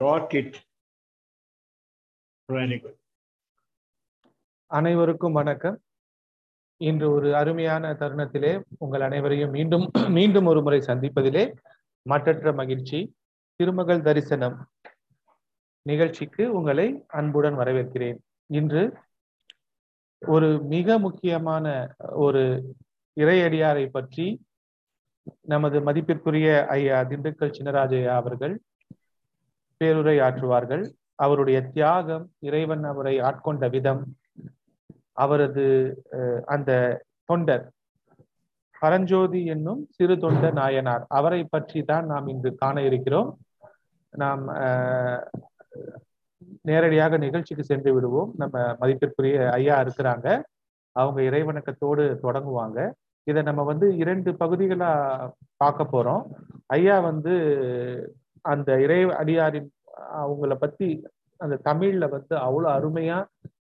brought it. Very good. அனைவருக்கும் வணக்கம் இன்று ஒரு அருமையான தருணத்திலே உங்கள் அனைவரையும் மீண்டும் மீண்டும் ஒரு முறை சந்திப்பதிலே மற்றற்ற மகிழ்ச்சி திருமகள் தரிசனம் நிகழ்ச்சிக்கு உங்களை அன்புடன் வரவேற்கிறேன் இன்று ஒரு மிக முக்கியமான ஒரு இறையடியாரை பற்றி நமது மதிப்பிற்குரிய ஐயா திண்டுக்கல் சின்னராஜையா அவர்கள் பேருரை ஆற்றுவார்கள். அவருடைய தியாகம் இறைவன் அவரை ஆட்கொண்ட விதம். அவரது அந்த தொண்டர் பரஞ்சோதி என்னும் சிறு தொண்ட நாயனார். அவரை பற்றி தான் நாம் இன்று காண இருக்கிறோம். நாம் நேரடியாக நிகழ்ச்சிக்கு சென்று விடுவோம். நம்ம மதிப்பிற்குரிய ஐயா இருக்கிறாங்க. அவங்க இறைவணக்கத்தோடு தொடங்குவாங்க. இதை நம்ம வந்து இரண்டு பகுதிகளா பார்க்க போறோம். ஐயா வந்து அந்த இறை அடியாரின் அவங்கள பத்தி அந்த தமிழ்ல வந்து அவ்வளவு அருமையா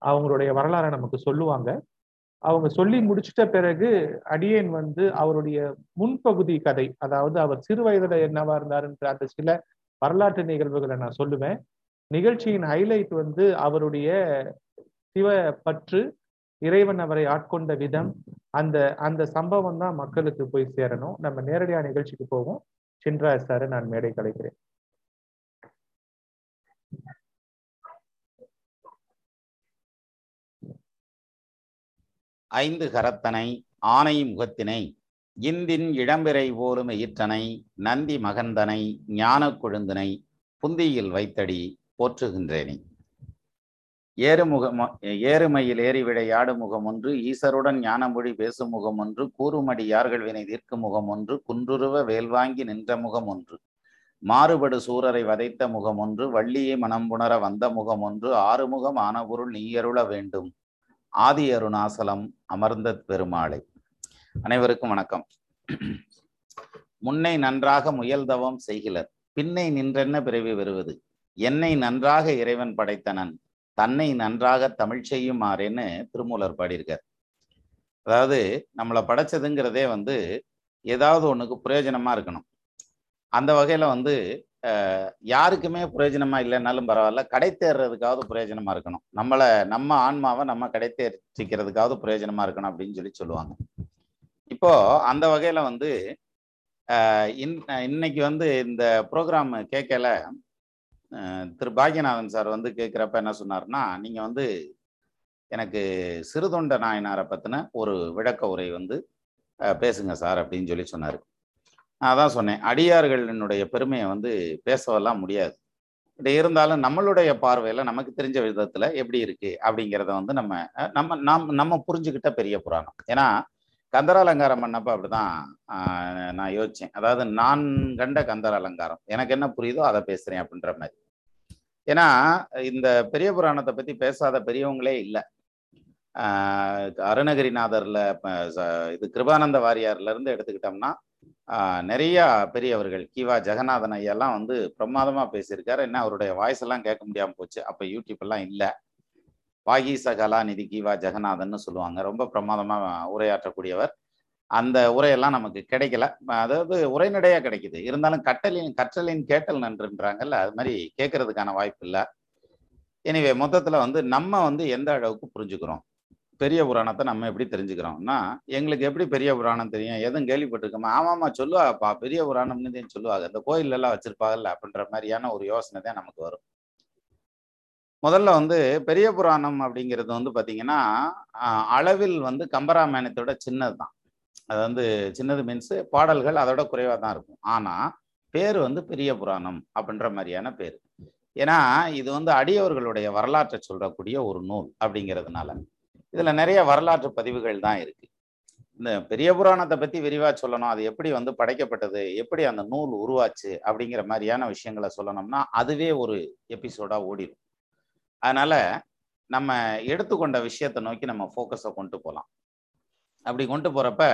அவங்களுடைய வரலாறை நமக்கு சொல்லுவாங்க. அவங்க சொல்லி முடிச்சிட்ட பிறகு அடியேன் வந்து அவருடைய முன்பகுதி கதை அதாவது அவர் சிறு வயதுல என்னவா இருந்தாருன்ற அந்த சில வரலாற்று நிகழ்வுகளை நான் சொல்லுவேன். நிகழ்ச்சியின் ஹைலைட் வந்து அவருடைய சிவ பற்று இறைவன் அவரை ஆட்கொண்ட விதம் அந்த அந்த சம்பவம் தான் மக்களுக்கு போய் சேரணும். நம்ம நேரடியாக நிகழ்ச்சிக்கு போவோம். சின்ராஜ் சாரை நான் மேடை கலைக்கிறேன். ஐந்து கரத்தனை ஆனை முகத்தினை இந்தின் இளம்பிறை போலும் ஈற்றனை நந்தி மகந்தனை ஞான கொழுந்தனை புந்தியில் வைத்தடி போற்றுகின்றேனே. ஏறுமுகம் ஏறுமையில் ஏறி விளையாடு முகம் ஒன்று ஈசருடன் ஞானமொழி பேசும் முகம் ஒன்று கூறுமடி யார்கள் வினை தீர்க்கும் முகம் ஒன்று குன்றுருவ வேல்வாங்கி நின்ற முகம் ஒன்று மாறுபடு சூரரை வதைத்த முகம் ஒன்று வள்ளியை மனம்புணர வந்த முகம் ஒன்று ஆறுமுகம் ஆனபொருள் நீயருள வேண்டும். ஆதி அருணாசலம் அமர்ந்த பெருமாளை. அனைவருக்கும் வணக்கம். முன்னை நன்றாக முயல்தவம் செய்கிறர் பின்னை நின்றென்ன பிறவி வருவது என்னை நன்றாக இறைவன் படைத்தனன் தன்னை நன்றாக தமிழ் செய்யுமாறேன்னு திருமூலர் பாடியிருக்கார். அதாவது நம்மளை படைச்சதுங்கிறதே வந்து ஏதாவது ஒண்ணுக்கு பிரயோஜனமா இருக்கணும். அந்த வகையில வந்து யாருக்குமே பிரயோஜனமா இல்லைன்னாலும் பரவாயில்ல கடை தேர்றதுக்காவது பிரயோஜனமா இருக்கணும். நம்மளை நம்ம ஆன்மாவை நம்ம கடை தேர்ச்சிக்கிறதுக்காவது பிரயோஜனமா இருக்கணும் அப்படின்னு சொல்லி சொல்லுவாங்க. இப்போ அந்த வகையில வந்து இன் இன்னைக்கு வந்து இந்த ப்ரோக்ராம் கேட்கல திரு பாக்யநாதன் சார் வந்து கேட்குறப்ப என்ன சொன்னார்னா நீங்கள் வந்து எனக்கு சிறுதொண்ட நாயனாரை பற்றின ஒரு விளக்க உரை வந்து பேசுங்க சார் அப்படின்னு சொல்லி சொன்னார். நான் தான் சொன்னேன் அடியார்களினுடைய பெருமையை வந்து பேசவெல்லாம் முடியாது. இப்படி இருந்தாலும் நம்மளுடைய பார்வையில் நமக்கு தெரிஞ்ச விதத்தில் எப்படி இருக்குது அப்படிங்கிறத வந்து நம்ம நம்ம நம் நம்ம புரிஞ்சுக்கிட்ட பெரிய புராணம். ஏன்னா கந்தர அலங்காரம் பண்ணப்போ அப்படிதான் நான் யோசித்தேன் அதாவது நான் கண்ட கந்தர அலங்காரம் எனக்கு என்ன புரியுதோ அதை பேசுகிறேன் அப்படின்ற மாதிரி. ஏன்னா இந்த பெரிய புராணத்தை பத்தி பேசாத பெரியவங்களே இல்லை. அருணகிரிநாதர்ல இது கிருபானந்த வாரியார்ல இருந்து எடுத்துக்கிட்டோம்னா நிறைய பெரியவர்கள் கிவா ஜெகநாதன் ஐயெல்லாம் வந்து பிரமாதமா பேசியிருக்காரு. என்ன அவருடைய வாய்ஸ் எல்லாம் கேட்க முடியாம போச்சு. அப்ப யூடியூப் எல்லாம் இல்லை. வாகீச கலாநிதி கிவா ஜெகநாதன் சொல்லுவாங்க. ரொம்ப பிரமாதமா உரையாற்றக்கூடியவர். அந்த உரையெல்லாம் நமக்கு கிடைக்கல. அதாவது உரைநடையா கிடைக்குது. இருந்தாலும் கட்டலின் கற்றலின் கேட்டல் நன்றுன்றாங்கல்ல அது மாதிரி கேட்கறதுக்கான வாய்ப்பு இல்லை. எனிவே மொத்தத்தில் வந்து நம்ம வந்து எந்த அளவுக்கு புரிஞ்சுக்கிறோம்? பெரிய புராணத்தை நம்ம எப்படி தெரிஞ்சுக்கிறோம்னா எங்களுக்கு எப்படி பெரிய புராணம் தெரியும்? எதுவும் கேள்விப்பட்டிருக்கோமா? ஆமாம்மா சொல்லுவாப்பா பெரிய புராணம்னு சொல்லுவாங்க. இந்த கோயிலெல்லாம் வச்சிருப்பாங்கல்ல அப்படின்ற மாதிரியான ஒரு யோசனை தான் நமக்கு வரும். முதல்ல வந்து பெரிய புராணம் அப்படிங்கிறது வந்து பார்த்தீங்கன்னா அளவில் வந்து கம்பராமாயணத்தோட சின்னது தான் அது வந்து சின்னது மீன்ஸு பாடல்கள் அதோட குறைவாக தான் இருக்கும். ஆனால் பேர் வந்து பெரிய புராணம் அப்படின்ற மாதிரியான பேர். ஏன்னா இது வந்து அடியவர்களுடைய வரலாற்றை சொல்லக்கூடிய ஒரு நூல் அப்படிங்கிறதுனால. இதில் நிறைய வரலாற்று பதிவுகள் தான் இருக்குது இந்த பெரிய புராணத்தை பற்றி விரிவாக சொல்லணும். அது எப்படி வந்து படைக்கப்பட்டது? எப்படி அந்த நூல் உருவாச்சு? அப்படிங்கிற மாதிரியான விஷயங்களை சொல்லணும்னா அதுவே ஒரு எபிசோடாக ஓடிடும் அதனால் நம்ம எடுத்துக்கொண்ட விஷயத்தை நோக்கி நம்ம ஃபோக்கஸை கொண்டு போகலாம். அப்படி கொண்டு போகிறப்ப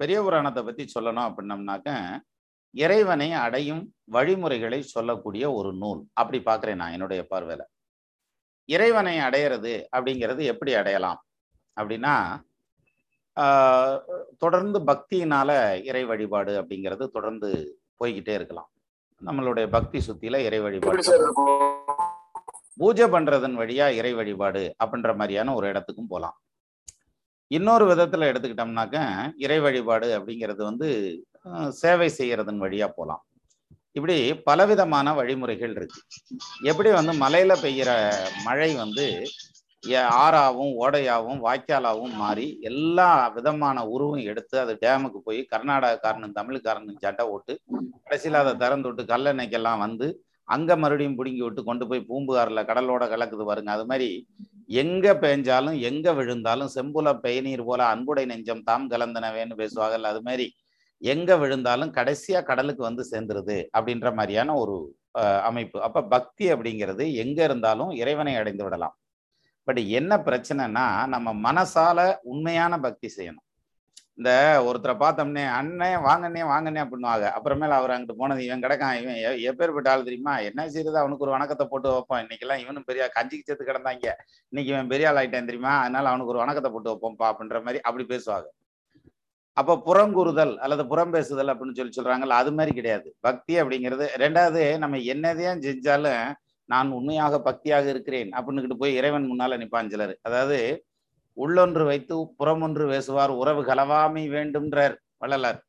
பெரிய புராணத்தை பற்றி சொல்லணும் அப்படின்னம்னாக்க இறைவனை அடையும் வழிமுறைகளை சொல்லக்கூடிய ஒரு நூல். அப்படி பார்க்குறேன் நான் என்னுடைய பார்வையில். இறைவனை அடையிறது அப்படிங்கிறது எப்படி அடையலாம்? அப்படின்னா தொடர்ந்து பக்தியினால இறை வழிபாடு அப்படிங்கிறது தொடர்ந்து போய்கிட்டே இருக்கலாம். நம்மளுடைய பக்தி சுத்தியில இறை வழிபாடு. பூஜை பண்றதன் வழியா இறை வழிபாடு அப்படின்ற மாதிரியான ஒரு இடத்துக்கும் போகலாம் இன்னொரு விதத்தில் எடுத்துக்கிட்டோம்னாக்க இறை வழிபாடு அப்படிங்கிறது வந்து சேவை செய்கிறதன் வழியா போகலாம் இப்படி பலவிதமான வழிமுறைகள் இருக்கு. எப்படி வந்து மலையில பெய்கிற மழை வந்து எ- ஆறாவும் ஓடையாவும் வாய்க்காலாகவும் மாறி எல்லா விதமான உருவும் எடுத்து அது டேமுக்கு போய் கர்நாடகக்காரனும் தமிழ்காரனும் சட்டை ஓட்டு கடைசியில் அதை திறந்து விட்டு கல்லணைக்கெல்லாம் வந்து அங்கே மறுபடியும் பிடுங்கி விட்டு கொண்டு போய் பூம்புகாரில் கடலோட கலக்குது பாருங்க அது மாதிரி எங்க பெஞ்சாலும் எங்க விழுந்தாலும் செம்புல பெய்நீர் போல அன்புடை நெஞ்சம் தாம் கலந்தனவேன்னு பேசுவாங்கல்ல அது மாதிரி எங்க விழுந்தாலும் கடைசியா கடலுக்கு வந்து சேர்ந்துருது அப்படின்ற மாதிரியான ஒரு அமைப்பு. அப்ப பக்தி அப்படிங்கிறது எங்க இருந்தாலும் இறைவனை அடைந்து விடலாம். பட் என்ன பிரச்சனைனா நம்ம மனசால உண்மையான பக்தி செய்யணும். இந்த ஒருத்தரை பார்த்தோம்னே அண்ணே வாங்கண்ணே வாங்கண்ணே அப்படின்னுவாங்க. அப்புறமேல அவர் அங்கிட்டு போனது இவன் கிடக்கான் இவன் எப்பேற்பட்ட ஆள் தெரியுமா? என்ன செய்யறது அவனுக்கு ஒரு வணக்கத்தை போட்டு வைப்போம். இன்னைக்கெல்லாம் இவனும் பெரிய கஞ்சிக்கு சேர்த்து கிடந்தாங்க. இன்னைக்கு இவன் பெரிய ஆள் ஆயிட்டான் தெரியுமா? அதனால அவனுக்கு ஒரு வணக்கத்தை போட்டு வைப்போம்ப்பா அப்படின்ற மாதிரி அப்படி பேசுவாங்க. அப்ப புறங்குறுதல் அல்லது புறம் பேசுதல் அப்படின்னு சொல்லி சொல்றாங்கல்ல அது மாதிரி கிடையாது. பக்தி அப்படிங்கிறது ரெண்டாவது நம்ம என்னதையும் செஞ்சாலும் நான் உண்மையாக பக்தியாக இருக்கிறேன் அப்படின்னுக்கிட்டு போய் இறைவன் முன்னால நிப்பான் சிலர். அதாவது உள்ளொன்று வைத்து புறமொன்று பேசுவார் உறவு கலவாமை வேண்டும்ன்றார் வள்ளலார்.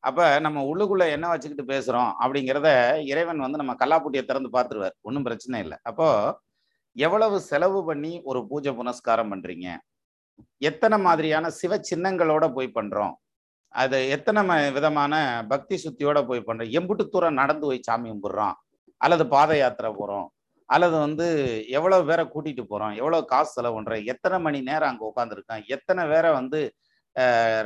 அப்ப நம்ம உள்ளுக்குள்ள என்ன வச்சுக்கிட்டு பேசுறோம் அப்படிங்கிறத இறைவன் வந்து நம்ம கல்லாப்புட்டியை திறந்து பார்த்துருவார். ஒன்றும் பிரச்சனை இல்லை. அப்போ எவ்வளவு செலவு பண்ணி ஒரு பூஜை புனஸ்காரம் பண்றீங்க? எத்தனை மாதிரியான சிவ சின்னங்களோட போய் பண்றோம்? அது எத்தனை விதமான பக்தி சுத்தியோட போய் பண்றோம்? எம்புட்டு தூரம் நடந்து போய் சாமி கும்பிடுறோம். அல்லது பாத யாத்திரை போறோம். அல்லது வந்து எவ்வளவு பேரை கூட்டிட்டு போறோம்? எவ்வளவு காசு செலவு பண்ணுறோம் எத்தனை மணி நேரம் அங்க உட்காந்துருக்கோம் எத்தனை பேரை வந்து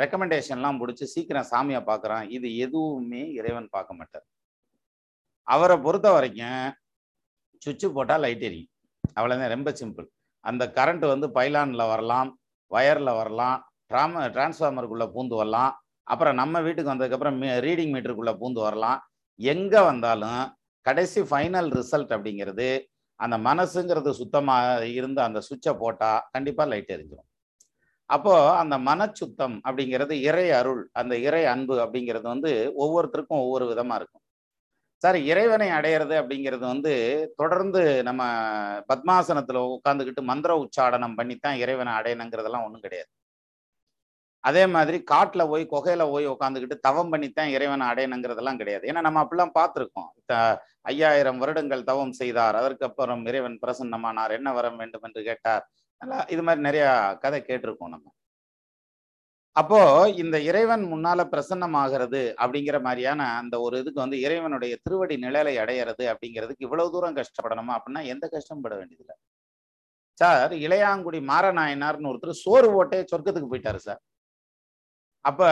ரெக்கமெண்டேஷன்லாம் முடிச்சு சீக்கிரம் சாமியை பார்க்குறான்? இது எதுவுமே இறைவன் பார்க்க மாட்டார். அவரை பொறுத்த வரைக்கும் சுவிட்சு போட்டால் லைட் எரியும். அவ்வளோதான் ரொம்ப சிம்பிள். அந்த கரண்ட் வந்து பைலானில் வரலாம் ஒயரில் வரலாம் ட்ராம டிரான்ஸ்ஃபார்மருக்குள்ளே பூந்து வரலாம். அப்புறம் நம்ம வீட்டுக்கு வந்ததுக்கப்புறம் மீ ரீடிங் மீட்டருக்குள்ளே பூந்து வரலாம். எங்கே வந்தாலும் கடைசி ஃபைனல் ரிசல்ட் அப்படிங்கிறது அந்த மனசுங்கிறது சுத்தமா இருந்து அந்த சுவிட்சை போட்டா கண்டிப்பா லைட் எரிஞ்சிடும் அப்போ அந்த மனச்சுத்தம் அப்படிங்கிறது இறை அருள் அந்த இறை அன்பு அப்படிங்கிறது வந்து ஒவ்வொருத்தருக்கும் ஒவ்வொரு விதமா இருக்கும். சார் இறைவனை அடையிறது அப்படிங்கிறது வந்து தொடர்ந்து நம்ம பத்மாசனத்துல உட்காந்துக்கிட்டு மந்திர உச்சாடனம் பண்ணித்தான் இறைவனை அடையணுங்கிறதெல்லாம் ஒன்றும் கிடையாது. அதே மாதிரி காட்டுல போய் குகையில போய் உட்காந்துக்கிட்டு தவம் பண்ணித்தான் இறைவனை அடையணுங்கிறதெல்லாம் கிடையாது. ஏன்னா நம்ம அப்படிலாம் பார்த்துருக்கோம். ஐயாயிரம் வருடங்கள் தவம் செய்தார். அதற்கு அப்புறம் இறைவன் பிரசன்னமானார். என்ன வரம் வேண்டும் என்று கேட்டார். நல்லா இது மாதிரி நிறைய கதை கேட்டிருக்கோம் நம்ம. அப்போ இந்த இறைவன் முன்னால பிரசன்னமாகிறது அப்படிங்கிற மாதிரியான அந்த ஒரு இதுக்கு வந்து இறைவனுடைய திருவடி நிழலை அடையிறது அப்படிங்கிறதுக்கு இவ்வளவு தூரம் கஷ்டப்படணுமா அப்படின்னா எந்த கஷ்டமும் பட வேண்டியதில்லை. சார் இளையாங்குடி மாரநாயனார்னு ஒருத்தர் சோறு ஓட்டே சொர்க்கத்துக்கு போயிட்டாரு சார். அப்ப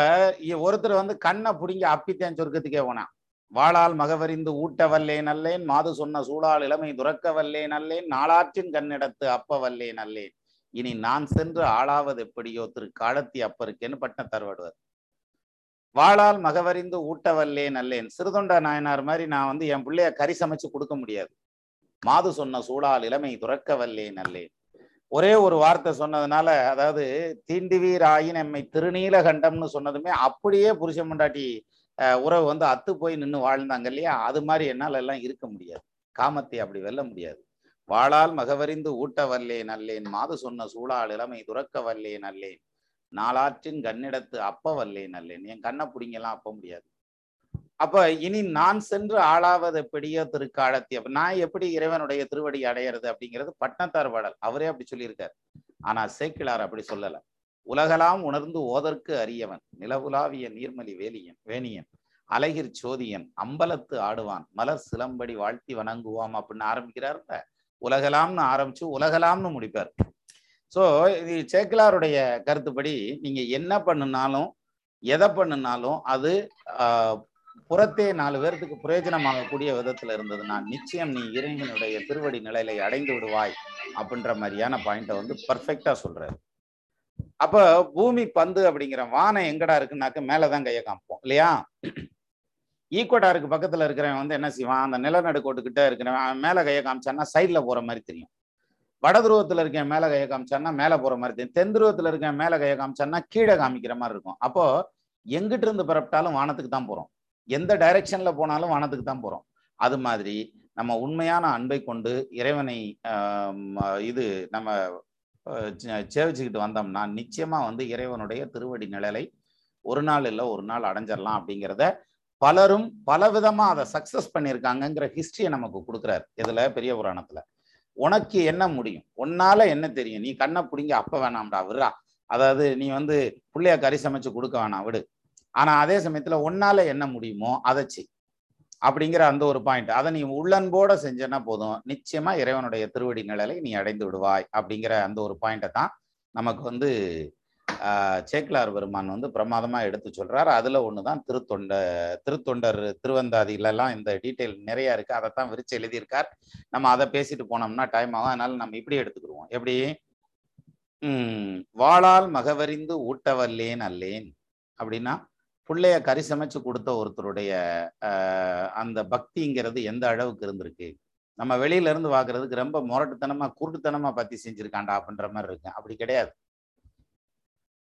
இ- ஒருத்தர் வந்து கண்ணை புடிங்கி அப்பித்தேன் சொர்க்கத்துக்கே போனான் வாழால் மகவறிந்து ஊட்ட வல்லேன் அல்லேன் மாது சொன்ன சூழால் இளமை துறக்க வல்லேன் அல்லேன் நாளாற்றின் கண்ணிடத்து அப்ப வல்லேன் அல்லேன் இனி நான் சென்று ஆளாவது எப்படியோ திரு காலத்தி அப்பருக்கேன்னு பட்டம் தருவாடுவார் வாழால் மகவறிந்து ஊட்ட வல்லேன் அல்லேன் சிறுதொண்ட நாயனார் மாதிரி நான் வந்து என் பிள்ளைய கறி சமைச்சு கொடுக்க முடியாது. மாது சொன்ன சூழால் இளமை துறக்க வல்லேன் அல்லேன் ஒரே ஒரு வார்த்தை சொன்னதுனால அதாவது தீண்டுவீர் ஆயின் எம்மை திருநீலகண்டம்னு சொன்னதுமே அப்படியே புருஷன் முண்டாட்டி அஹ், உறவு வந்து அத்து போய் நின்று வாழ்ந்தாங்க இல்லையா? அது மாதிரி என்னால் எல்லாம் இருக்க முடியாது. காமத்தை அப்படி வெல்ல முடியாது. வாழால் மகவறிந்து ஊட்ட வல்லேன் அல்லேன் மாது சொன்ன சூழால் இளமை துறக்க வல்லேன் அல்லேன் நாளாற்றின் கண்ணிடத்து அப்ப வல்லேன் அல்லேன். என் கண்ணை பிடிங்கலாம் அப்ப முடியாது. அப்ப இனி நான் சென்று ஆளாவது எப்படியோ திருக்காலத்தி அப்ப நான் எப்படி இறைவனுடைய திருவடி அடையிறது அப்படிங்கிறது பட்னத்தார் பாடல் அவரே அப்படி சொல்லியிருக்காரு. ஆனா சேக்கிழார் அப்படி சொல்லல. உலகலாம் உணர்ந்து ஓதற்கு அரியவன் நிலவுலாவிய நீர்மலி வேலியன் வேணியன் அழகிர் சோதியன் அம்பலத்து ஆடுவான் மலர் சிலம்படி வாழ்த்தி வணங்குவாம் அப்படின்னு ஆரம்பிக்கிறார்ல உலகலாம்னு ஆரம்பிச்சு உலகலாம்னு முடிப்பார். சோ இது சேக்கிலாருடைய கருத்துப்படி நீங்க என்ன பண்ணுனாலும் எதை பண்ணுனாலும் அது ஆஹ், புறத்தே நாலு பேர்த்துக்கு பிரயோஜனமாகக்கூடிய விதத்துல இருந்ததுன்னா நிச்சயம் நீ இறைவனுடைய திருவடி நிலையில அடைந்து விடுவாய் அப்படின்ற மாதிரியான பாயிண்ட வந்து பர்ஃபெக்டா சொல்றாரு. அப்ப பூமி பந்து அப்படிங்கிற வானம் எங்கடா இருக்குன்னாக்க மேலதான் கையை காமிப்போம் இல்லையா? ஈக்குவட்டாருக்கு பக்கத்துல இருக்கிறவன் வந்து என்ன செய்வான்? அந்த நிலநடுக்கோட்டுக்கிட்ட இருக்கிறவன் அவன் மேல கையை காமிச்சான்னா சைட்ல போற மாதிரி தெரியும். வட துருவத்துல இருக்கேன் மேல கையை காமிச்சான்னா மேல போற மாதிரி தெரியும். தென் துருவத்துல இருக்கேன் மேல கையை காமிச்சான்னா கீழே காமிக்கிற மாதிரி இருக்கும். அப்போ எங்கிட்ட இருந்து பிறப்பிட்டாலும் வானத்துக்கு தான் போறோம். எந்த டைரக்ஷன்ல போனாலும் வானத்துக்கு தான் போறோம். அது மாதிரி நம்ம உண்மையான அன்பை கொண்டு இறைவனை இது நம்ம சே- சேவிச்சுக்கிட்டு வந்தோம்னா நிச்சயமா வந்து இறைவனுடைய திருவடி நிழலை ஒரு நாள் இல்லை ஒரு நாள் அடைஞ்சிடலாம் அப்படிங்கிறத பலரும் பலவிதமா அதை சக்சஸ் பண்ணியிருக்காங்கங்கிற ஹிஸ்டரியை நமக்கு கொடுக்குறாரு இதுல பெரிய புராணத்துல. உனக்கு என்ன முடியும்? உன்னால என்ன தெரியும்? நீ கண்ணை பிடிங்க அப்ப வேணாம்டா விடுறா. அதாவது நீ வந்து பிள்ளைய கறி சமைச்சு கொடுக்க வேணாம் விடு. ஆனால் அதே சமயத்தில் உன்னால என்ன முடியுமோ அதை செய். அப்படிங்கிற அந்த ஒரு பாயிண்ட் அதை நீ உள்ளன்போட செஞ்சேன்னா போதும். நிச்சயமா இறைவனுடைய திருவடி நிழலை நீ அடைந்து விடுவாய் அப்படிங்கிற அந்த ஒரு பாயிண்ட்டை தான் நமக்கு வந்து ஆஹ், சேக்கிலார் பெருமான் வந்து பிரமாதமா எடுத்து சொல்றாரு. அதுல ஒண்ணுதான் திருத்தொண்ட திருத்தொண்டர் திருவந்தாதியிலலாம் இந்த டீட்டெயில் நிறைய இருக்கு. அதைத்தான் விரிச்சு எழுதியிருக்கார். நம்ம அதை பேசிட்டு போனோம்னா டைம் ஆகும். அதனால நம்ம இப்படி எடுத்துக்கிடுவோம். எப்படி? உம் வாளால் மகவறிந்து ஊட்டவல்லேன் அல்லேன். அப்படின்னா பிள்ளைய கறி சமைச்சு கொடுத்த ஒருத்தருடைய அந்த பக்திங்கிறது எந்த அளவுக்கு இருந்திருக்கு? நம்ம வெளியில இருந்து பாக்குறதுக்கு ரொம்ப முரட்டுத்தனமா குருட்டுத்தனமா பத்தி செஞ்சிருக்காண்டா அப்படின்ற மாதிரி இருக்கு. அப்படி கிடையாது.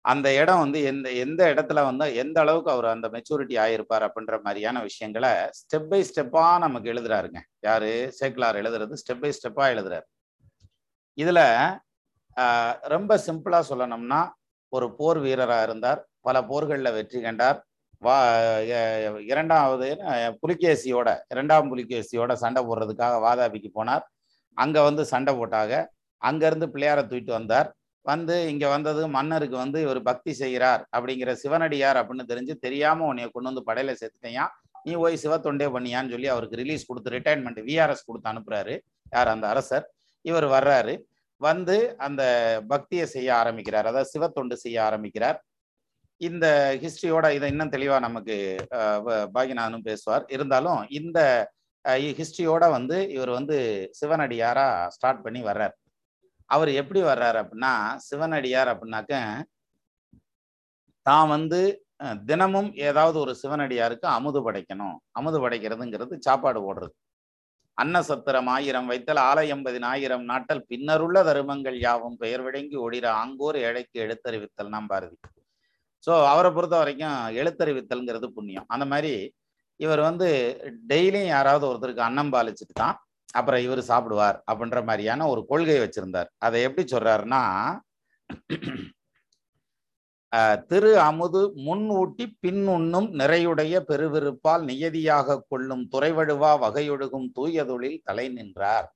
அந்த இடம் வந்து எந்த எந்த இடத்துல வந்து எந்த அளவுக்கு அவர் அந்த மெச்சூரிட்டி ஆயிருப்பார் அப்படின்ற மாதிரியான விஷயங்களை ஸ்டெப் பை ஸ்டெப்பா நமக்கு எழுதுறாருங்க. யாரு? சேக்லார் எழுதுறது ஸ்டெப் பை ஸ்டெப்பா எழுதுறாரு. இதுல ஆஹ், ரொம்ப சிம்பிளா சொல்லணும்னா ஒரு போர் வீரரா இருந்தார். பல போர்களில் வெற்றி கண்டார். வா இரண்டாவது புலிகேசியோட இரண்டாம் புலிகேசியோட சண்டை போடுறதுக்காக வாதாபிக்கு போனார். அங்கே வந்து சண்டை போட்டாங்க. அங்கேருந்து பிள்ளையாரை தூக்கிட்டு வந்தார். வந்து இங்கே வந்தது மன்னருக்கு வந்து இவர் பக்தி செய்கிறார் அப்படிங்கிற சிவனடியார் அப்படின்னு தெரிஞ்சு தெரியாமல் உன்னைய கொண்டு வந்து படையில சேர்த்துட்டேயா நீ போய் சிவத்தொண்டே பண்ணியான்னு சொல்லி அவருக்கு ரிலீஸ் கொடுத்து ரிட்டைர்மெண்ட் விஆர்எஸ் கொடுத்து அனுப்புறாரு. யார் அந்த அரசர்? இவர் வர்றாரு. வந்து அந்த பக்தியை செய்ய ஆரம்பிக்கிறார். அதாவது சிவத்தொண்டு செய்ய ஆரம்பிக்கிறார். இந்த ஹிஸ்டரியோட இதை இன்னும் தெளிவா நமக்கு அஹ், பாகிநாதனும் பேசுவார். இருந்தாலும் இந்த ஹிஸ்டரியோட வந்து இவர் வந்து சிவனடியாரா ஸ்டார்ட் பண்ணி வர்றார். அவர் எப்படி வர்றாரு அப்படின்னா சிவனடியார் அப்படின்னாக்க தான் வந்து தினமும் ஏதாவது ஒரு சிவனடியாருக்கு அமுது படைக்கணும். அமுது படைக்கிறதுங்கிறது சாப்பாடு ஓடுறது அன்ன சத்திரம் ஆயிரம் வைத்தல் ஆலயம்பதின் ஆயிரம் நாட்டல். பின்னருள்ள தருமங்கள் யாவும் பெயர் விளங்கி ஒடிற ஆங்கோர் ஏழைக்கு எடுத்தறிவித்தல் நாம் பாரதி. ஸோ அவரை பொறுத்த வரைக்கும் எழுத்தறிவித்தல்ங்கிறது புண்ணியம். அந்த மாதிரி இவர் வந்து டெய்லியும் யாராவது ஒருத்தருக்கு அன்னம் பாலிச்சுட்டு தான் அப்புறம் இவர் சாப்பிடுவார் அப்படின்ற மாதிரியான ஒரு கொள்கை வச்சிருந்தார். அதை எப்படி சொல்றாருன்னா திரு அமுது முன் ஊட்டி பின் உண்ணும் நிறையுடைய பெருவிருப்பால் நியதியாக கொள்ளும் துறைவழுவா வகையொழுகும் தூயதொழில் தலை நின்றார்.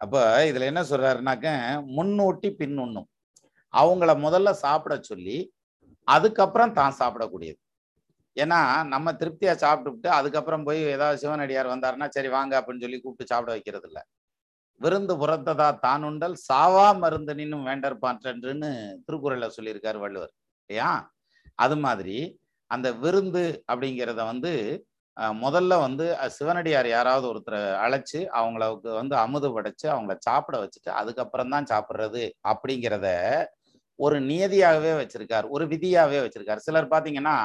அப்ப இதுல என்ன சொல்றாருனாக்க முன்னூட்டி பின் உண்ணும். அவங்கள முதல்ல சாப்பிட சொல்லி அதுக்கப்புறம் தான் சாப்பிடக்கூடியது. ஏன்னா நம்ம திருப்தியா சாப்பிட்டுவிட்டு அதுக்கப்புறம் போய் ஏதாவது சிவனடியார் வந்தாருன்னா சரி வாங்க அப்படின்னு சொல்லி கூப்பிட்டு சாப்பிட வைக்கிறது இல்ல விருந்து புறத்ததா தானுண்டல் சாவா மருந்து நின்னும் வேண்டற்பான்றன்னு திருக்குறள்ல சொல்லியிருக்காரு வள்ளுவர். இல்லையா? அது மாதிரி அந்த விருந்து அப்படிங்கிறத வந்து முதல்ல வந்து சிவனடியார் யாராவது ஒருத்தரை அழைச்சு அவங்களுக்கு வந்து அமுது படைச்சு அவங்கள சாப்பிட வச்சுட்டு அதுக்கப்புறம் தான் சாப்பிட்றது அப்படிங்கிறத ஒரு நியதியாகவே வச்சிருக்கார் ஒரு விதியாகவே வச்சிருக்கார். சிலர் பார்த்தீங்கன்னா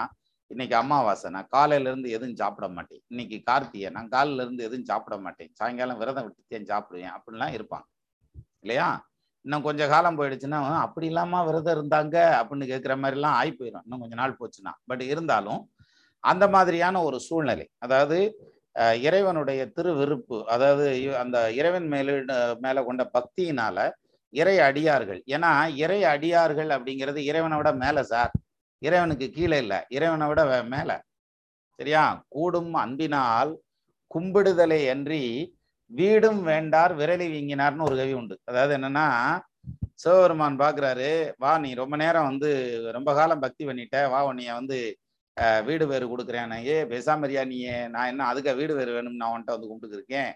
இன்னைக்கு அமாவாசை நான் காலையில இருந்து எதுவும் சாப்பிட மாட்டேன். இன்னைக்கு கார்த்திகை நான் காலையில இருந்து எதுவும் சாப்பிட மாட்டேன். சாயங்காலம் விரதம் விட்டுத்தேன் சாப்பிடுவேன்? அப்படின்லாம் இருப்பாங்க. இல்லையா? இன்னும் கொஞ்சம் காலம் போயிடுச்சுன்னா அப்படி இல்லாம விரதம் இருந்தாங்க அப்படின்னு கேட்குற மாதிரிலாம் ஆகி போயிடும் இன்னும் கொஞ்சம் நாள் போச்சுன்னா. பட் இருந்தாலும் அந்த மாதிரியான ஒரு சூழ்நிலை அதாவது இறைவனுடைய திருவிருப்பு அதாவது அந்த இறைவன் மேல மேல கொண்ட பக்தியினால இறை அடியார்கள். ஏன்னா இறை அடியார்கள் அப்படிங்கிறது இறைவனை விட மேலே சார் இறைவனுக்கு கீழே இல்லை. இறைவனை விட மேலே. சரியா? கூடும் அன்பினால் கும்பிடுதலை அன்றி வீடும் வேண்டார் விரலி வீங்கினார்னு ஒரு கவி உண்டு. அதாவது என்னன்னா சிவபெருமான் பாக்குறாரு வா நீ ரொம்ப நேரம் வந்து ரொம்ப காலம் பக்தி பண்ணிட்ட. வா உன்னைய வந்து வீடு வேறு கொடுக்குறேன் ஏ பேசாமரியா நீ? நான் என்ன அதுக்கு வீடு வேறு வேணும் நான் உன்கிட்ட வந்து கும்பிட்டுருக்கேன்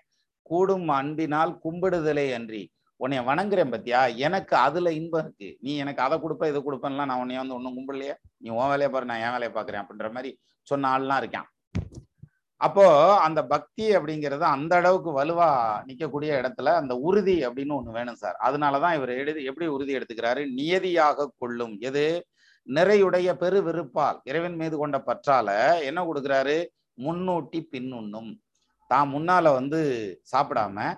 கூடும் அன்பினால் கும்பிடுதலை அன்றி. உன்னைய வணங்குறேன் பத்தியா? எனக்கு அதுல இன்பம் இருக்கு. நீ எனக்கு அதை கொடுப்ப இதை கொடுப்பேன்லாம் நான் உன்னைய வந்து ஒன்றும் கும்பிடலையே நீ உன் வேலையை பாரு நான் என் வேலையை பார்க்குறேன் அப்படின்ற மாதிரி சொன்ன ஆள்லாம் இருக்கான். அப்போ அந்த பக்தி அப்படிங்கிறது அந்த அளவுக்கு வலுவா நிக்கக்கூடிய இடத்துல அந்த உறுதி அப்படின்னு ஒண்ணு வேணும் சார். அதனாலதான் இவர் எழுதி எப்படி உறுதி எடுத்துக்கிறாரு? நியதியாக கொள்ளும். எது? நிறையுடைய பெரு விருப்பால் இறைவன் மீது கொண்ட பற்றால என்ன கொடுக்குறாரு? முன்னூட்டி பின்னுண்ணும். தான் முன்னால வந்து சாப்பிடாம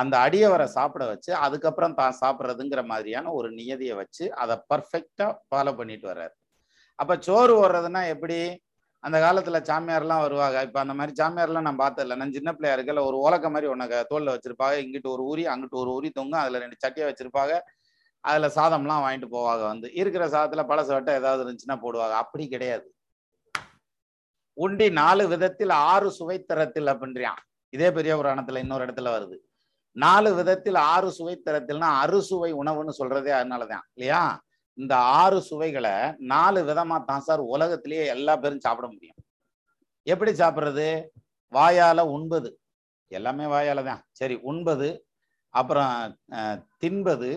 அந்த அடியவரை சாப்பிட வச்சு அதுக்கப்புறம் தான் சாப்பிட்றதுங்கிற மாதிரியான ஒரு நியதியை வச்சு அதை பர்ஃபெக்டாக ஃபாலோ பண்ணிட்டு வர்றாரு. அப்போ சோறு ஓடுறதுன்னா எப்படி? அந்த காலத்தில் சாமியார்லாம் வருவாங்க. இப்போ அந்த மாதிரி சாமியார்லாம் நான் பார்த்ததில்ல. நான் சின்ன பிள்ளையா இருக்கல ஒரு உலக்க மாதிரி உனக்கு தோலில் வச்சிருப்பாங்க. இங்கிட்டு ஒரு உரி அங்கிட்டு ஒரு உரி தொங்கும். அதில் ரெண்டு சட்டியை வச்சிருப்பாங்க. அதில் சாதம்லாம் வாங்கிட்டு போவாங்க வந்து. இருக்கிற சாதத்தில் பழச வட்டை ஏதாவது இருந்துச்சுன்னா போடுவாங்க. அப்படி கிடையாது. உண்டி நாலு விதத்தில் ஆறு சுவைத்தரத்தில் அப்படின்றான் இதே பெரிய புராணத்தில் இன்னொரு இடத்துல வருது. நாலு விதத்தில் ஆறு சுவை தரத்தில்னா அறுசுவை உணவுன்னு சொல்றதே அதனாலதான் இல்லையா? இந்த ஆறு சுவைகளை நாலு விதமா தான் சார் உலகத்திலேயே எல்லா பேரும் சாப்பிட முடியும். எப்படி சாப்பிட்றது? வாயால உண்பது. எல்லாமே வாயால தான். சரி உண்பது அப்புறம் தின்பது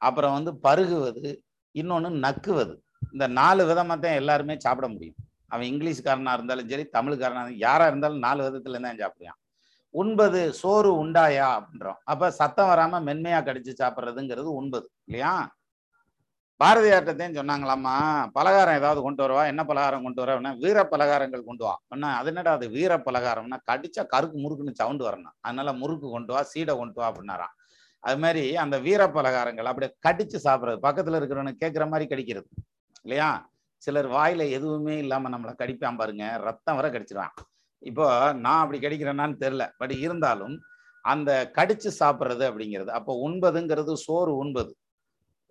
அப்புறம் வந்து பருகுவது இன்னொன்று நக்குவது. இந்த நாலு விதமா தான் எல்லாருமே சாப்பிட முடியும். அவன் இங்கிலீஷ்காரனாக இருந்தாலும் சரி தமிழ்காரனாக இருந்தாலும் யாரா இருந்தாலும் நாலு விதத்துல தான் சாப்பிடுவான். உண்பது சோறு உண்டாயா அப்படின்றோம். அப்ப சத்தம் வராம மென்மையா கடிச்சு சாப்பிட்றதுங்கிறது உண்பது இல்லையா? பாரதியார்ட்டத்தையும் சொன்னாங்களாமா பலகாரம் ஏதாவது கொண்டு வரவா என்ன பலகாரம் கொண்டு வரவனா வீர பலகாரங்கள் கொண்டு வா. என்ன அது என்னடா அது வீர பலகாரம்னா கடிச்சா கருக்கு முறுக்குன்னு சவுண்டு வரணும். அதனால முறுக்கு கொண்டு வா சீடை கொண்டு வா அப்படின்னாராம். அது மாதிரி அந்த வீர பலகாரங்கள் அப்படியே கடிச்சு சாப்பிட்றது. பக்கத்துல இருக்கிறவனுக்கு கேட்குற மாதிரி கடிக்கிறது இல்லையா? சிலர் வாயில எதுவுமே இல்லாம நம்மளை கடிப்பான் பாருங்க ரத்தம் வர கடிச்சிருவான். இப்போ நான் அப்படி கடிக்கிறேன்னான்னு தெரில பட் இருந்தாலும் அந்த கடிச்சு சாப்பிட்றது அப்படிங்கிறது அப்போ உண்பதுங்கிறது சோறு உண்பது.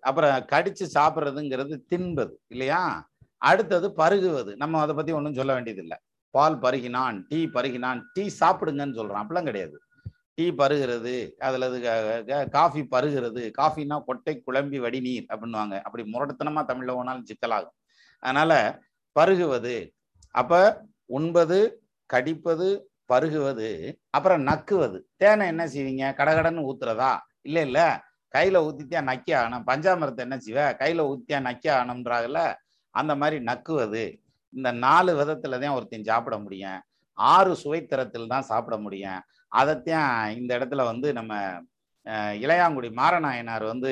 அப்புறம் கடிச்சு சாப்பிட்றதுங்கிறது தின்பது இல்லையா? அடுத்தது பருகுவது. நம்ம அதை பற்றி ஒன்றும் சொல்ல வேண்டியதில்லை. பால் பருகினான் டீ பருகினான் டீ சாப்பிடுங்கன்னு சொல்கிறான் அப்படிலாம் கிடையாது. டீ பருகிறது அதில் காஃபி பருகிறது. காஃபின்னா கொட்டை குழம்பி வடிநீர் அப்படின்னுவாங்க. அப்படி முரட்டுத்தனமா தமிழில் ஓனாலும் சிக்கலாகும். அதனால் பருகுவது. அப்போ உண்பது கடிப்பது பருகுவது அப்புறம் நக்குவது. தேனை என்ன செய்வீங்க? கடகடன்னு ஊத்துறதா? இல்ல இல்ல. கையில ஊத்தித்தியா நக்கி ஆகணும். பஞ்சாமிரத்தை என்ன செய்வ? கையில ஊத்தியா நக்கி ஆகணும்ன்றாங்கல்ல? அந்த மாதிரி நக்குவது. இந்த நாலு விதத்துல தான் ஒருத்தன் சாப்பிட முடியும். ஆறு சுவைத்தரத்தில் தான் சாப்பிட முடியும். அதைத்தான் இந்த இடத்துல வந்து நம்ம அஹ், இளையாங்குடி மாரநாயனார் வந்து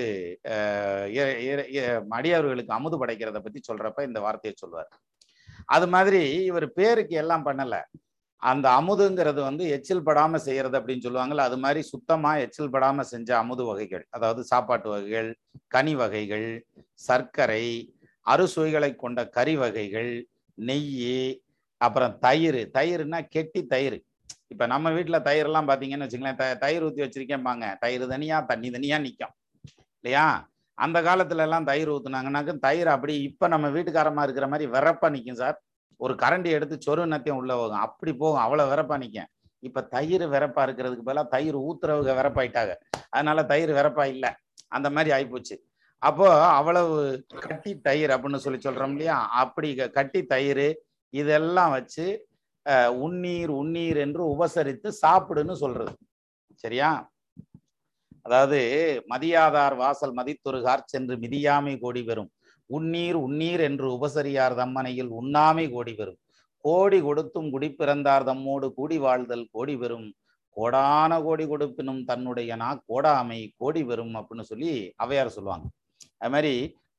மடியவர்களுக்கு இ- இ- அமுது படைக்கிறத பத்தி சொல்றப்ப இந்த வார்த்தையை சொல்வார். அது மாதிரி இவர் பேருக்கு எல்லாம் பண்ணல. அந்த அமுதுங்கிறது வந்து எச்சில் படாமல் செய்யறது அப்படின்னு சொல்லுவாங்கள்ல அது மாதிரி சுத்தமாக எச்சில் படாமல் செஞ்ச அமுது வகைகள் அதாவது சாப்பாட்டு வகைகள் கனி வகைகள் சர்க்கரை அறுசுவைகளை கொண்ட கறி வகைகள் நெய் அப்புறம் தயிர். தயிர்னா கெட்டி தயிர். இப்போ நம்ம வீட்டில் தயிரெல்லாம் பார்த்தீங்கன்னு வச்சுங்களேன் த- தயிர் ஊற்றி வச்சிருக்கேன்பாங்க. தயிர் தனியாக தண்ணி தனியா நிற்கும் இல்லையா? அந்த காலத்துல எல்லாம் தயிர் ஊத்துனாங்கன்னாக்க தயிர் அப்படி இப்ப நம்ம வீட்டுக்காரமா இருக்கிற மாதிரி விறப்பாக நிற்கும் சார். ஒரு கரண்டி எடுத்து சொரு நத்தையும் உள்ள போகும். அப்படி போகும். அவ்வளவு வெறப்பா நிக்க இப்ப தயிர் வெறப்பா இருக்கிறதுக்கு பதிலா தயிர் ஊத்துறவங்க வெறப்பாயிட்டாங்க. அதனால தயிர் வெறப்பா இல்லை. அந்த மாதிரி ஆயிப்போச்சு. அப்போ அவ்வளவு கட்டி தயிர் அப்படின்னு சொல்லி சொல்றோம் இல்லையா? அப்படி கட்டி தயிர் இதெல்லாம் வச்சு உண்ணீர் உண்ணீர் என்று உபசரித்து சாப்பிடுன்னு சொல்றது. சரியா? அதாவது மதியாதார் வாசல் மதித்தொருகார் சென்று மிதியாமை கோடி பெறும். உண்ணீர் உண்ணீர் என்று உபசரியார் தம்மனையில் உண்ணாமை கோடி பெறும். கோடி கொடுத்தும் குடிப்பிறந்தார் தம்மோடு கூடி வாழ்தல் கோடி பெறும். கோடான கோடி கொடுப்பினும் தன்னுடைய நா கோடாமை கோடி பெறும் அப்படின்னு சொல்லி அவையார் சொல்லுவாங்க. அது மாதிரி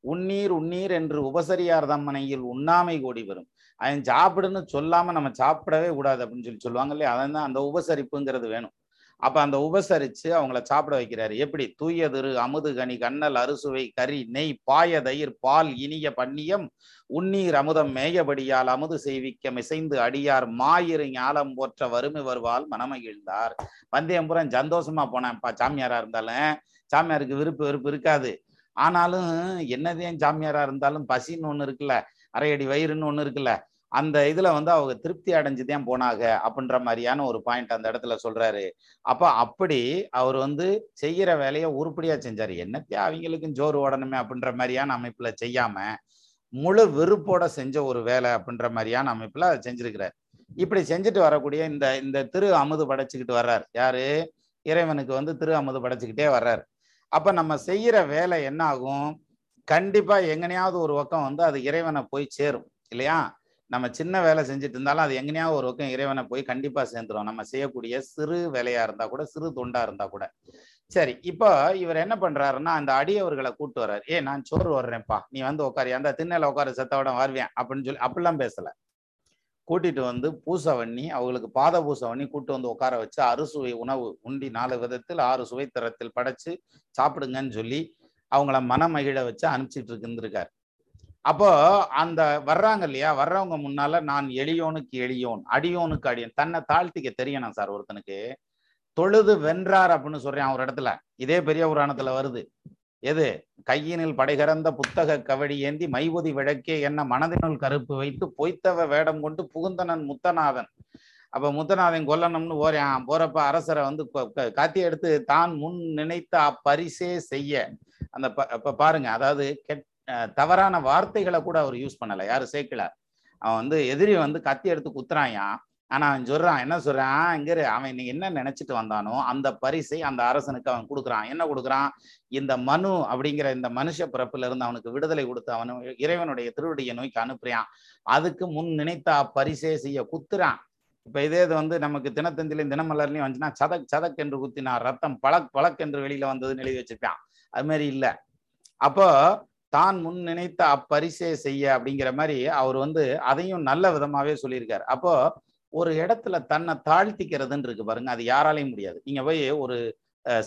உண்ணீர் உண்ணீர் என்று உபசரியார் தம்மனையில் உண்ணாமை கோடி வரும் அவன் சாப்பிடுன்னு சொல்லாம நம்ம சாப்பிடவே கூடாது அப்படின்னு சொல்லி சொல்லுவாங்க இல்லையா? அதான் அந்த உபசரிப்புங்கிறது வேணும். அப்ப அந்த உபசரிச்சு அவங்கள சாப்பிட வைக்கிறாரு. எப்படி? தூயதிரு அமுது கனி கண்ணல் அறுசுவை கறி நெய் பாய தயிர் பால் இனிய பன்னியம் உண்ணீர் அமுதம் மேயபடியால் அமுது செய்விக்க மிசைந்து அடியார் மாயிரு ஞாலம் போற்ற வறுமை வருவால் மனமகிழ்ந்தார். வந்தியம்புரம் சந்தோஷமா போனேன்ப்பா சாமியாரா இருந்தாலும். சாமியாருக்கு விருப்பு வெறுப்பு இருக்காது. ஆனாலும் என்னதேன் சாமியாரா இருந்தாலும் பசின்னு ஒண்ணு இருக்குல்ல. அரையடி வயிறுன்னு ஒண்ணு இருக்குல்ல. அந்த இதுல வந்து அவங்க திருப்தி அடைஞ்சுதான் போனாங்க அப்படின்ற மாதிரியான ஒரு பாயிண்ட் அந்த இடத்துல சொல்றாரு. அப்ப அப்படி அவர் வந்து செய்யற வேலையை உருப்படியா செஞ்சாரு. என்னத்தையும் அவங்களுக்கும் ஜோறு ஓடணுமே அப்படின்ற மாதிரியான அமைப்புல செய்யாம முழு வெறுப்போட செஞ்ச ஒரு வேலை அப்படின்ற மாதிரியான அமைப்புல அதை செஞ்சிருக்கிறார். இப்படி செஞ்சுட்டு வரக்கூடிய இந்த இந்த திரு அமுது படைச்சுக்கிட்டு வர்றார். யாரு? இறைவனுக்கு வந்து திரு அமுது படைச்சுக்கிட்டே வர்றார். அப்ப நம்ம செய்யற வேலை என்ன ஆகும்? கண்டிப்பா எங்கனையாவது ஒரு பக்கம் வந்து அது இறைவனை போய் சேரும் இல்லையா? நம்ம சின்ன வேலை செஞ்சுட்டு இருந்தாலும் அது எங்கேயாவது ஒரு பக்கம் இறைவனை போய் கண்டிப்பா சேர்ந்துடும் நம்ம செய்யக்கூடிய சிறு வேலையா இருந்தா கூட சிறு தொண்டா இருந்தா கூட. சரி இப்போ இவர் என்ன பண்றாருன்னா அந்த அடியவர்களை கூட்டு வர்றாரு. ஏ நான் சோறு வர்றேன்ப்பா. நீ வந்து உட்காரு. அந்த திண்ணையில உட்கார செத்தோட வருவேன். அப்படின்னு சொல்லி அப்படிலாம் பேசல. கூட்டிட்டு வந்து பூசை பண்ணி அவங்களுக்கு பாத பூசை பண்ணி கூட்டு வந்து உட்கார வச்சு அறுசுவை உணவு உண்டி நாலு விதத்தில் ஆறு சுவை தரத்தில் படைச்சு சாப்பிடுங்கன்னு சொல்லி அவங்கள மனமகிழ வச்சு அனுப்பிச்சிட்டு இருந்திருக்காரு. அப்போ அந்த வர்றாங்க இல்லையா? வர்றவங்க முன்னால நான் எளியோனுக்கு எளியோன் அடியோனுக்கு அடியோன் தன்னை தாழ்த்திக்க தெரியணும் சார் ஒருத்தனுக்கு. தொழுது வென்றார் அப்படின்னு சொல்றேன் ஒரு இடத்துல. இதே பெரிய புராணத்துல வருது. எது? கையினில் படைகறந்த புத்தக கவடி ஏந்தி மைவொதி விளக்கே என்ன மனதினுள் கருப்பு வைத்து பொய்த்தவ வேடம் கொண்டு புகுந்தனன் முத்தநாதன். அப்ப முத்தநாதன் கொல்லணும்னு போறான். போறப்ப அரசரை வந்து காத்தி எடுத்து தான் முன் நினைத்த அப்பரிசே செய்ய. அந்த ப- இப்ப பாருங்க. அதாவது கெட் தவறான வார்த்தைகளை கூட அவர் யூஸ் பண்ணல. யாரும் சேர்க்கல. அவன் வந்து எதிரி வந்து கத்தி எடுத்து குத்துறாயா ஆனா அவன் சொல்றான் என்ன சொல்றான்? இங்க அவன் இன்னைக்கு என்ன நினைச்சிட்டு வந்தானோ அந்த பரிசை அந்த அரசனுக்கு அவன் கொடுக்குறான். என்ன கொடுக்குறான்? இந்த மனு அப்படிங்கிற இந்த மனுஷ பிறப்புல இருந்து அவனுக்கு விடுதலை கொடுத்து அவனு இறைவனுடைய திருவடியை நோய்க்கு அனுப்புறான். அதுக்கு முன் நினைத்த அப்பரிசே செய்ய குத்துறான். இப்ப இதே இது வந்து நமக்கு தினத்தந்திலையும் தினமலர்லையும் வந்துச்சுன்னா சதக் சதக் என்று குத்தினான் ரத்தம் பழக் பழக் என்று வெளியில வந்ததுன்னு எழுதி வச்சிருப்பான். அது மாதிரி இல்ல. அப்போ தான் முன் நினைத்த அப்பரிசே செய்ய அப்படிங்கிற மாதிரி அவர் வந்து அதையும் நல்ல விதமாவே சொல்லியிருக்காரு. அப்போ ஒரு இடத்துல தன்னை தாழ்த்திக்கிறதுன்னு இருக்கு பாருங்க அது யாராலையும் முடியாது. நீங்க போய் ஒரு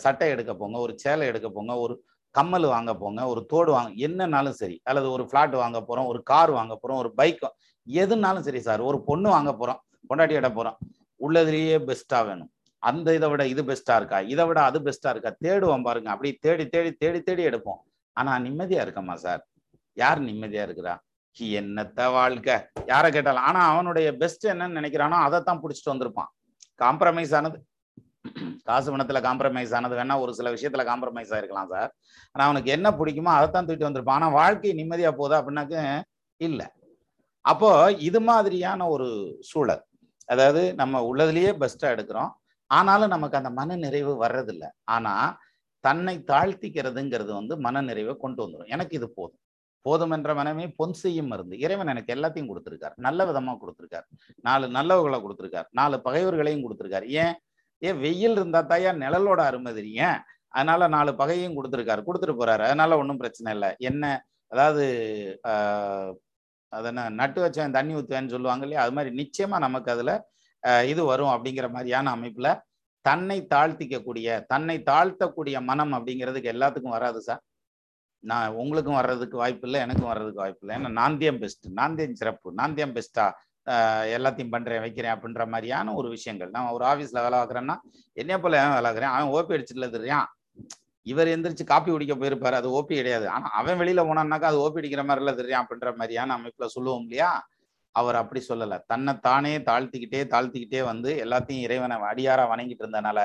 சட்டை எடுக்க போங்க ஒரு சேலை எடுக்க போங்க ஒரு கம்மல் வாங்க போங்க ஒரு தோடு வாங்க என்னன்னாலும் சரி அல்லது ஒரு ஃப்ளாட் வாங்க போறோம் ஒரு கார் வாங்க போறோம் ஒரு பைக் எதுனாலும் சரி சார் ஒரு பொண்ணு வாங்க போறோம் பொண்டாட்டி இட போறோம் உள்ளதுலேயே பெஸ்டா வேணும். அந்த இதை விட இது பெஸ்டா இருக்கா? இதை விட அது பெஸ்டா இருக்கா? தேடுவோம் பாருங்க அப்படி தேடி தேடி தேடி தேடி எடுப்போம். ஆனா நிம்மதியா இருக்கமா சார். யார் நிம்மதியா இருக்கிறா? என்னத்த வாழ்க்கை யாரை கேட்டாலும் ஆனா அவனுடைய பெஸ்ட் என்னன்னு நினைக்கிறானோ அதைத்தான் பிடிச்சிட்டு வந்திருப்பான். காம்ப்ரமைஸ் ஆனது காசு பணத்துல காம்ப்ரமைஸ் ஆனது வேணா ஒரு சில விஷயத்துல காம்ப்ரமைஸ் ஆயிருக்கலாம் சார். ஆனா அவனுக்கு என்ன பிடிக்குமோ அதைத்தான் தூக்கிட்டு வந்திருப்பான். ஆனா வாழ்க்கை நிம்மதியா போதா அப்படின்னாக்க இல்ல. அப்போ இது மாதிரியான ஒரு சூழல். அதாவது நம்ம உள்ளதுலயே பெஸ்டா எடுக்கிறோம். ஆனாலும் நமக்கு அந்த மன நிறைவு வர்றதில்ல. ஆனா தன்னை தாழ்த்திக்கிறதுங்கிறது வந்து மன நிறைவை கொண்டு வந்துடும் எனக்கு இது போதும். போதும் என்ற மனமே பொன் செய்யும் மருந்து. இறைவன் எனக்கு எல்லாத்தையும் கொடுத்துருக்கார். நல்ல விதமாக கொடுத்துருக்கார். நாலு நல்லவர்களை கொடுத்துருக்கார். நாலு பகைவர்களையும் கொடுத்துருக்கார். ஏன்? ஏன் வெயில் இருந்தா தாயா நிழலோட அருமை தெரியும்? அதனால நாலு பகையும் கொடுத்துருக்காரு. கொடுத்துட்டு போறாரு. அதனால ஒன்றும் பிரச்சனை இல்லை. என்ன? அதாவது ஆஹ் நட்டு வச்சேன் தண்ணி ஊற்றுவேன்னு சொல்லுவாங்க இல்லையா? அது மாதிரி நிச்சயமா நமக்கு அதுல இது வரும் அப்படிங்கிற மாதிரியான அமைப்புல தன்னை தாழ்த்திக்கக்கூடிய தன்னை தாழ்த்தக்கூடிய மனம் அப்படிங்கிறதுக்கு எல்லாத்துக்கும் வராது சார் நான் உங்களுக்கும் வர்றதுக்கு வாய்ப்பு இல்லை எனக்கும் வர்றதுக்கு வாய்ப்பு இல்லை. ஏன்னா நாந்தியம் பெஸ்ட் நாந்தியம் சிறப்பு நாந்தியம் பெஸ்ட்டா எல்லாத்தையும் பண்றேன் வைக்கிறேன் அப்படின்ற மாதிரியான ஒரு விஷயங்கள். நான் ஒரு ஆஃபீஸில் வேலை பார்க்குறேன்னா என்னைய போல ஏன் வேலை பார்க்குறேன்? அவன் ஓபி அடிச்சுட்டுல தெரியான் இவர் எந்திரிச்சு காப்பி குடிக்க போயிருப்பாரு அது ஓபி கிடையாது. ஆனா அவன் வெளியில போனான்னாக்கா அது ஓபி அடிக்கிற மாதிரிலாம் தெரியும் அப்படின்ற மாதிரியான அமைப்புல சொல்லுவோம் இல்லையா? அவர் அப்படி சொல்லல. தன்னை தானே தாழ்த்திக்கிட்டே தாழ்த்திக்கிட்டே வந்து எல்லாத்தையும் இறைவனை அடியாரா வணங்கிட்டு இருந்தனால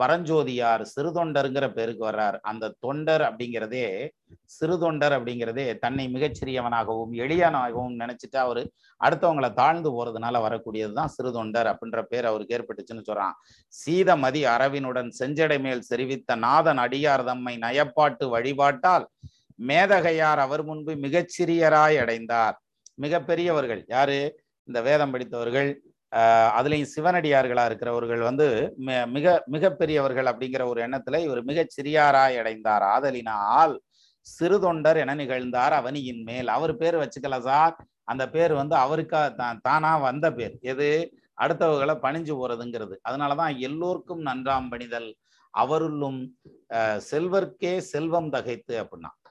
பரஞ்சோதியார் சிறுதொண்டருங்கிற பேருக்கு வர்றார். அந்த தொண்டர் அப்படிங்கிறதே சிறுதொண்டர் அப்படிங்கிறதே தன்னை மிகச்சிறியவனாகவும் எளியனாகவும் நினைச்சிட்டு அவரு அடுத்தவங்களை தாழ்ந்து போறதுனால வரக்கூடியதுதான் சிறுதொண்டர் அப்படின்ற பேர் அவருக்கு ஏற்பட்டுச்சுன்னு சொல்றான். சீதமதி அரவினுடன் செஞ்சடை மேல் செறிவித்த நாதன் அடியார் தம்மை நயப்பாட்டு வழிபாட்டால் மேதகையார் அவர் முன்பு மிகச்சிறியராய் அடைந்தார். மிகப்பெரியவர்கள். யாரு? இந்த வேதம் படித்தவர்கள். ஆஹ் சிவனடியார்களாக சிவனடியார்களா இருக்கிறவர்கள் வந்து மி- மிக மிகப்பெரியவர்கள் அப்படிங்கிற ஒரு எண்ணத்துல இவர் மிகச் சிறியாராய் அடைந்தார் ஆதலினால் சிறுதொண்டர் என நிகழ்ந்தார் அவனியின் மேல். அவர் பேர் வச்சுக்கல சார். அந்த பேர் வந்து அவருக்கா தான் தானா வந்த பேர். எது? அடுத்தவர்களை பணிஞ்சு போறதுங்கிறது. அதனாலதான் எல்லோருக்கும் நன்றாம் பணிதல். அவருள்ளும் செல்வர்க்கே செல்வம் தகைத்து அப்படின்னா.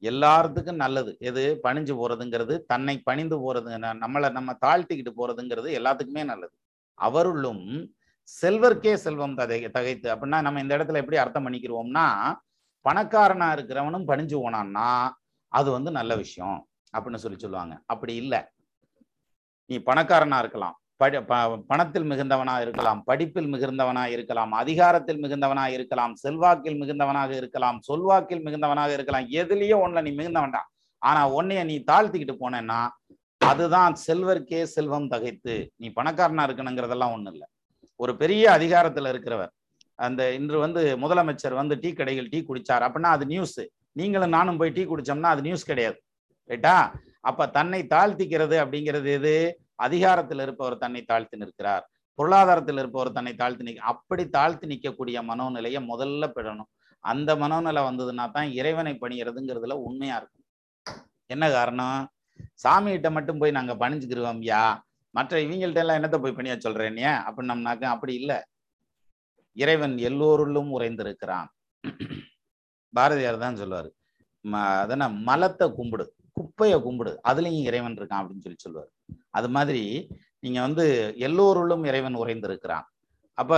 எல்லாத்துக்கும் நல்லது. எது? பணிஞ்சு போறதுங்கிறது தன்னை பணிந்து போறது நம்மளை நம்ம தாழ்த்திக்கிட்டு போறதுங்கிறது எல்லாத்துக்குமே நல்லது. அவருள்ளும் செல்வர்க்கே செல்வம் தகை தகைத்து. அப்படின்னா நம்ம இந்த இடத்துல எப்படி அர்த்தம் பண்ணிக்கிறோம்னா பணக்காரனா இருக்கிறவனும் பணிஞ்சு போனான்னா அது வந்து நல்ல விஷயம் அப்படின்னு சொல்லி சொல்லுவாங்க. அப்படி இல்லை. நீ பணக்காரனா இருக்கலாம். படி ப- பணத்தில் மிகுந்தவனா இருக்கலாம் படிப்பில் மிகுந்தவனா இருக்கலாம் அதிகாரத்தில் மிகுந்தவனா இருக்கலாம் செல்வாக்கில் மிகுந்தவனாக இருக்கலாம் சொல்வாக்கில் மிகுந்தவனாக இருக்கலாம் எதுலயோ ஒன்றில் நீ மிகுந்தவன்டா ஆனா உன்னைய நீ தாழ்த்திக்கிட்டு போனேன்னா அதுதான் செல்வர்க்கே செல்வம் தகைத்து நீ பணக்காரனா இருக்கணுங்கிறதெல்லாம் ஒன்றும் இல்லை. ஒரு பெரிய அதிகாரத்துல இருக்கிறவர் அந்த இன்று வந்து முதலமைச்சர் வந்து டீ கடையில் டீ குடிச்சார் அப்படின்னா அது நியூஸ் நீங்களும் நானும் போய் டீ குடிச்சோம்னா அது நியூஸ் கிடையாது. ரைட்டா அப்ப தன்னை தாழ்த்திக்கிறது அப்படிங்கிறது எது? அதிகாரத்தில் இருப்பவர் தன்னை தாழ்த்தி நிற்கிறார். பொருளாதாரத்தில் இருப்பவர் தன்னை தாழ்த்தி நிற்க அப்படி தாழ்த்தி நிற்கக்கூடிய மனோநிலையை முதல்ல பெறணும். அந்த மனோநிலை வந்ததுன்னா தான் இறைவனை பணியறதுங்கிறதுல உண்மையா இருக்கும். என்ன காரணம்? சாமிகிட்ட மட்டும் போய் நாங்க பணிஞ்சுக்கிருவோம் யா? மற்ற இவங்கள்ட்ட எல்லாம் என்னத்த போய் பணிய சொல்றேன் ஏன் அப்படின்னம்னாக்க அப்படி இல்லை. இறைவன் எல்லோருள்ளும் உறைந்திருக்கிறான். பாரதியார் தான் சொல்லுவாரு. ம- மலத்தை கும்பிடு. குப்பையை கும்பிடு. அதுலயும் இறைவன் இருக்கான் அப்படின்னு சொல்லி சொல்லுவார். அது மாதிரி நீங்க வந்து எல்லோருள்ளும் இறைவன் உறைந்திருக்கிறான். அப்ப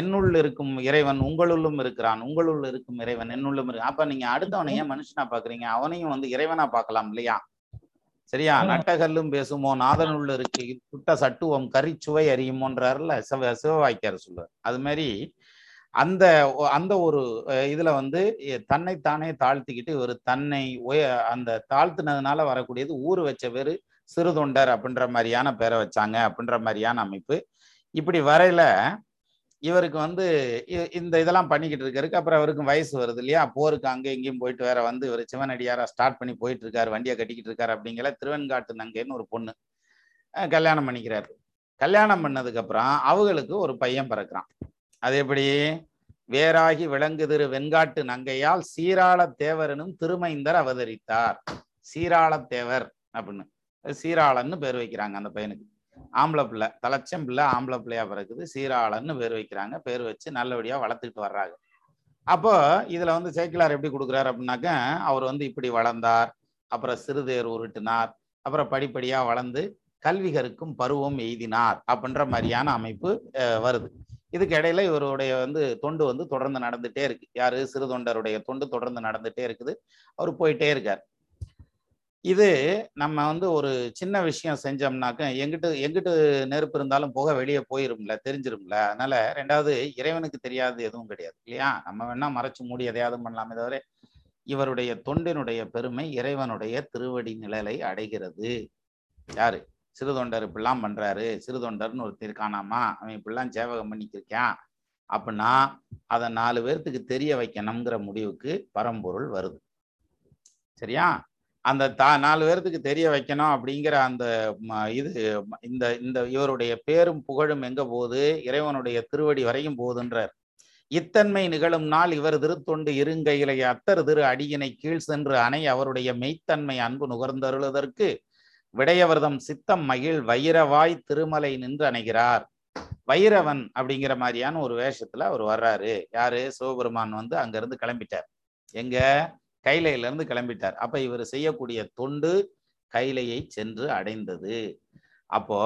என்னுள் இருக்கும் இறைவன் உங்களுள்ளும் இருக்கிறான் உங்களுள் இருக்கும் இறைவன் என்னுள்ளும் இருக்கு அப்ப நீங்க அடுத்தவனை ஏன் மனுஷனா பாக்குறீங்க? அவனையும் வந்து இறைவனா பார்க்கலாம் இல்லையா? சரியா? நட்டகல்லும் பேசுமோ நாதனுள்ள இருக்கு சுட்ட சட்டுவம் கரிச்சுவை அறியுமோன்றாருல சிவ சிவவாய்க்கார் சொல்லுவார். அது மாதிரி அந்த அந்த ஒரு இதுல வந்து தன்னைத்தானே தாழ்த்திக்கிட்டு ஒரு தன்னை அந்த தாழ்த்தினதுனால வரக்கூடியது ஊர் வச்ச பேரு சிறு தொண்டர் அப்படின்ற மாதிரியான பேரை வச்சாங்க அப்படின்ற மாதிரியான அமைப்பு. இப்படி வரையில இவருக்கு வந்து இந்த இதெல்லாம் பண்ணிக்கிட்டு இருக்காருக்கு. அப்புறம் அவருக்கு வயசு வருது இல்லையா? போருக்கு அங்கே இங்கேயும் போயிட்டு வேற வந்து இவர் சிவனடியாரா ஸ்டார்ட் பண்ணி போயிட்டு இருக்காரு. வண்டியை கட்டிக்கிட்டு இருக்காரு அப்படிங்கிற திருவெண்காட்டு நங்கைன்னு ஒரு பொண்ணு கல்யாணம் பண்ணிக்கிறாரு. கல்யாணம் பண்ணதுக்கு அப்புறம் அவங்களுக்கு ஒரு பையன் பிறக்கிறான். அது எப்படி? வேறாகி விளங்குதிரு வெண்காட்டு நங்கையால் சீராள தேவரனும் திருமைந்தர் அவதரித்தார். சீராள தேவர் அப்படின்னு. சீராளன்னு பேர் வைக்கிறாங்க அந்த பையனுக்கு. ஆம்பளை பிள்ளை தலைச்சம் பிள்ளை ஆம்பளை பிள்ளையா பிறகுது சீராளன்னு பேர் வைக்கிறாங்க. பேர் வச்சு நல்லபடியா வளர்த்துக்கிட்டு வர்றாங்க அப்போ இதுல வந்து சேக்கிலார் எப்படி கொடுக்குறாரு அப்படின்னாக்க அவர் வந்து இப்படி வளர்ந்தார் அப்புறம் சிறுதேர் உருட்டினார் அப்புறம் படிப்படியா வளர்ந்து கல்விகருக்கும் பருவம் எய்தினார் அப்படின்ற மாதிரியான அமைப்பு வருது. இதுக்கு இடையில இவருடைய வந்து தொண்டு வந்து தொடர்ந்து நடந்துட்டே இருக்கு. யாரு? சிறு தொண்டருடைய தொண்டு தொடர்ந்து நடந்துட்டே இருக்குது. அவர் போயிட்டே இருக்கார். இது நம்ம வந்து ஒரு சின்ன விஷயம் செஞ்சோம்னாக்க எங்கிட்டு எங்கிட்டு நெருப்பு இருந்தாலும் போக வெளியே போயிரும்ல தெரிஞ்சிரும்ல. அதனால ரெண்டாவது இறைவனுக்கு தெரியாது எதுவும் கிடையாது இல்லையா? நம்ம வேணா மறைச்சு மூடி எதையாவது பண்ணலாமே தவிர இவருடைய தொண்டினுடைய பெருமை இறைவனுடைய திருவடி நிழலை அடைகிறது. யாரு? சிறு தொண்டர் இப்படிலாம் பண்றாரு. சிறு தொண்டர்னு ஒருத்தர் இருக்கானாமா? அவன் இப்படிலாம் சேவகம் பண்ணிக்கிருக்கான். அப்படின்னா அதை நாலு பேர்த்துக்கு தெரிய வைக்கணுங்கிற முடிவுக்கு பரம்பொருள் வருது. சரியா? அந்த தா நாலு பேர்த்துக்கு தெரிய வைக்கணும் அப்படிங்கிற அந்த இது இந்த இந்த இவருடைய பேரும் புகழும் எங்க போகுது? இறைவனுடைய திருவடி வரையும் போகுதுன்றார். இத்தன்மை நிகழும் நாள் இவர் திருத்தொண்டு இருங்கையிலே அத்தர் திரு அடியினை கீழ் சென்று அணை அவருடைய மெய்த்தன்மை அன்பு நுகர்ந்தருளுதற்கு விடையவர்தம் சித்தம் மகிழ் வைரவாய் திருமலை நின்று அணைகிறார். வைரவன் அப்படிங்கிற மாதிரியான ஒரு வேஷத்துல அவர் வர்றாரு. யாரு? சிவபெருமான் வந்து அங்கிருந்து கிளம்பிட்டார். எங்க? கைலையிலிருந்து கிளம்பிட்டார். அப்போ இவர் செய்யக்கூடிய தொண்டு கைலையை சென்று அடைந்தது. அப்போ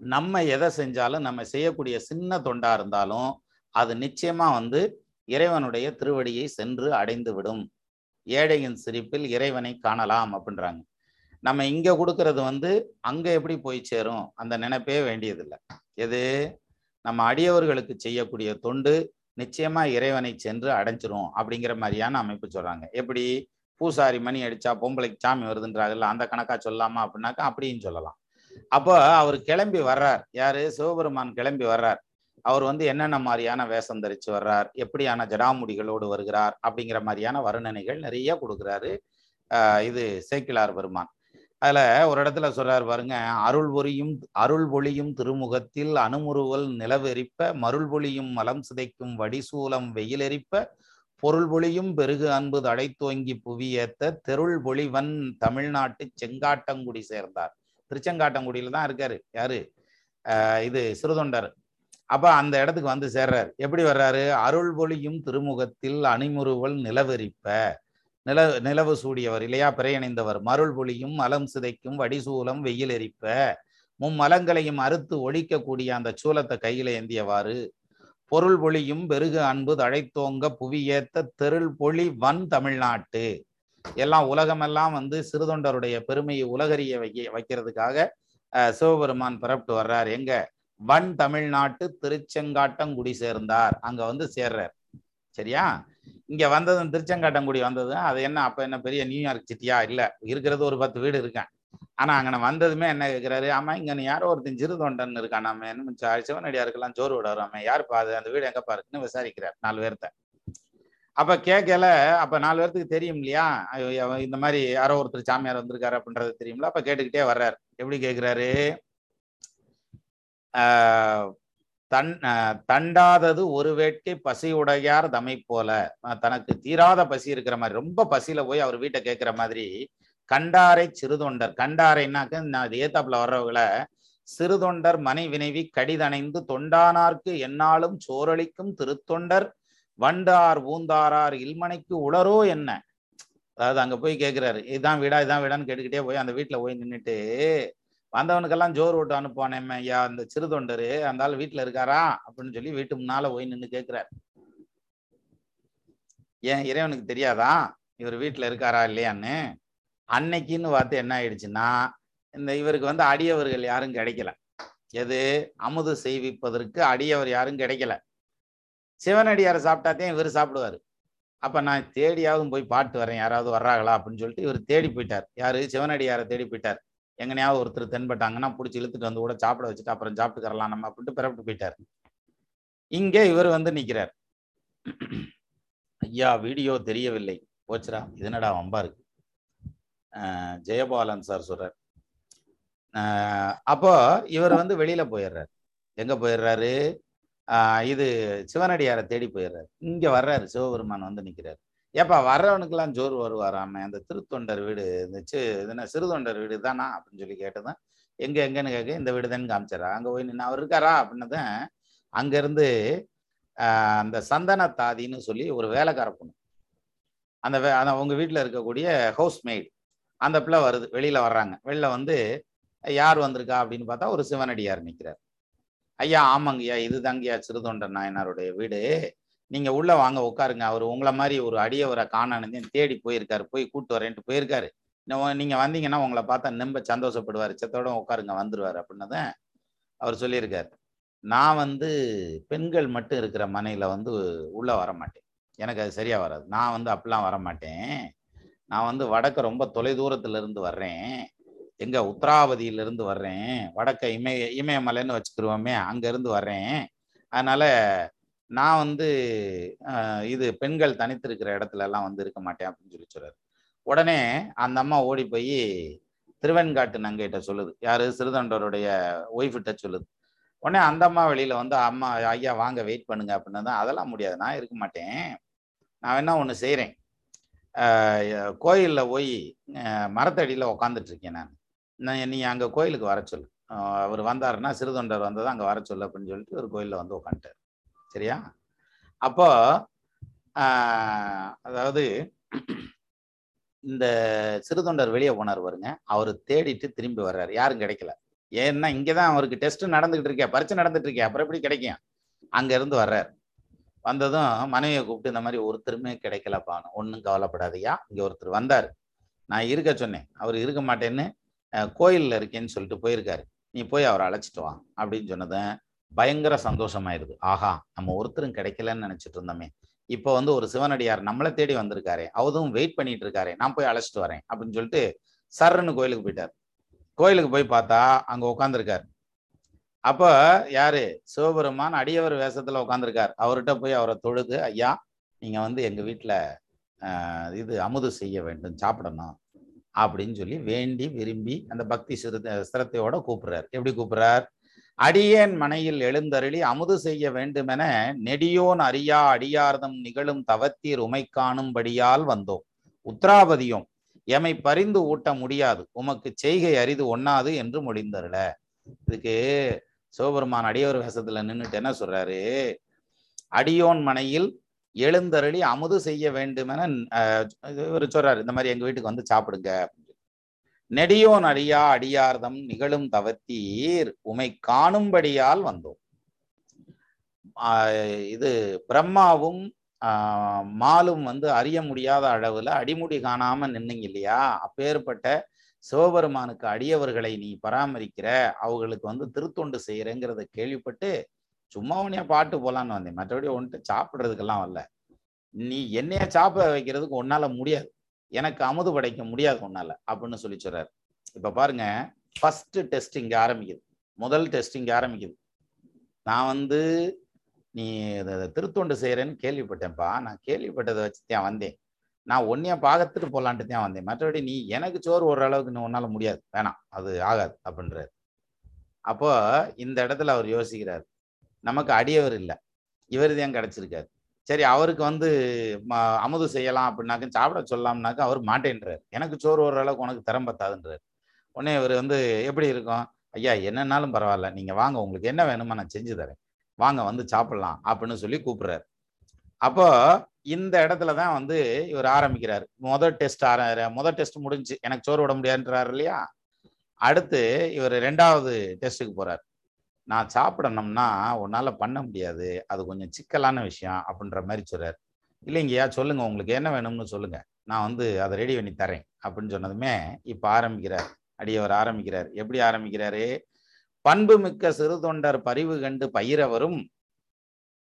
நம்ம எதை செஞ்சாலும் நம்ம செய்யக்கூடிய சின்ன தொண்டா இருந்தாலும் அது நிச்சயமா வந்து இறைவனுடைய திருவடியை சென்று அடைந்து விடும் ஏழையின் சிரிப்பில் இறைவனை காணலாம் அப்படின்றாங்க. நம்ம இங்க கொடுக்கறது வந்து அங்க எப்படி போய் சேரும்? அந்த நினைப்பே வேண்டியதில்லை. எது? நம்ம அடியவர்களுக்கு செய்யக்கூடிய தொண்டு நிச்சயமா இறைவனை சென்று அடைஞ்சிரும் அப்படிங்கிற மாதிரியான அமைப்பு சொல்றாங்க. எப்படி? பூசாரி மணி அடிச்சா பொம்பளைக்கு சாமி வருதுன்றாங்கல்ல அந்த கணக்கா சொல்லாமா அப்படின்னாக்கா அப்படியும் சொல்லலாம். அப்போ அவர் கிளம்பி வர்றார். யாரு? சிவபெருமான் கிளம்பி வர்றார். அவர் வந்து என்னென்ன மாதிரியான வேஷம் தரிச்சு வர்றார்? எப்படியான ஜடாமுடிகளோடு வருகிறார்? அப்படிங்கிற மாதிரியான வர்ணனைகள் நிறைய கொடுக்குறாரு. இது சேக்கிலார் பெருமான். அதுல ஒரு இடத்துல சொல்றாரு பாருங்க அருள் பொறியும் அருள் பொழியும் திருமுகத்தில் அணுமுறுவல் நிலவெறிப்ப மருள் பொழியும் மலம் சிதைக்கும் வடிசூலம் வெயிலெரிப்ப பொருள் பொழியும் பெருகு அன்பு தடைத்தோங்கி புவியேத்த தெருள் பொழிவன் தமிழ்நாட்டு செங்காட்டங்குடி சேர்ந்தார். திருச்செங்காட்டங்குடியில தான் இருக்காரு. யாரு? ஆஹ் இது சிறுதொண்டர். அப்ப அந்த இடத்துக்கு வந்து சேர்றாரு. எப்படி வர்றாரு? அருள் பொழியும் திருமுகத்தில் அணிமுறுவல் நிலவெறிப்ப நில நிலவு சூடியவர் இல்லையா? பிறையணிந்தவர். மருள் பொழியும் மலம் சிதைக்கும் வடிசூலம் வெயில் எரிப்ப. மும்மலங்களையும் அறுத்து ஒழிக்கக்கூடிய அந்த சூலத்தை கையில ஏந்தியவாறு. பொருள் பொழியும் பெருகு அன்பு தழைத்தோங்க புவியேத்த தெருள் பொழி வன் தமிழ்நாட்டு. எல்லாம் உலகமெல்லாம் வந்து சிறுதொண்டருடைய பெருமையை உலகறிய வைக்க வைக்கிறதுக்காக சிவபெருமான் பிறப்பிட்டு வர்றார். எங்க? வன் தமிழ்நாட்டு திருச்செங்காட்டங்குடி சேர்ந்தார். அங்க வந்து சேர்றார். சரியா? இங்க வந்ததும் திருச்செங்காட்டங்குடி வந்ததும் அது என்ன அப்ப என்ன பெரிய நியூயார்க் சிட்டியா இல்ல. இருக்கிறது ஒரு பத்து வீடு இருக்கேன். ஆனா அங்கே வந்ததுமே என்ன கேட்கிறாரு ஆமா இங்க யாரோ ஒருத்தன் சிறு தொண்டன் இருக்கான் நம்ம என்ன சிவனடியாருக்கெல்லாம் ஜோறு விடாரு யாரு பாது? அந்த வீடு எங்க பாருக்குன்னு விசாரிக்கிறார் நாலு பேர்த்த. அப்ப கேட்கல அப்ப நாலு பேர்த்துக்கு தெரியும் இல்லையா? இந்த மாதிரி யாரோ ஒருத்தர் சாமியார் வந்திருக்காரு அப்படின்றது தெரியும்ல அப்ப கேட்டுக்கிட்டே வர்றாரு. எப்படி கேட்கிறாரு தன் தண்டாதது ஒரு வேட்கை பசியுடையார் தமை போல. தனக்கு தீராத பசி இருக்கிற மாதிரி ரொம்ப பசியில போய் அவர் வீட்டை கேட்கிற மாதிரி கண்டாரை சிறுதொண்டர். கண்டாரைனாக்க நான் ஏத்தாப்புல வர்றவங்களை சிறுதொண்டர் மனை வினைவி கடிதணைந்து தொண்டானார்க்கு என்னாலும் சோரளிக்கும் திருத்தொண்டர் வண்டார் ஊந்தாரார் இல்மனைக்கு உளரோ என்ன? அதாவது அங்க போய் கேட்கிறாரு இதான் வீடா இதான் வீடான்னு கேட்டுக்கிட்டே போய் அந்த வீட்டுல போய் நின்றுட்டு வந்தவனுக்கெல்லாம் ஜோர் ஓட்டு அனுப்புவானேம்மா ஐயா அந்த சிறு தொண்டரு அந்த ஆள் வீட்டுல இருக்காரா? அப்படின்னு சொல்லி வீட்டு முன்னால போய் நின்று கேட்கிறார் ஏன் இறைவனுக்கு தெரியாதா? இவர் வீட்டுல இருக்காரா இல்லையான்னு? அன்னைக்குன்னு பார்த்து என்ன ஆயிடுச்சுன்னா இந்த இவருக்கு வந்து அடியவர்கள் யாரும் கிடைக்கல. எது? அமுது செய்விப்பதற்கு அடியவர் யாரும் கிடைக்கல. சிவனடியாரை சாப்பிட்டாத்தையும் இவர் சாப்பிடுவாரு. அப்ப நான் தேடியாவது போய் பாட்டு வரேன் யாராவது வர்றாங்களா அப்படின்னு சொல்லிட்டு இவர் தேடி போயிட்டார். யாரு? சிவனடியாரை தேடி போயிட்டார். எங்கனையாவது ஒருத்தர் தென்பட்டாங்கன்னா பிடிச்சி இழுத்துட்டு வந்து கூட சாப்பிட வச்சுட்டு அப்புறம் சாப்பிட்டுக்கரலாம் நம்ம அப்படின்ட்டு பிறப்பிட்டு போயிட்டார். இங்கே இவர் வந்து நிற்கிறார் ஐயா வீடியோ தெரியவில்லை. போச்சுரா இது என்னடா வம்பா இருக்கு? ஜெயபாலன் சார் சொல்றார். அப்போ இவர் வந்து வெளியில போயிடுறாரு. எங்க போயிடுறாரு? இது சிவனடியாரை தேடி போயிடுறாரு. இங்க வர்றாரு. சிவபெருமான் வந்து நிற்கிறாரு ஏப்பா வர்றவனுக்கெல்லாம் ஜோறு வருவாராமே? அந்த திருத்தொண்டர் வீடு இருந்துச்சு. சி என்ன சிறுதொண்டர் வீடு தானா? அப்படின்னு சொல்லி கேட்டதான் எங்க எங்கன்னு கேட்க இந்த வீடு தான் காமிச்சாரா. அங்க போய் நின்று அவர் இருக்காரா? அப்படின்னதான் அங்கேருந்து ஆஹ் அந்த சந்தன தாதின்னு சொல்லி ஒரு வேலைக்கார பொண்ணு. அந்த வே அந்த உங்க வீட்டில் இருக்கக்கூடிய ஹவுஸ் மெய்டு அந்த பிள்ளை வருது வெளியில வர்றாங்க. வெளியில வந்து யார் வந்திருக்கா? அப்படின்னு பார்த்தா ஒரு சிவனடியார் நிற்கிறார் ஐயா ஆமாங்கய்யா இது தாங்கய்யா சிறுதொண்டர் நாயனாருடைய வீடு. நீங்க உள்ள வாங்க உட்காருங்க. அவர் உங்களை மாதிரி ஒரு அடியவரை காணானு தேடி போயிருக்காரு. போய் கூட்டு வரேன்ட்டு போயிருக்காரு. இன்னும் நீங்க வந்தீங்கன்னா உங்களை பார்த்தா நம்ப சந்தோஷப்படுவார். செத்தோட உட்காருங்க வந்துடுவார் அப்படின்னதான் அவர் சொல்லியிருக்காரு. நான் வந்து பெண்கள் மட்டும் இருக்கிற மனையில் வந்து உள்ள வர மாட்டேன் எனக்கு அது சரியா வராது. நான் வந்து அப்படிலாம் வர மாட்டேன் நான் வந்து வடக்க ரொம்ப தொலை தூரத்துல இருந்து வர்றேன். எங்க உத்தராவதியிலிருந்து வர்றேன். வடக்க இமய இமயமலைன்னு வச்சுக்கிருவோமே அங்கேருந்து வர்றேன். அதனால நான் வந்து இது பெண்கள் தனித்திருக்கிற இடத்துல எல்லாம் வந்து இருக்க மாட்டேன் அப்படின்னு சொல்லி சொல்றாரு. உடனே அந்த அம்மா ஓடி போய் திருவெண்காட்டு நங்கைகிட்ட சொல்லுது. யாரு? சிறுதண்டோருடைய ஒய்ஃபிட்ட சொல்லுது. உடனே அந்த அம்மா வெளியில வந்து அம்மா ஐயா வாங்க வெயிட் பண்ணுங்க அப்படின்னு தான். அதெல்லாம் முடியாது. நான் இருக்க மாட்டேன். நான் வேணா ஒன்று செய்கிறேன் கோயிலில் போய் மரத்தடியில் உக்காந்துட்டு இருக்கேன் நான். நான் நீ அங்கே கோயிலுக்கு வர சொல்லு. அவர் வந்தாருன்னா சிறுதொண்டர் வந்ததை அங்கே வர சொல்லு அப்படின்னு சொல்லிட்டு ஒரு கோயிலில் வந்து உட்காந்துட்டார் சரியா? அப்போ அதாவது இந்த சிறுதொண்டர் வெளியே போனார் பாருங்க. அவர் தேடிட்டு திரும்பி வர்றாரு. யாரும் கிடைக்கல. ஏன்னா இங்கே தான் அவருக்கு டெஸ்ட் நடந்துகிட்டு இருக்கே பரீட்சை நடந்துட்டு இருக்கே அப்புறம் எப்படி கிடைக்கும்? அங்க இருந்து வர்றாரு. வந்ததும் மனைவியை கூப்பிட்டு இந்த மாதிரி ஒருத்தருமே கிடைக்கலப்பான்னு ஒன்றும் கவலைப்படாதையா இங்கே ஒருத்தர் வந்தார். நான் இருக்க சொன்னேன். அவர் இருக்க மாட்டேன்னு கோயிலில் கோயில்ல இருக்கேன்னு சொல்லிட்டு போயிருக்காரு. நீ போய் அவரை அழைச்சிட்டு வா அப்படின்னு சொன்னதும் பயங்கர சந்தோஷமாயிருது ஆஹா நம்ம ஒருத்தரும் கிடைக்கலன்னு நினைச்சிட்டு இருந்தோமே. இப்போ வந்து ஒரு சிவனடியார் நம்மளை தேடி வந்திருக்காரு அவதும் வெயிட் பண்ணிட்டு இருக்காரு நான் போய் அழைச்சிட்டு வரேன் அப்படின்னு சொல்லிட்டு சர்ன்னு கோயிலுக்கு போயிட்டார். கோயிலுக்கு போய் பார்த்தா அங்க உட்காந்துருக்காரு அப்ப யாரு? சிவபெருமான் அடியவர் வேஷத்துல உட்காந்துருக்கார் அவர்கிட்ட போய் அவரை தொழுது ஐயா நீங்க வந்து எங்க வீட்டுல ஆஹ், இது அமுது செய்ய வேண்டும் சாப்பிடணும் அப்படின்னு சொல்லி வேண்டி விரும்பி அந்த பக்தி சிறு சிரத்தையோட கூப்பிடுறார். எப்படி கூப்பிடுறார்? அடியேன் மனையில் எழுந்தருளி அமுது செய்ய வேண்டுமென நெடியோன் அறியா அடியார்தம் நிகழும் தவத்தீர் உமை காணும்படியால் வந்தோம். உத்ராபதியும் எமை பரிந்து ஊட்ட முடியாது உமக்கு செய்கை அரிது ஒண்ணாது என்று முடிந்தருள. இதுக்கு சிவபெருமான் அடியோர் வேஷத்துல நின்னுட்டு என்ன சொல்றாரு? அடியோன் மனையில் எழுந்தருளி அமுது செய்ய வேண்டுமென அஹ், இவர் சொல்றாரு இந்த மாதிரி எங்க வீட்டுக்கு வந்து சாப்பிடுங்க அப்படின்னு நெடியோன் அறியா அடியார்தம் நிகழும் தவத்தீர் உமை காணும்படியால் வந்தோம். இது பிரம்மாவும் ஆஹ் மாலும் வந்து அறிய முடியாத அளவுல அடிமுடி காணாம நின்னீங்க இல்லையா? அப்பேற்பட்ட சிவபெருமானுக்கு அடியவர்களை நீ பராமரிக்கிற அவங்களுக்கு வந்து திருத்தொண்டு செய்யறேங்கிறத கேள்விப்பட்டு சும்மா உன்னைய பாட்டு போலான்னு வந்தேன். மற்றபடி ஒன்ட்டு சாப்பிடுறதுக்கெல்லாம் வரல. நீ என்னைய சாப்பிட வைக்கிறதுக்கு உன்னால முடியாது. எனக்கு அமுது படைக்க முடியாது உன்னால அப்படின்னு சொல்லி சொல்றாரு. இப்ப பாருங்க ஃபர்ஸ்ட் டெஸ்ட் இங்க ஆரம்பிக்குது. முதல் டெஸ்ட் இங்க ஆரம்பிக்குது. நான் வந்து நீ திருத்தொண்டு செய்யறேன்னு கேள்விப்பட்டேன்ப்பா. நான் கேள்விப்பட்டதை வச்சு தான் வந்தேன். நான் உன்னைய பார்த்துட்டு போகலான்ட்டு தான் வந்தேன். மற்றபடி நீ எனக்கு சோறு ஒரு அளவுக்கு நீ உன்னால் முடியாது. வேணாம் அது ஆகாது அப்படின்றாரு. அப்போ இந்த இடத்துல அவர் யோசிக்கிறார். நமக்கு அடியவர் இல்லை. இவர் தான் கிடச்சிருக்காரு. சரி அவருக்கு வந்து ம- அமுது செய்யலாம் அப்படின்னாக்க சாப்பிட சொல்லலாம்னாக்க அவர் மாட்டேன்றார். எனக்கு சோறு ஒரு அளவுக்கு உனக்கு திறம் பத்தாதுன்றார். உடனே இவர் வந்து எப்படி இருக்கும்? ஐயா என்னன்னாலும் பரவாயில்ல. நீங்கள் வாங்க உங்களுக்கு என்ன வேணுமோ நான் செஞ்சு தரேன். வாங்க வந்து சாப்பிடலாம் அப்படின்னு சொல்லி கூப்பிடுறாரு. அப்போ இந்த இடத்துல தான் வந்து இவர் ஆரம்பிக்கிறார். முதல் டெஸ்ட் ஆர முதல் டெஸ்ட் முடிஞ்சு எனக்கு சோறு விட முடியாதுன்றாரு இல்லையா? அடுத்து இவர் ரெண்டாவது டெஸ்ட்டுக்கு போறார். நான் சாப்பிடணும்னா உன்னால் பண்ண முடியாது. அது கொஞ்சம் சிக்கலான விஷயம் அப்படின்ற மாதிரி சொல்கிறார் இல்லைங்கய்யா சொல்லுங்கள் உங்களுக்கு என்ன வேணும்னு சொல்லுங்கள் நான் வந்து அதை ரெடி பண்ணி தரேன் அப்படின்னு சொன்னதுமே இப்போ ஆரம்பிக்கிறார். அடியவர் ஆரம்பிக்கிறார். எப்படி ஆரம்பிக்கிறாரு? பண்பு மிக்க சிறு தொண்டர் பரிவு கண்டு பயிரவரும்.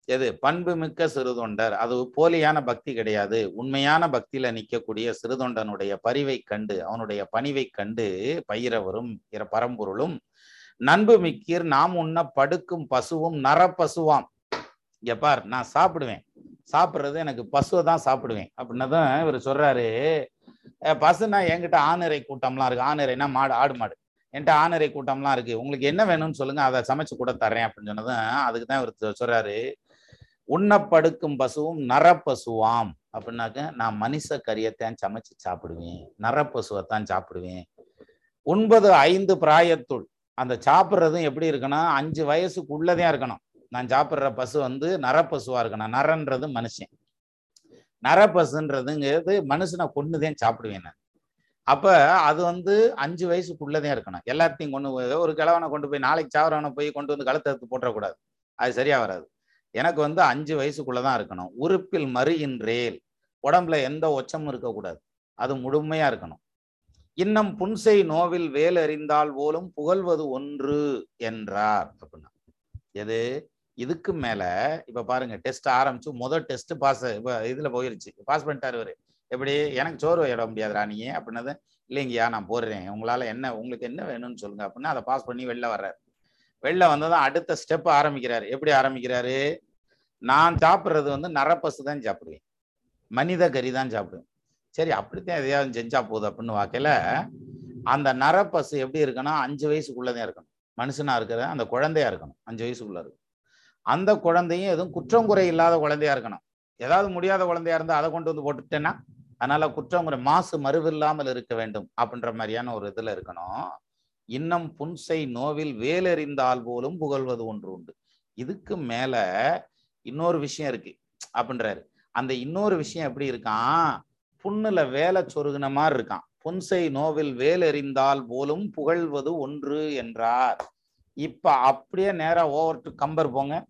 எது? பண்பு மிக்க சிறு தொண்டர் அது போலியான பக்தி கிடையாது. உண்மையான பக்தியில நிற்கக்கூடிய சிறு தொண்டனுடைய பரிவை கண்டு அவனுடைய பணிவை கண்டு பயிரவரும் இற பரம்பொருளும். நண்பு மிக்கீர் நாம் உண்ண படுக்கும் பசுவும் நரப்பசுவாம் இங்க பார் நான் சாப்பிடுவேன். சாப்பிட்றது எனக்கு பசுவை தான் சாப்பிடுவேன். அப்படின்னதும் இவர் சொல்றாரு பசுனா என்கிட்ட ஆனரை கூட்டம்லாம் இருக்கு. ஆனரைனா மாடு ஆடு மாடு. என்கிட்ட ஆனரை கூட்டம்லாம் இருக்கு. உங்களுக்கு என்ன வேணும்னு சொல்லுங்க அதை சமைச்சு கூட தர்றேன். அப்படின்னு சொன்னதும் அதுக்கு தான் இவர் சொல்றாரு உண்ணப்படுக்கும் பசுவும் நரப்பசுவாம் அப்படின்னாக்க நான் மனுஷ கரியத்தான் சமைச்சு சாப்பிடுவேன். நரப்பசுவை தான் சாப்பிடுவேன். ஒன்பது ஐந்து பிராயத்துள் அந்த சாப்பிட்றதும் எப்படி இருக்கணும்? அஞ்சு வயசுக்குள்ளதே இருக்கணும். நான் சாப்பிட்ற பசு வந்து நரப்பசுவாக இருக்கணும். நரன்றது மனுஷன். நரப்பசுன்றதுங்கிறது மனுஷனை கொண்டுதான் சாப்பிடுவேன் நான். அப்போ அது வந்து அஞ்சு வயசுக்குள்ளதான் இருக்கணும். எல்லாத்தையும் கொண்டு ஒரு கிழவனை கொண்டு போய் நாளைக்கு சாவரவனை போய் கொண்டு வந்து கழுத்தை எடுத்து போட்டுறக்கூடாது. அது சரியா வராது. எனக்கு வந்து அஞ்சு வயசுக்குள்ளதான் இருக்கணும். உறுப்பில் மறுகின்றேல் உடம்புல எந்த ஒச்சமும் இருக்கக்கூடாது. அது முழுமையா இருக்கணும். இன்னும் புன்சை நோவில் வேல் அறிந்தால் போலும் புகழ்வது ஒன்று என்றார் அப்படின்னா. எது? இதுக்கு மேல இப்ப பாருங்க டெஸ்ட் ஆரம்பிச்சு முதல் டெஸ்ட் பாஸ் இதுல போயிருச்சு. பாஸ் பண்ணிட்டாரு இவரு. எப்படி? எனக்கு சோறு இட முடியாதுடா நீ அப்படின்னது இல்லைங்கய்யா நான் போடுறேன். உங்களால என்ன உங்களுக்கு என்ன வேணும்னு சொல்லுங்க அப்படின்னா அதை பாஸ் பண்ணி வெளில வர்றாரு. வெளில வந்ததும் அடுத்த ஸ்டெப் ஆரம்பிக்கிறாரு. எப்படி ஆரம்பிக்கிறாரு? நான் சாப்பிட்றது வந்து நரப்பசு தான் சாப்பிடுவேன். மனித கறி தான் சாப்பிடுவேன். சரி அப்படித்தான் எதையாவது செஞ்சா போகுது அப்படின்னு வாக்கையில அந்த நரப்பசு எப்படி இருக்குன்னா அஞ்சு வயசுக்குள்ளதான் இருக்கணும். மனுஷனா இருக்கிற அந்த குழந்தையா இருக்கணும். அஞ்சு வயசுக்குள்ள இருக்கும் அந்த குழந்தையும் எதுவும் குற்றம் குறை இல்லாத குழந்தையா இருக்கணும். ஏதாவது முடியாத குழந்தையா இருந்தால் அதை கொண்டு வந்து போட்டுட்டேன்னா அதனால குற்றம் குறை மாசு மறுவில்லாமல் இருக்க வேண்டும் அப்படின்ற மாதிரியான ஒரு இதுல இருக்கணும். இன்னும் புன்சை நோவில் வேலறிந்தால் போலும் புகழ்வது ஒன்று உண்டு. இதுக்கு மேல இன்னொரு விஷயம் இருக்கு. அப்படின்றாரு. அந்த இன்னொரு விஷயம் எப்படி இருக்கான்? புண்ணுல வேலை சொருகின மாதிரி இருக்கான் புன்சை நோவில் வேலெறிந்தால் போலும் புகழ்வது ஒன்று என்றார். இப்ப அப்படியே நேரா ஓவர் டு கம்பர் போங்க.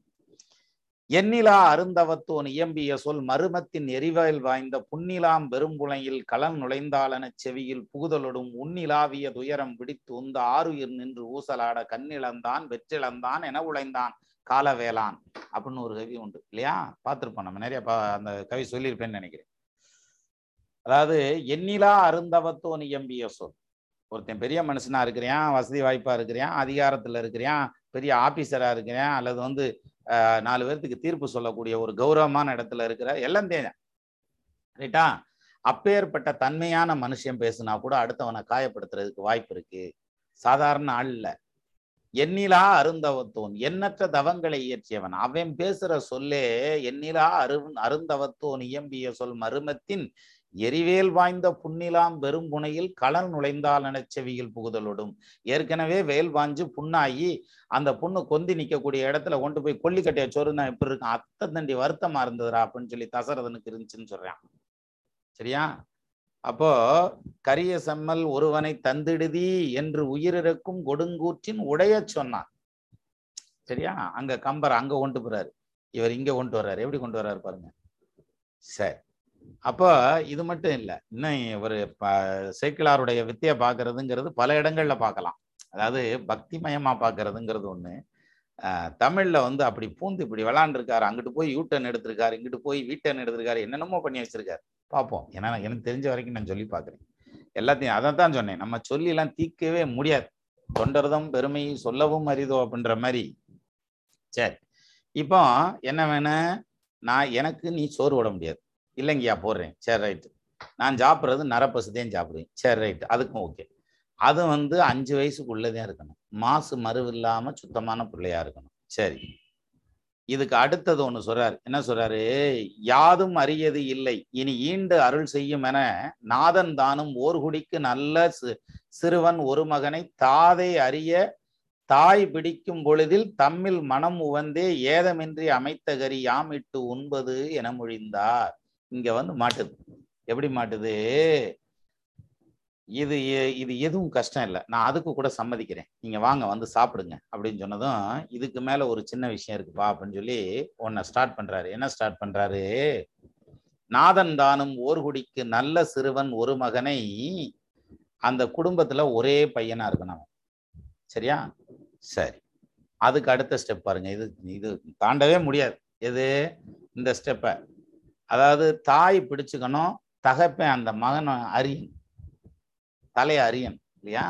எண்ணிலா அருந்தவத்தோன் இயம்பிய சொல் மருமத்தின் எரிவயல் வாய்ந்த புன்னிலாம் பெரும்புலையில் களம் நுழைந்தாளன செவியில் புகுதலொடும் உன்னிலாவிய துயரம் பிடித்து உந்த ஆறுயிர் நின்று ஊசலாட கண்ணிழந்தான் வெற்றிழந்தான் என உழைந்தான் காலவேளான். அப்படின்னு ஒரு கவி உண்டு. இல்லையா? பார்த்துருப்போம் நம்ம. நிறைய பா அந்த கவி சொல்லியிருப்பேன்னு நினைக்கிறேன். அதாவது எண்ணிலா அருந்தவத்தோன் நியம்பிய சொல். ஒருத்தன் பெரிய மனுஷனா இருக்கிறியான் வசதி வாய்ப்பா இருக்கிறான் அதிகாரத்துல இருக்கிறியான் பெரிய ஆபீசரா இருக்கிறேன் அல்லது வந்து நாலு பேர்த்துக்கு தீர்ப்பு சொல்லக்கூடிய ஒரு கௌரவமான இடத்துல இருக்கிற எல்லாம் தேவை ரைட்டா? அப்பேற்பட்ட தன்மையான மனுஷன் பேசுனா கூட அடுத்தவனை காயப்படுத்துறதுக்கு வாய்ப்பு இருக்கு. சாதாரண ஆள் இல்ல. எண்ணிலா அருந்தவத்தோன் எண்ணற்ற தவங்களை இயற்றியவன். அவன் பேசுற சொல்லே எண்ணிலா அரு அருந்தவத்தோன் இயம்பிய சொல் மருமத்தின் எரிவேல் வாய்ந்த புன்னிலாம் பெரும்புனையில் களன் நுழைந்தால் செவியில் புகுதலோடும். ஏற்கனவே வேல் வாஞ்சு புண்ணாகி அந்த புண்ணு கொந்தி நிக்கக்கூடிய இடத்துல கொண்டு போய் கொல்லிக்கட்டைய சொருனா எப்படி இருக்கும்? அத்தை தண்டி வருத்தமா இருந்ததுரா அப்படின்னு சொல்லி தசரதனுக்கு இருந்துச்சுன்னு சொல்றான். சரியா? அப்போ கரிய செம்மல் ஒருவனை தந்திடுதி என்று உயிரிழக்கும் கொடுங்கூற்றின் உடைய சொன்னான். சரியா? அங்க கம்பர் அங்க கொண்டு போறாரு. இவர் இங்க கொண்டு வர்றாரு. எப்படி கொண்டு வர்றாரு பாருங்க. சரி. அப்போ இது மட்டும் இல்லை. இன்னும் ஒரு ப- சேக்கிழாருடைய வித்தியை பார்க்கறதுங்கிறது பல இடங்கள்ல பார்க்கலாம். அதாவது பக்திமயமா பார்க்கறதுங்கிறது ஒண்ணு. ஆஹ் தமிழ்ல வந்து அப்படி பூந்து இப்படி விளாண்டுருக்காரு அங்கிட்டு போய் யூட்டன் எடுத்திருக்காரு இங்கிட்டு போய் வீட்டன் எடுத்திருக்காரு என்னென்னமோ பண்ணி வச்சிருக்காரு. பார்ப்போம். ஏன்னா எனக்கு தெரிஞ்ச வரைக்கும் நான் சொல்லி பார்க்குறேன். எல்லாத்தையும் அதை தான் சொன்னேன். நம்ம சொல்லிலாம் தீர்க்கவே முடியாது. தொண்டர்தம் பெருமை சொல்லவும் அரிதோ அப்படின்ற மாதிரி. சரி. இப்போ என்ன வேணும் நான் எனக்கு நீ சோறு விட முடியாது. இல்லைங்கய்யா போடுறேன். சரி ரைட்டு நான் சாப்பிட்றது நரப்பசுதையும் சாப்பிடுவேன். சரி ரைட்டு அதுக்கும் ஓகே அது வந்து அஞ்சு வயசுக்குள்ளதே இருக்கணும். மாசு மறுவு இல்லாமல் சுத்தமான பிள்ளையா இருக்கணும். சரி. இதுக்கு அடுத்தது ஒன்று சொல்றாரு. என்ன சொல்றாரு? யாதும் அறியது இல்லை. இனி ஈண்டு அருள் செய்யும் என நாதன் தானும் ஓர்குடிக்கு நல்ல சி- சிறுவன் ஒரு மகனை தாதை அறிய தாய் பிடிக்கும் பொழுதில் தம்மில் மனம் உவந்தே ஏதமின்றி அமைத்த கரி யாமிட்டு உண்பது என மொழிந்தார். இங்க வந்து மாட்டுது. எப்படி மாட்டுது? இது எ- இது எதுவும் கஷ்டம் இல்லை. நான் அதுக்கு கூட சம்மதிக்கிறேன். நீங்க வாங்க வந்து சாப்பிடுங்க அப்படின்னு சொன்னதும் இதுக்கு மேல ஒரு சின்ன விஷயம் இருக்குப்பா அப்படின்னு சொல்லி உன்னை ஸ்டார்ட் பண்றாரு. என்ன ஸ்டார்ட் பண்றாரு? நாதன் தானும் ஓர்குடிக்கு நல்ல சிறுவன் ஒரு மகனை அந்த குடும்பத்துல ஒரே பையனா இருக்கணும் அவன். சரியா? சரி. அதுக்கு அடுத்த ஸ்டெப் பாருங்க. இது இது தாண்டவே முடியாது. எது? இந்த ஸ்டெப்பை அதாவது தாய் பிடிச்சுக்கணும் தகப்பன் அந்த மகனை அறியணும். தலையை அறியணும் இல்லையா?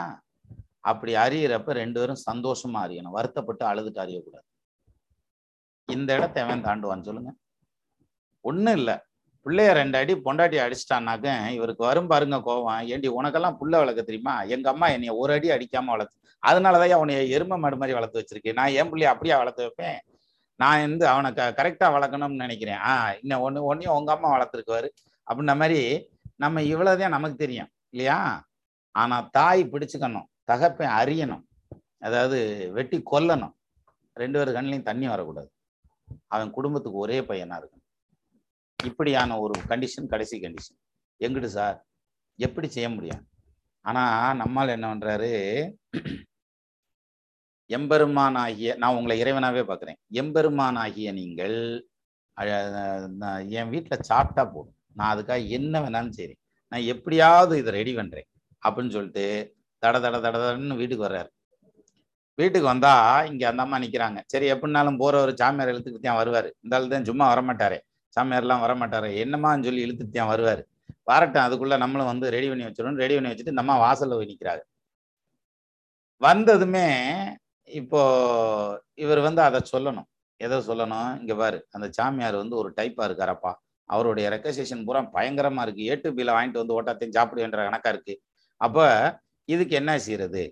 அப்படி அறியிறப்ப ரெண்டு பேரும் சந்தோஷமா அறியணும். வருத்தப்பட்டு அழுதுட்டு அறியக்கூடாது. இந்த இடத்தை எவன் தாண்டுவான்னு சொல்லுங்க. ஒண்ணும் இல்லை. பிள்ளைய ரெண்டு அடி பொண்டாட்டி அடிச்சிட்டான்னாக்க இவருக்கு வரும் பாருங்க கோவம். ஏண்டி உனக்கெல்லாம் புள்ள வளர்க்க தெரியுமா? எங்க அம்மா என்னைய ஒரு அடி அடிக்காம வளர்த்து அதனாலதான் உன்னைய எருமை மாடு மாதிரி வளர்த்து வச்சிருக்கேன். நான் என் பிள்ளைய அப்படியே வளர்த்து வைப்பேன்? நான் வந்து அவனை க கரெக்டாக வளர்க்கணும்னு நினைக்கிறேன். ஆ இன்னும் ஒன்று ஒன்றையும் உங்க அம்மா வளர்த்துருக்குவாரு. அப்படின்ன மாதிரி நம்ம இவ்வளோதான் நமக்கு தெரியும் இல்லையா? ஆனால் தாய் பிடிச்சுக்கணும் தகப்பன் அறியணும் அதாவது வெட்டி கொல்லணும். ரெண்டு பேர் கண்ணிலையும் தண்ணி வரக்கூடாது. அவன் குடும்பத்துக்கு ஒரே பையனாக இருக்கணும். இப்படியான ஒரு கண்டிஷன் கடைசி கண்டிஷன் எங்கிட்டு சார்? எப்படி செய்ய முடியும்? ஆனால் நம்மால் என்ன பண்ணுறாரு எம்பெருமான் ஆகிய நான் உங்களை இறைவனாகவே பார்க்குறேன். எம்பெருமான் ஆகிய நீங்கள் என் வீட்டில் சாப்பிட்டா போதும். நான் அதுக்காக என்ன வேணாலும் சரி நான் எப்படியாவது இதை ரெடி பண்றேன். அப்படின்னு சொல்லிட்டு தட தட தட தடன்னு வீட்டுக்கு வர்றாரு. வீட்டுக்கு வந்தா இங்க அந்த அம்மா நிக்கிறாங்க. சரி எப்படினாலும் போறவர் சாமியார் இழுத்துக்கிட்டு தான் வருவாரு. இருந்தாலும் தான் சும்மா வரமாட்டாரே. சாமியார்லாம் வரமாட்டாரு. என்னமான்னு சொல்லி இழுத்துட்டு தான் வருவாரு. வரட்டும் அதுக்குள்ள நம்மளும் வந்து ரெடி பண்ணி வச்சிடணும். ரெடி பண்ணி வச்சுட்டு இந்த அம்மா வாசல்ல போய் நிற்கிறாரு வந்ததுமே இப்போ இவர் வந்து அதை சொல்லணும். எதை சொல்லணும்? இங்க பாரு அந்த சாமியார் வந்து ஒரு டைப்பா இருக்காரப்பா. அவருடைய ரெக்கசேஷன் பூரா பயங்கரமா இருக்கு. ஏட்டு பில வாங்கிட்டு வந்து ஓட்டாத்தையும் சாப்பிடுவேன்ற கணக்கா இருக்கு. அப்ப இதுக்கு என்ன செய்யறது?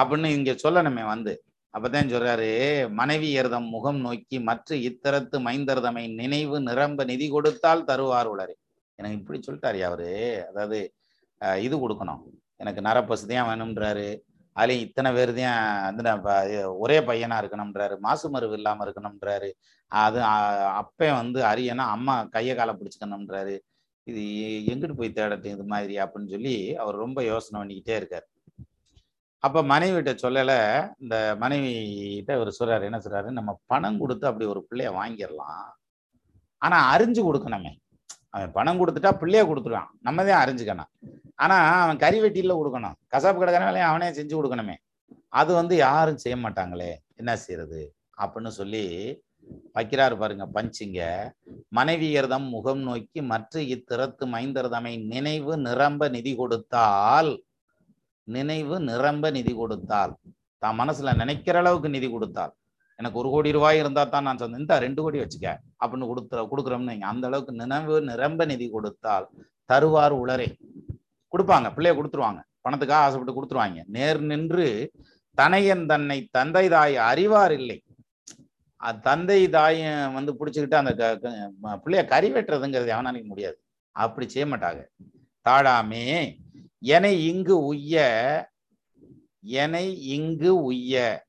அப்படின்னு இங்கே சொல்லணுமே வந்து. அப்பதான் சொல்றாரு மனைவி எருதம் முகம் நோக்கி மற்ற இத்தரத்து மைந்தர்தமை நினைவு நிரம்ப நிதி கொடுத்தால் தருவார் உளரே எனக்கு இப்படி சொல்லிட்டாரு அவரு. அதாவது இது கொடுக்கணும். எனக்கு நரப்பசதியாக வேணும்ன்றாரு. அதுலேயும் இத்தனை பேர் தான் வந்து ஒரே பையனாக இருக்கணும்ன்றாரு. மாசு மருவு இல்லாமல் இருக்கணும்ன்றாரு. அது அப்பே வந்து அரியனா அம்மா கையை காலை பிடிச்சிக்கணும்ன்றாரு. இது எங்கிட்டு போய் தேடட்டும் இது மாதிரி அப்படின்னு சொல்லி அவர் ரொம்ப யோசனை பண்ணிக்கிட்டே இருக்காரு. அப்போ மனைவிட்ட சொல்லலை இந்த மனைவிட்ட இவர் சொல்றாரு என்ன சொல்றாரு? நம்ம பணம் கொடுத்து அப்படி ஒரு பிள்ளைய வாங்கிடலாம். ஆனால் அறிஞ்சு கொடுக்கணுமே. அவன் பணம் கொடுத்துட்டா பிள்ளைய கொடுத்துருவான் நம்ம தான் அறிஞ்சுக்கணும். ஆனா அவன் கறி வெட்டியில கொடுக்கணும். கசாப்பு கடைக்கான வேலையை அவனே செஞ்சு கொடுக்கணுமே. அது வந்து யாரும் செய்ய மாட்டாங்களே. என்ன செய்யறது? அப்படின்னு சொல்லி வைக்கிறாரு பாருங்க பஞ்சிங்க. மனைவியர்தம் முகம் நோக்கி மற்ற இத்திறத்து மைந்தர்தமை நினைவு நிரம்ப நிதி கொடுத்தால் நினைவு நிரம்ப நிதி கொடுத்தால் தான் மனசுல நினைக்கிற அளவுக்கு நிதி கொடுத்தால் எனக்கு ஒரு கோடி ரூபாய் இருந்தால் தான் நான் சொன்னேன் இந்த ரெண்டு கோடி வச்சுக்க அப்படின்னு கொடுத்துற கொடுக்குறோம்னு அந்த அளவுக்கு நினைவு நிரம்ப நிதி கொடுத்தால் தருவார் உளரே. கொடுப்பாங்க பிள்ளைய கொடுத்துருவாங்க. பணத்துக்காக ஆசைப்பட்டு கொடுத்துருவாங்க. நேர் நின்று தனையன் தன்னை தந்தை தாய் அறிவார் இல்லை. அது தந்தை தாய் வந்து பிடிச்சிக்கிட்டு அந்த க- பிள்ளைய கறி வெட்டுறதுங்கிறது எவனாலையும் முடியாது. அப்படி செய்ய மாட்டாங்க. தாழாமே எனை இங்கு உய்ய எனை இங்கு உய்ய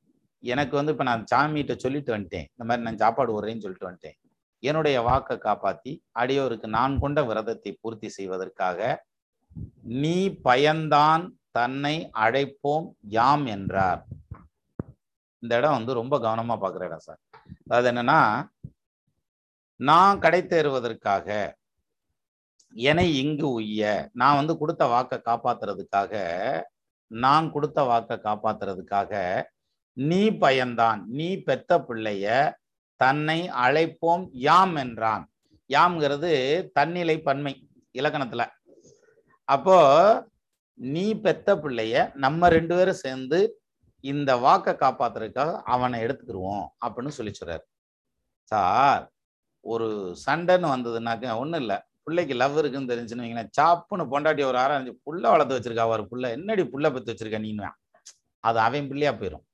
எனக்கு வந்து இப்போ நான் சாமிகிட்ட சொல்லிட்டு வந்துட்டேன். இந்த மாதிரி நான் சாப்பாடு விடுறேன்னு சொல்லிட்டு வந்துட்டேன். என்னுடைய வாக்கை காப்பாற்றி அடியோருக்கு நான் கொண்ட விரதத்தை பூர்த்தி செய்வதற்காக நீ பயந்தான் தன்னை அழைப்போம் யாம் என்றார். இந்த இடம் வந்து ரொம்ப கவனமா பாக்குற இடம் சார். அதாவது என்னன்னா நான் கடை தேறுவதற்காக என்னை இங்கு உய்ய நான் வந்து கொடுத்த வாக்கை காப்பாத்துறதுக்காக நான் கொடுத்த வாக்கை காப்பாத்துறதுக்காக நீ பயந்தான் நீ பெத்த பிள்ளைய தன்னை அழைப்போம் யாம் என்றான். யாம்ங்கிறது தன்னிலை பன்மை இலக்கணத்துல. அப்போ நீ பெத்த பிள்ளைய நம்ம ரெண்டு பேரும் சேர்ந்து இந்த வாக்கை காப்பாத்துறதுக்காக அவனை எடுத்துக்கிருவோம் அப்படின்னு சொல்லி சொல்றாரு. சார் ஒரு சண்டைன்னு வந்ததுனாக்க ஒன்றும் இல்லை. பிள்ளைக்கு லவ் இருக்குன்னு தெரிஞ்சுன்னு வைங்களேன். சாப்புன்னு பொண்டாட்டி ஒரு ஆரஞ்சு புள்ள வளர்த்து வச்சிருக்கா ஒரு புள்ள. என்னடி புள்ள பத்து வச்சிருக்க நீங்க அது அவன் பிள்ளையா போயிடும்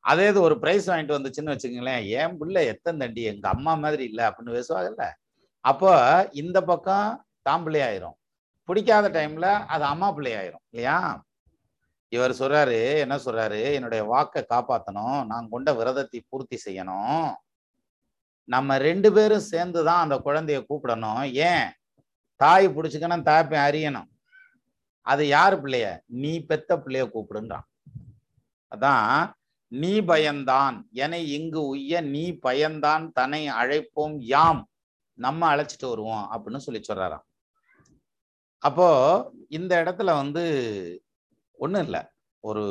அதே இது ஒரு ப்ரைஸ் வாங்கிட்டு வந்துச்சுன்னு வச்சுக்கோங்களேன் என் பிள்ளை எத்தனை தண்டி? எங்க அம்மா மாதிரி இல்லை அப்படின்னு பேசுவாங்கல்ல. அப்போ இந்த பக்கம் தாம் பிள்ளையாயிரும் பிடிக்காத டைம்ல அது அம்மா பிள்ளை ஆயிரும் இல்லையா? இவர் சொல்றாரு என்ன சொல்றாரு? என்னுடைய வாக்கை காப்பாத்தணும். நான் கொண்ட விரதத்தை பூர்த்தி செய்யணும். நம்ம ரெண்டு பேரும் சேர்ந்து தான் அந்த குழந்தைய கூப்பிடணும். ஏன்? தாய் பிடிச்சிக்கணும் தாப்பை அறியணும். அது யார் பிள்ளைய? நீ பெத்த பிள்ளைய கூப்பிடுன்றான். அதான் நீ பயந்தான். என இங்கு உய்ய நீ பயந்தான். தன்னை அழைப்போம் யாம். நம்ம அழைச்சிட்டு வருவோம் அப்படின்னு சொல்லி சொல்றாராம். அப்போ இந்த இடத்துல வந்து ஒன்றும் இல்லை. ஒரு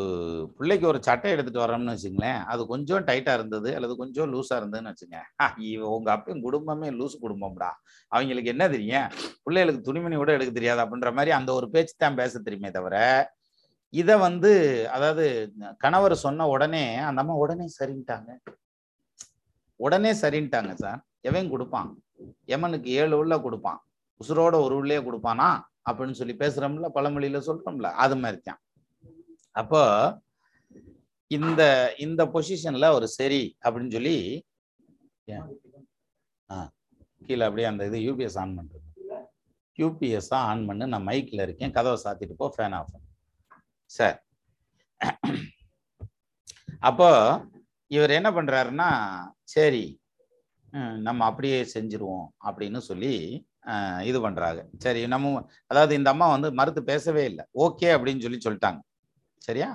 பிள்ளைக்கு ஒரு சட்டை எடுத்துட்டு வரோம்னு வச்சுங்களேன். அது கொஞ்சம் டைட்டா இருந்தது அல்லது கொஞ்சம் லூஸா இருந்ததுன்னு வச்சுங்க. உங்க அப்பையும் குடும்பமே லூஸ் குடும்பம்டா. அவங்களுக்கு என்ன தெரியும்? பிள்ளைகளுக்கு துணிமணி கூட எடுக்க தெரியாது அப்படின்ற மாதிரி அந்த ஒரு பேச்சு தான் பேச தெரியுமே தவிர இதை வந்து அதாவது கணவர் சொன்ன உடனே அந்த அம்மா உடனே சரின்ட்டாங்க. உடனே சரின்ட்டாங்க சார். எவன் கொடுப்பான்? எமனுக்கு ஏழு உள்ள கொடுப்பான். உசுரோட ஒரு உள்ளே கொடுப்பானா? அப்படின்னு சொல்லி பேசுறோம்ல பழமொழியில சொல்றோம்ல அது மாதிரி தான் அப்போ இந்த இந்த பொசிஷன்ல ஒரு சரி அப்படின்னு சொல்லி ஆ கீழே அப்படியே அந்த இது யூபிஎஸ் ஆன் பண்றது யூபிஎஸ் ஆன் பண்ணு நான் மைக்ல இருக்கேன். கதவை சாத்திட்டு போ ஃபேன் ஆஃப் சார். அப்போ இவர் என்ன பண்றாருன்னா சரி நம்ம அப்படியே செஞ்சிருவோம் அப்படின்னு சொல்லி இது பண்றாங்க சரி நம்ம அதாவது இந்த அம்மா வந்து மறுத்து பேசவே இல்லை. ஓகே அப்படின்னு சொல்லி சொல்லிட்டாங்க. சரியா?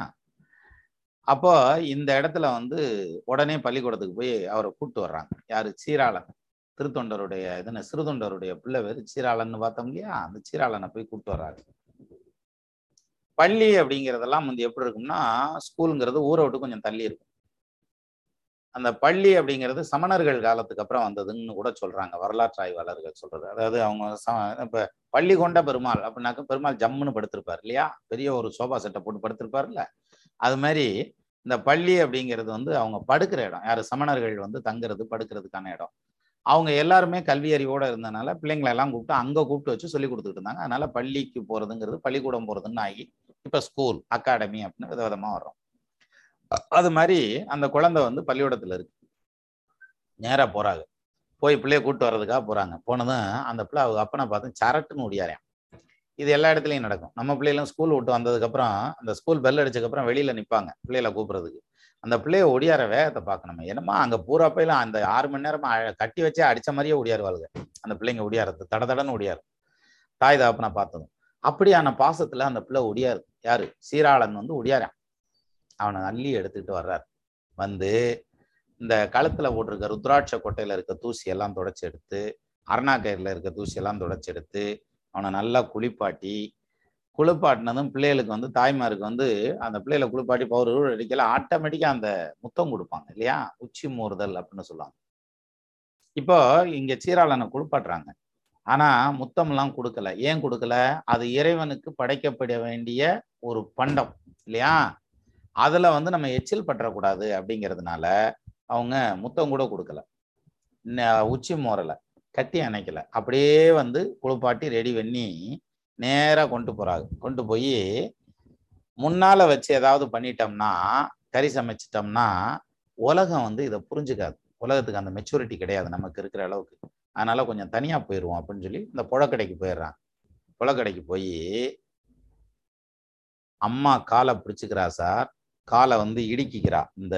அப்போ இந்த இடத்துல வந்து உடனே பள்ளிக்கூடத்துக்கு போய் அவரை கூப்பிட்டு வர்றாங்க. யாரு? சீராளன். திருத்தொண்டருடைய இதுன்னு சிறுதொண்டருடைய பிள்ளை பேர் சீராளன்னு பார்த்தோம் இல்லையா? அந்த சீராளனை போய் கூப்பிட்டு வர்றாங்க பள்ளி அப்படிங்கிறதெல்லாம் வந்து எப்படி இருக்கும்னா ஸ்கூலுங்கிறது ஊரை விட்டு கொஞ்சம் தள்ளி இருக்கும். அந்த பள்ளி அப்படிங்கிறது சமணர்கள் காலத்துக்கு அப்புறம் வந்ததுன்னு கூட சொல்றாங்க. வரலாற்று ஆய்வாளர்கள் சொல்றது. அதாவது அவங்க இப்ப பள்ளி கொண்ட பெருமாள் அப்படின்னாக்க பெருமாள் ஜம்முன்னு படுத்திருப்பார் இல்லையா? பெரிய ஒரு சோபா செட்டை போட்டு படுத்திருப்பார்ல. அது மாதிரி இந்த பள்ளி அப்படிங்கிறது வந்து அவங்க படுக்கிற இடம். யார்? சமணர்கள் வந்து தங்குறது படுக்கிறதுக்கான இடம். அவங்க எல்லாருமே கல்வி அறிவோட இருந்தனால பிள்ளைங்களை எல்லாம் கூப்பிட்டு அங்கே கூப்பிட்டு வச்சு சொல்லி கொடுத்துட்டு இருந்தாங்க. அதனால பள்ளிக்கு போறதுங்கிறது பள்ளிக்கூடம் போறதுன்னு ஆகி இப்போ ஸ்கூல் அகாடமி அப்படின்னு விதவிதமா வரும் அது மாதிரி அந்த குழந்தை வந்து பள்ளிக்கூடத்துல இருக்கு. நேரா போறாங்க. போய் பிள்ளைய கூப்பிட்டு வர்றதுக்காக போறாங்க. போனதும் அந்த பிள்ளை அவங்க அப்பனை பார்த்து சரட்டுன்னு ஓடியாரேன் இது எல்லா இடத்துலையும் நடக்கும். நம்ம பிள்ளைகளும் ஸ்கூல் விட்டு வந்ததுக்கப்புறம் அந்த ஸ்கூல் பெல் அடிச்சதுக்கப்புறம் வெளியில நிற்பாங்க பிள்ளைகளை கூப்பிடுறதுக்கு. அந்த பிள்ளைய ஒடியார வேகத்தை பார்க்கணுமே என்னமா அங்கே பூரா போயில அந்த ஆறு மணி நேரமா கட்டி வச்சே அடிச்ச மாதிரியே ஒடியாருவாளுங்க அந்த பிள்ளைங்க ஒடியாரது தட தடன்னு ஒடியாரு தாய் தாப்பனை பார்த்ததும். அப்படியான பாசத்துல அந்த பிள்ளை ஒடியாரு யாரு? சீராளன் வந்து ஒடியாரான் அவனை அள்ளி எடுத்துக்கிட்டு வர்றாரு. வந்து இந்த கழுத்துல போட்டிருக்க ருத்ராட்ச கொட்டையில இருக்க தூசி எல்லாம் தொடச்சி எடுத்து அருணாக்கயிறுல இருக்க தூசி எல்லாம் தொடச்சி எடுத்து அவனை நல்லா குளிப்பாட்டி குளிப்பாட்டினதும் பிள்ளைகளுக்கு வந்து தாய்மாருக்கு வந்து அந்த பிள்ளைகளை குளிப்பாட்டி பவுர் அடிக்கல ஆட்டோமேட்டிக்காக அந்த முத்தம் கொடுப்பாங்க இல்லையா? உச்சி மூறுதல் அப்படின்னு சொல்லுவாங்க. இப்போ இங்க சீராளனை குளிப்பாட்டுறாங்க. ஆனா முத்தம்லாம் கொடுக்கல. ஏன் கொடுக்கல? அது இறைவனுக்கு படைக்கப்பட வேண்டிய ஒரு பண்டம் இல்லையா? அதுல வந்து நம்ம எச்சில் பற்றக்கூடாது அப்படிங்கிறதுனால அவங்க முத்தம் கூட கொடுக்கல. உச்சி மோரல கட்டி அணைக்கல. அப்படியே வந்து குளிப்பாட்டி ரெடி பண்ணி நேராக கொண்டு போறாங்க. கொண்டு போய் முன்னால வச்சு ஏதாவது பண்ணிட்டோம்னா கறி சமைச்சிட்டோம்னா உலகம் வந்து இதை புரிஞ்சுக்காது. உலகத்துக்கு அந்த மெச்சூரிட்டி கிடையாது நமக்கு இருக்கிற அளவுக்கு. அதனால கொஞ்சம் தனியா போயிடுவோம் அப்படின்னு சொல்லி இந்த புழக்கடைக்கு போயிடுறான் புழக்கடைக்கு போய் அம்மா காலை பிடிச்சிக்கிறா சார். காலை வந்து இடுக்கிக்கிறா. இந்த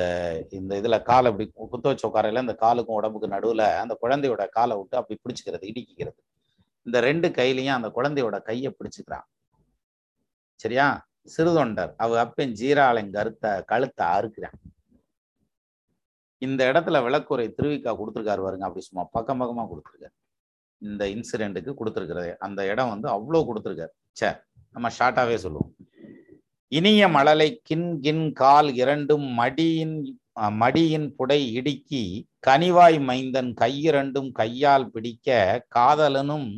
இந்த இதுல காலை இப்படி குத்த வச்ச உட்காரையில் இந்த காலுக்கும் உடம்புக்கு நடுவுல அந்த குழந்தையோட காலை விட்டு அப்படி பிடிச்சிக்கிறது இடுக்கிக்கிறது. இந்த ரெண்டு கையிலையும் அந்த குழந்தையோட கையை பிடிச்சிக்கிறான் சரியா? சிறுதொண்டர். அவ அப்பன் ஜீராளன் கருத்தை கழுத்தை அறுக்கிறான். இந்த இடத்துல விளக்குறை திருவிக்கா கொடுத்துருக்காரு பாருங்க. அப்படி சும்மா பக்கம் பக்கமாக கொடுத்துருக்காரு. இந்த இன்சிடென்ட்டுக்கு கொடுத்துருக்கிறது. அந்த இடம் வந்து அவ்வளோ கொடுத்துருக்காரு. சே நம்ம ஷார்ட்டாகவே சொல்லுவோம். இனிய மழலை கின் கின் கால் இரண்டும் மடியின் மடியின் புடை இடுக்கி கனிவாய் மைந்தன் கையிரண்டும் கையால் பிடிக்க காதலனும்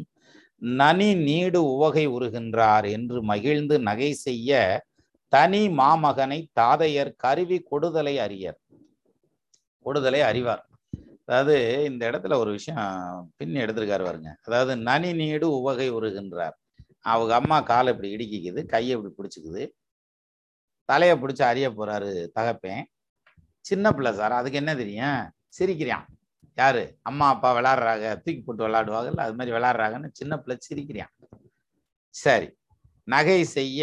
நனி நீடு உவகை உருகின்றார் என்று மகிழ்ந்து நகை செய்ய தனி மாமகனை தாதையர் கருவி கொடுதலை அறியர். கொடுதலை அறிவார். அதாவது இந்த இடத்துல ஒரு விஷயம் பின் எடுத்திருக்காரு பாருங்க. அதாவது நனி நீடு உவகை உருகின்றார். அவங்க அம்மா காலை இப்படி இடுக்கிக்குது கையை இப்படி பிடிச்சிக்குது. தலையை பிடிச்சி அறிய போறாரு தகப்பேன். சின்ன பிள்ளை சார் அதுக்கு என்ன தெரியும்? சிரிக்கிறான். யாரு? அம்மா அப்பா விளாடுறாங்க. தூக்கி போட்டு விளாடுவாங்கல்ல அது மாதிரி விளாடுறாங்கன்னு சின்ன பிள்ளை சிரிக்கிறான். சரி. நகை செய்ய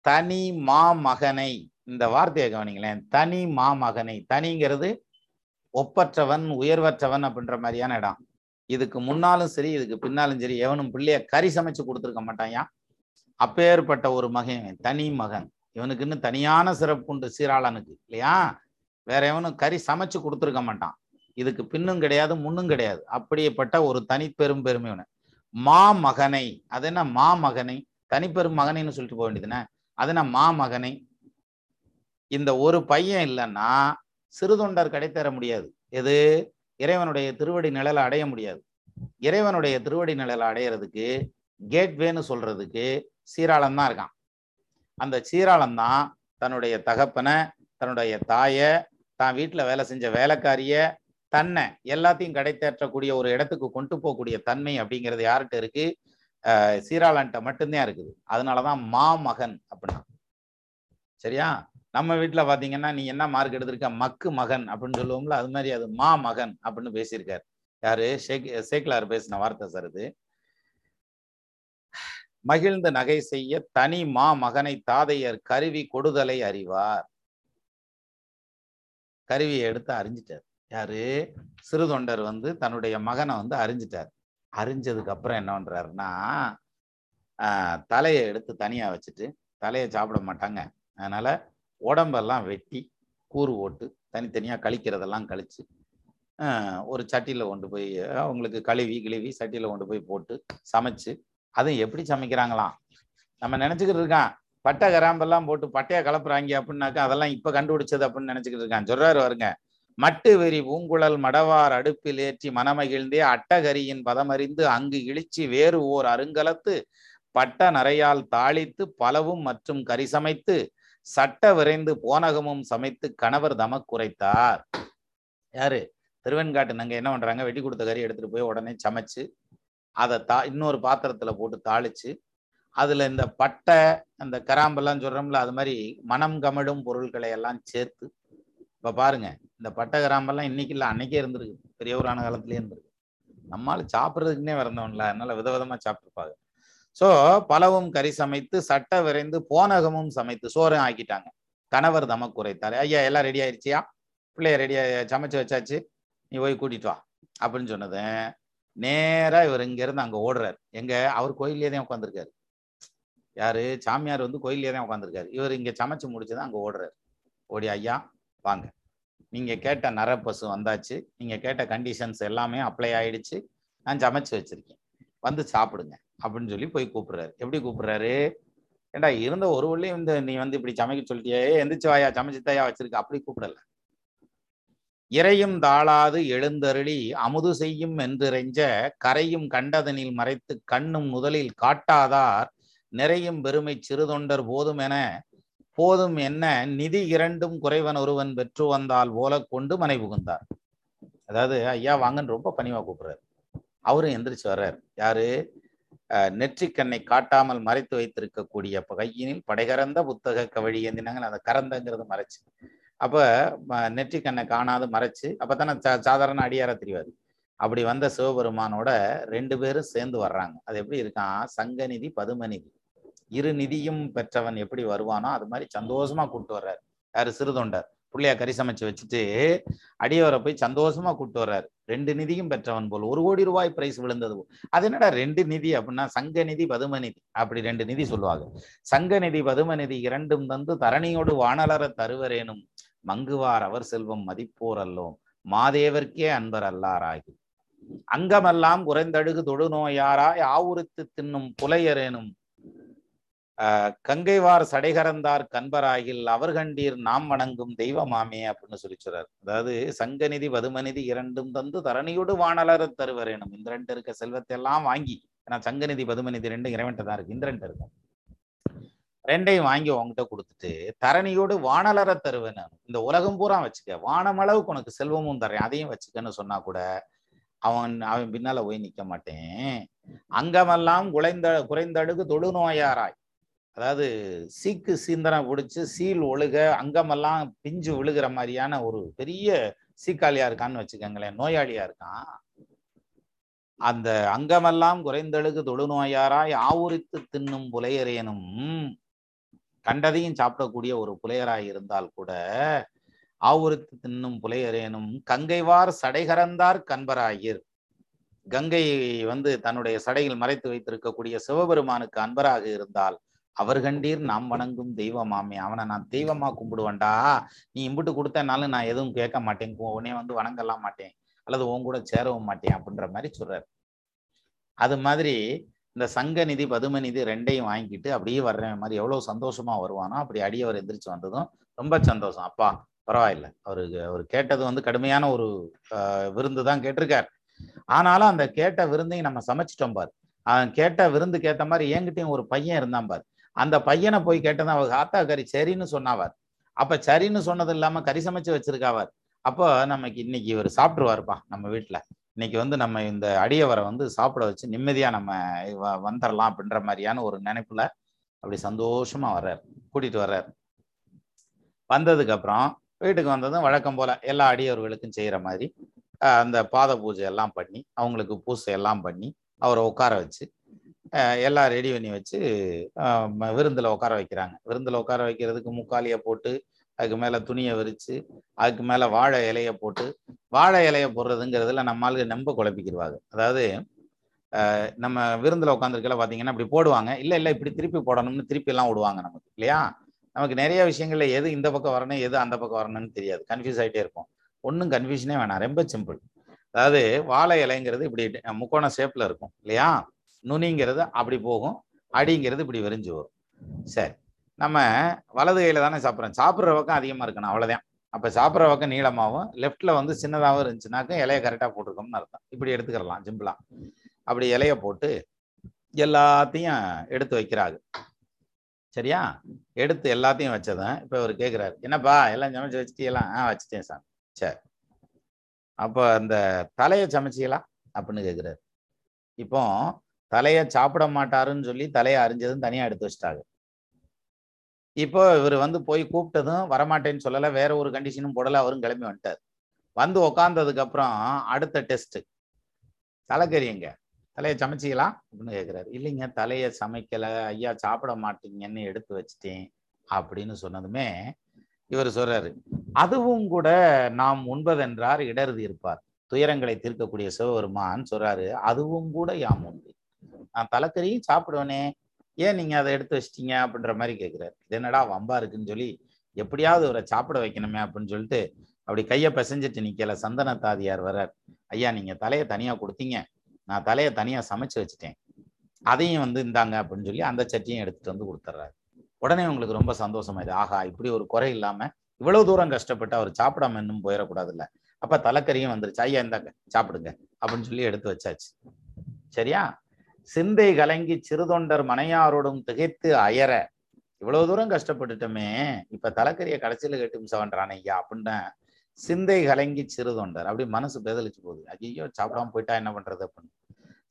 தனி மாமகனை இந்த வார்த்தையை கவனிங்களேன். தனி மாமகனை. தனிங்கிறது ஒப்பற்றவன் உயர்வற்றவன் அப்படின்ற மாதிரியான இடம். இதுக்கு முன்னாலும் சரி இதுக்கு பின்னாலும் சரி எவனும் பிள்ளைய கறி சமைச்சு கொடுத்துருக்க மாட்டாயா அப்பேற்பட்ட ஒரு மகன் தனி மகன். இவனுக்குன்னு தனியான சிறப்பு உண்டு சீராளனுக்கு இல்லையா? வேற எவனும் கறி சமைச்சு கொடுத்துருக்க மாட்டான். இதுக்கு பின்னும் கிடையாது முன்னும் கிடையாது. அப்படியேப்பட்ட ஒரு தனிப்பெரும் பெருமை மா மகனை அது என்ன மா மகனை? தனிப்பெரும் மகனைன்னு சொல்லிட்டு போக வேண்டியதுனே அது என்ன மா மகனை? இந்த ஒரு பையன் இல்லைன்னா சிறுதொண்டர் கிடைத்தர முடியாது. எது? இறைவனுடைய திருவடி நிழலை அடைய முடியாது. இறைவனுடைய திருவடி நிழலை அடையிறதுக்கு கேட்வேன்னு சொல்றதுக்கு சீராளன் தான் இருக்கான். அந்த சீராளம் தான் தன்னுடைய தகப்பனை தன்னுடைய தாயை தான் வீட்டில் வேலை செஞ்ச வேலைக்காரிய தன்னை எல்லாத்தையும் கடைத்தேற்றக்கூடிய ஒரு இடத்துக்கு கொண்டு போகக்கூடிய தன்மை அப்படிங்கிறது யார்கிட்ட இருக்கு? அஹ் சீராளன்ட்ட மட்டும்தான் இருக்குது. அதனாலதான் மாமகன் அப்படின்னா. சரியா? நம்ம வீட்டில் பார்த்தீங்கன்னா நீ என்ன மார்க் எடுத்திருக்க? மக்கு மகன் அப்படின்னு சொல்லுவோம்ல அது மாதிரி அது மா மகன் அப்படின்னு பேசியிருக்காரு. யாரு? ஷேக் சேக்லார் பேசின வார்த்தை சார் இது. மகிழ்ந்து நகை செய்ய தனி மா மகனை தாதையர் கருவி கொடுதலை அறிவார். கருவியை எடுத்து அறிஞ்சிட்டார். யாரு? சிறுதொண்டர் வந்து தன்னுடைய மகனை வந்து அறிஞ்சிட்டார். அறிஞ்சதுக்கு அப்புறம் என்ன பண்றாருன்னா ஆஹ் தலையை எடுத்து தனியா வச்சுட்டு தலையை சாப்பிட மாட்டாங்க. அதனால உடம்பெல்லாம் வெட்டி கூறு ஓட்டு தனித்தனியாக கழிக்கிறதெல்லாம் கழிச்சு ஒரு சட்டியில் கொண்டு போய் அவங்களுக்கு கழுவி கிழுவி சட்டியில் கொண்டு போய் போட்டு சமைச்சு அதை எப்படி சமைக்கிறாங்களாம்? நம்ம நினச்சிக்கிட்டு இருக்கான். பட்டை கிராம்பெல்லாம் போட்டு பட்டையை கலப்புறாங்க அப்படின்னாக்கா அதெல்லாம் இப்போ கண்டுபிடிச்சது அப்படின்னு நினச்சிக்கிட்டு இருக்கான். சொல்கிறாரு வருங்க மட்டு வெறி பூங்குழல் மடவார் அடுப்பில் ஏற்றி மனமகிழ்ந்தே அட்டகரியின் பதமறிந்து அங்கு இழிச்சி வேறு ஓர் அருங்கலத்து பட்ட நரையால் தாளித்து பலவும் மற்றும் கறி சமைத்து சட்ட விரைந்து போனகமும் சமைத்து கணவர் தம குறைத்தார் யாரு? திருவெண்காட்டு நாங்க என்ன பண்றாங்க? வெட்டி கொடுத்த கறி எடுத்துட்டு போய் உடனே சமைச்சு அதை தா இன்னொரு பாத்திரத்துல போட்டு தாளிச்சு அதுல இந்த பட்டை அந்த கராம்பெல்லாம் சொல்றோம்ல அது மாதிரி மனம் கமடும் பொருட்களை எல்லாம் சேர்த்து இப்ப பாருங்க இந்த பட்டை கிராம்பெல்லாம் இன்னைக்கு இல்லை அன்னைக்கே இருந்திருக்கு. பெரியவரான காலத்திலேயே இருந்திருக்கு. நம்மளால சாப்பிட்றதுக்குன்னே வரந்தவன்ல அதனால விதவிதமா சாப்பிட்டுருப்பாங்க. ஸோ பலவும் கறி சமைத்து சட்டை விரைந்து போனகமும் சமைத்து சோறும் ஆக்கிட்டாங்க. கணவர் தமக்கு குறைத்தார் ஐயா எல்லாம் ரெடி ஆயிடுச்சியா பிள்ளைய ரெடியாக சமைச்சு வச்சாச்சு. நீ போய் கூட்டிட்டு வா. அப்படின்னு சொன்னது. நேராக இவர் இங்கேருந்து அங்கே அங்க ஓடுறாரு. எங்க? அவர் கோயிலே தான் உட்காந்துருக்காரு யாரு? சாமியார் வந்து கோயிலே தான் உட்காந்துருக்காரு இவர் இங்கே சமைச்சு முடிச்சதான் அங்கே ஓடுறாரு. ஓடி ஐயா வாங்க. நீங்கள் கேட்ட நரப்பசு வந்தாச்சு. நீங்கள் கேட்ட கண்டிஷன்ஸ் எல்லாமே அப்ளை ஆயிடுச்சு. நான் சமைச்சு வச்சிருக்கேன். வந்து சாப்பிடுங்க அப்படின்னு சொல்லி போய் கூப்பிடுறாரு. எப்படி கூப்பிடுறாரு? ஏண்டா இருந்த ஒரு வழியும் இந்த நீ வந்து இப்படி சமைக்க சொல்லிட்டியே? எந்திரிச்சு வாயா சமைச்சு தாயா வச்சிருக்க? அப்படி கூப்பிடல. இறையும் தாளாது எழுந்தருளி அமுது செய்யும் என்றிறைஞ்ச கரையும் கண்டதனில் மறைத்து கண்ணும் முதலில் காட்டாதார் நிறையும் பெருமை சிறுதொண்டர் போதும் என போதும் என்ன நிதி இரண்டும் குறைவன் ஒருவன் பெற்று வந்தால் போல கொண்டு மனை புகுந்தார் அதாவது ஐயா வாங்கன்னு ரொம்ப பணிவா கூப்பிடுறாரு. அவரும் எந்திரிச்சு வர்றாரு. யாரு? நெற்றிக்கண்ணை காட்டாமல் மறைத்து வைத்திருக்கக்கூடிய கையினில் படைகரந்த புத்தக கவழி ஏந்தினாங்க அந்த கரந்தங்கிறது மறைச்சு. அப்ப நெற்றிக்கண்ணை காணாது மறைச்சு அப்பதானே சாதாரண அடியார தெரியாது அப்படி வந்த சிவபெருமானோட ரெண்டு பேரும் சேர்ந்து வர்றாங்க. அது எப்படி இருக்கான் சங்கநிதி பதுமநிதி. இரு நிதியும் பெற்றவன் எப்படி வருவானோ அது மாதிரி சந்தோஷமா கூப்பிட்டு வர்றாரு. யாரு? சிறுதொண்டர். பிள்ளையா கறி சமைச்சு வச்சுட்டு அடியவரை போய் சந்தோஷமா கூப்பிட்டு வர்றாரு. ரெண்டு நிதியும் பெற்றவன் போல். ஒரு கோடி ரூபாய் பிரைஸ் விழுந்தது அது என்னடா ரெண்டு நிதி அப்படின்னா சங்க நிதி பதும நிதி. அப்படி ரெண்டு நிதி சொல்லுவாங்க. சங்க நிதி பதும நிதி இரண்டும் தந்து தரணியோடு வானலர தருவரேனும். மங்குவார் அவர் செல்வம் மதிப்போர் அல்லோம். மாதேவர்க்கே அன்பர் அல்லாராகி அங்கமெல்லாம் குறைந்தழுகு தொழுநோயாராய். ஆவுரித்து தின்னும் புலையரேனும். கங்கைவார் சடைகரந்தார் கண்பராயில் அவர் கண்டீர் நாம் வணங்கும் தெய்வமாமே அப்படின்னு சொல்லி சொல்றார் அதாவது சங்கநிதி வதுமநிதி இரண்டும் தந்து தரணியோடு வானலர் தருவரேனும். எனும் இந்திரன்ட்டு இருக்க செல்வத்தை எல்லாம் வாங்கி ஏன்னா சங்கநிதி பதுமநிதி ரெண்டும் இறைவன்ட்ட தான் இருக்கு. இந்திரன் இருக்கும் ரெண்டையும் வாங்கி உங்ககிட்ட கொடுத்துட்டு தரணியோடு வானலர தருவேன் இந்த உலகம் பூரா வச்சுக்க. வானமளவுக்கு உனக்கு செல்வமும் தரேன் அதையும் வச்சுக்கன்னு சொன்னா கூட அவன் அவன் பின்னால போய் நிக்க மாட்டேன். அங்கமெல்லாம் குறைந்த குறைந்தடுக்கு தொழுநோயாராய். அதாவது சீக்கு சீந்தனை பிடிச்சி சீல் ஒழுக அங்கமெல்லாம் பிஞ்சு விழுகிற மாதிரியான ஒரு பெரிய சீக்காளியா இருக்கான்னு வச்சுக்கோங்களேன் நோயாளியா இருக்கான். அந்த அங்கமெல்லாம் குறைந்தழுகு தொழுநோயாராய் ஆவுரித்து தின்னும் புலையரேனும் கண்டதையும் சாப்பிடக்கூடிய ஒரு புலையராய் இருந்தால் கூட ஆவுரித்து தின்னும் புலையரேனும் கங்கைவார் சடைகரந்தார் கண்பராயிர். கங்கை வந்து தன்னுடைய சடையில் மறைத்து வைத்திருக்கக்கூடிய சிவபெருமானுக்கு அன்பராக இருந்தால் அவர் கண்டீர் நாம் வணங்கும் தெய்வமாமே. அவனை நான் தெய்வமா கும்பிடுவேன்டா. நீ இம்புட்டு கொடுத்தனாலும் நான் எதுவும் கேட்க மாட்டேன். உடனே வந்து வணங்கலாம் மாட்டேன். அல்லது உன் கூட சேரவும் மாட்டேன் அப்படின்ற மாதிரி சொல்றாரு. அது மாதிரி இந்த சங்க நிதி பதும நிதி ரெண்டையும் வாங்கிட்டு அப்படியே வர்ற மாதிரி எவ்வளவு சந்தோஷமா வருவானோ அப்படி அடியவர் எந்திரிச்சு வந்ததும் ரொம்ப சந்தோஷம். அப்பா பரவாயில்ல. அவருக்கு அவர் கேட்டது வந்து கடுமையான ஒரு விருந்து தான் கேட்டிருக்கார். ஆனாலும் அந்த கேட்ட விருந்தையும் நம்ம சமைச்சிட்டோம் பார். அவன் கேட்ட விருந்துக்கு ஏத்த மாதிரி என்கிட்டயும் ஒரு பையன் இருந்தான் பார். அந்த பையனை போய் கேட்டதான் அவர் ஆத்தா கறி சரின்னு சொன்னாவார். அப்ப சரின்னு சொன்னது இல்லாம கறி சமைச்சு வச்சிருக்காவார். அப்போ நமக்கு இன்னைக்கு இவர் சாப்பிட்டுருவாருப்பா நம்ம வீட்டுல இன்னைக்கு வந்து நம்ம இந்த அடியவரை வந்து சாப்பிட வச்சு நிம்மதியா நம்ம வந்துடலாம் அப்படின்ற மாதிரியான ஒரு நினைப்புல அப்படி சந்தோஷமா வர்றார். கூட்டிட்டு வர்றார். வந்ததுக்கு அப்புறம் வீட்டுக்கு வந்ததும் வழக்கம் போல எல்லா அடியவர்களுக்கும் செய்யற மாதிரி அந்த பாத பூஜை எல்லாம் பண்ணி அவங்களுக்கு பூசை எல்லாம் பண்ணி அவரை உட்கார வச்சு எல்லாம் ரெடி பண்ணி வச்சு விருந்தில் உட்கார வைக்கிறாங்க. விருந்தில் உட்கார வைக்கிறதுக்கு முக்காலியை போட்டு அதுக்கு மேலே துணியை விரித்து அதுக்கு மேலே வாழை இலையை போட்டு வாழை இலையை போடுறதுங்கிறதுல நம்மளுக்கு நம்ப குழப்பிக்கிடுவாங்க அதாவது நம்ம விருந்தில் உட்காந்துருக்கல பார்த்தீங்கன்னா இப்படி போடுவாங்க. இல்லை இல்லை இப்படி திருப்பி போடணும்னு திருப்பி எல்லாம் விடுவாங்க நமக்கு. இல்லையா? நமக்கு நிறைய விஷயங்கள்ல எது இந்த பக்கம் வரணும் எது அந்த பக்கம் வரணும்னு தெரியாது. கன்ஃபியூஸ் ஆகிட்டே இருக்கும் ஒன்றும் கன்ஃபியூஷனே வேணாம். ரொம்ப சிம்பிள் அதாவது வாழை இலைங்கிறது இப்படி முக்கோண ஷேப்பில் இருக்கும். இல்லையா? நுனிங்கிறது அப்படி போகும் அடிங்கிறது இப்படி விரிஞ்சு வரும். சரி நம்ம வலது கையில் தானே சாப்பிட்றோம். சாப்பிட்ற பக்கம் அதிகமாக இருக்கணும் அவ்வளோதான் அப்போ சாப்பிட்ற பக்கம் நீளமாகவும் லெஃப்டில் வந்து சின்னதாகவும் இருந்துச்சுனாக்கா இலைய கரெக்டாக போட்டிருக்கோம்னு அர்த்தம். இப்படி எடுத்துக்கிறலாம் சிம்பிளாக அப்படி இலைய போட்டு எல்லாத்தையும் எடுத்து வைக்கிறாரு. சரியா? எடுத்து எல்லாத்தையும் வச்சதும் இப்போ அவர் கேட்குறாரு என்னப்பா எல்லாம் சமைச்சு வச்சுட்டீங்களா ஆ வச்சுட்டேன் சார் சரி. அப்போ அந்த தலையை சமைச்சிக்கலாம் அப்படின்னு கேட்குறாரு இப்போ தலையை சாப்பிட மாட்டாருன்னு சொல்லி தலையை அரிஞ்சதும் தனியாக எடுத்து வச்சிட்டாங்க. இப்போ இவர் வந்து போய் கூப்பிட்டதும் வரமாட்டேன்னு சொல்லலை வேற ஒரு கண்டிஷனும் போடலை அவரும் கிளம்பி வந்துட்டார். வந்து உக்காந்ததுக்கு அப்புறம் அடுத்த டெஸ்ட் தலைக்கறிங்க தலையை சமைச்சிக்கலாம் அப்படின்னு கேட்குறாரு இல்லைங்க தலையை சமைக்கலை ஐயா சாப்பிட மாட்டீங்கன்னு எடுத்து வச்சிட்டேன் அப்படின்னு சொன்னதுமே இவர் சொல்றாரு. அதுவும் கூட நாம் உண்பதென்றார் இடருதி இருப்பார். துயரங்களை தீர்க்கக்கூடிய சிவபெருமான் சொல்றாரு அதுவும் கூட யாம் உண்டு. நான் தலைக்கறியும் சாப்பிடுவேனே. ஏன் நீங்க அதை எடுத்து வச்சிட்டீங்க அப்படின்ற மாதிரி கேட்கிறாரு இது என்னடா வம்பா இருக்குன்னு சொல்லி எப்படியாவது இவரை சாப்பிட வைக்கணுமே அப்படின்னு சொல்லிட்டு அப்படி கையை பிசைஞ்சிட்டு நிக்கல சந்தன தாதியார் வர்றார். ஐயா நீங்க தலையை தனியா கொடுத்தீங்க. நான் தலையை தனியா சமைச்சு வச்சுட்டேன். அதையும் வந்து இந்தாங்க அப்படின்னு சொல்லி அந்த சட்டியும் எடுத்துட்டு வந்து கொடுத்துட்றாரு உடனே உங்களுக்கு ரொம்ப சந்தோஷமாயிது ஆஹா இப்படி ஒரு குறை இல்லாம இவ்வளவு தூரம் கஷ்டப்பட்டு அவர் சாப்பிடாம இன்னும் போயிடக்கூடாதுல்ல. அப்ப தலைக்கறியும் வந்துருச்சு. ஐயா இந்தாங்க சாப்பிடுங்க அப்படின்னு சொல்லி எடுத்து வச்சாச்சு. சரியா? சிந்தை கலங்கி சிறுதொண்டர் மனையாரோடும் திகைத்து அயற. இவ்வளவு தூரம் கஷ்டப்பட்டுட்டோமே இப்ப தலைக்கறியை கடைசியில கட்டும் சவன்றான் ஐயா அப்படின்னு சிந்தை கலங்கி சிறுதொண்டர் அப்படி மனசு பேதலிச்சு போகுது. ஐயோ சாப்பிடாம போயிட்டா என்ன பண்றது அப்படின்னு.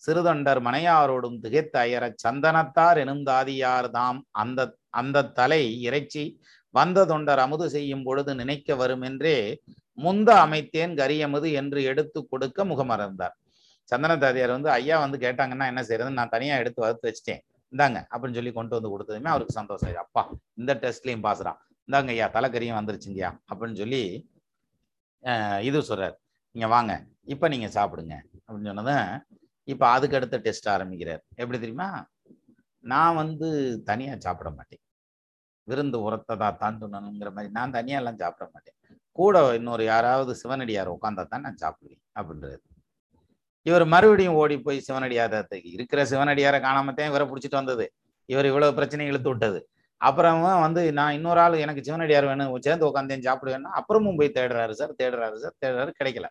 சிறுதொண்டர் மனையாரோடும் திகைத்து அயற சந்தனத்தார் எனும் தாதியார் தாம் அந்த அந்த தலை இறைச்சி வந்த தொண்டர் அமுது செய்யும் பொழுது நினைக்க வரும் என்றே முந்த அமைத்தேன் கரியமுது என்று எடுத்து கொடுக்க முகமறந்தார். சந்தன தாதியார் வந்து ஐயா வந்து கேட்டாங்கன்னா என்ன செய்யறதுன்னு நான் தனியா எடுத்து வறுத்து வச்சுட்டேன். இந்தாங்க அப்படின்னு சொல்லி கொண்டு வந்து கொடுத்ததுமே அவருக்கு சந்தோஷம். ஆயிடுச்சு அப்பா இந்த டெஸ்ட்லயும் பாசுறான் இந்தாங்க ஐயா தலைக்கறியும் வந்துருச்சுங்கய்யா அப்படின்னு சொல்லி இது சொல்றாரு. நீங்க வாங்க இப்ப நீங்க சாப்பிடுங்க அப்படின்னு சொன்னதும் இப்ப அதுக்கு அடுத்த டெஸ்ட் ஆரம்பிக்கிறார். எப்படி தெரியுமா? நான் வந்து தனியா சாப்பிட மாட்டேன். விருந்து உரத்ததா தாண்டணுங்கிற மாதிரி நான் தனியாலாம் எல்லாம் சாப்பிட மாட்டேன். கூட இன்னொரு யாராவது சிவனடியார் உட்காந்தா தான் நான் சாப்பிடுவேன் அப்படின்றது இவர் மறுபடியும் ஓடி போய் சிவனடியாரத்துக்கு இருக்கிற சிவனடியாரை காணாமத்தையும் இவரை பிடிச்சிட்டு வந்தது. இவர் இவ்வளவு பிரச்சனை இழுத்து விட்டது. அப்புறமா வந்து நான் இன்னொரு ஆள் எனக்கு சிவனடியார் வேணும் சேர்ந்து உட்காந்தேன் சாப்பிடுவேன்னா அப்புறமும் போய் தேடுறாரு சார் தேடுறாரு சார் தேடுறாரு கிடைக்கல.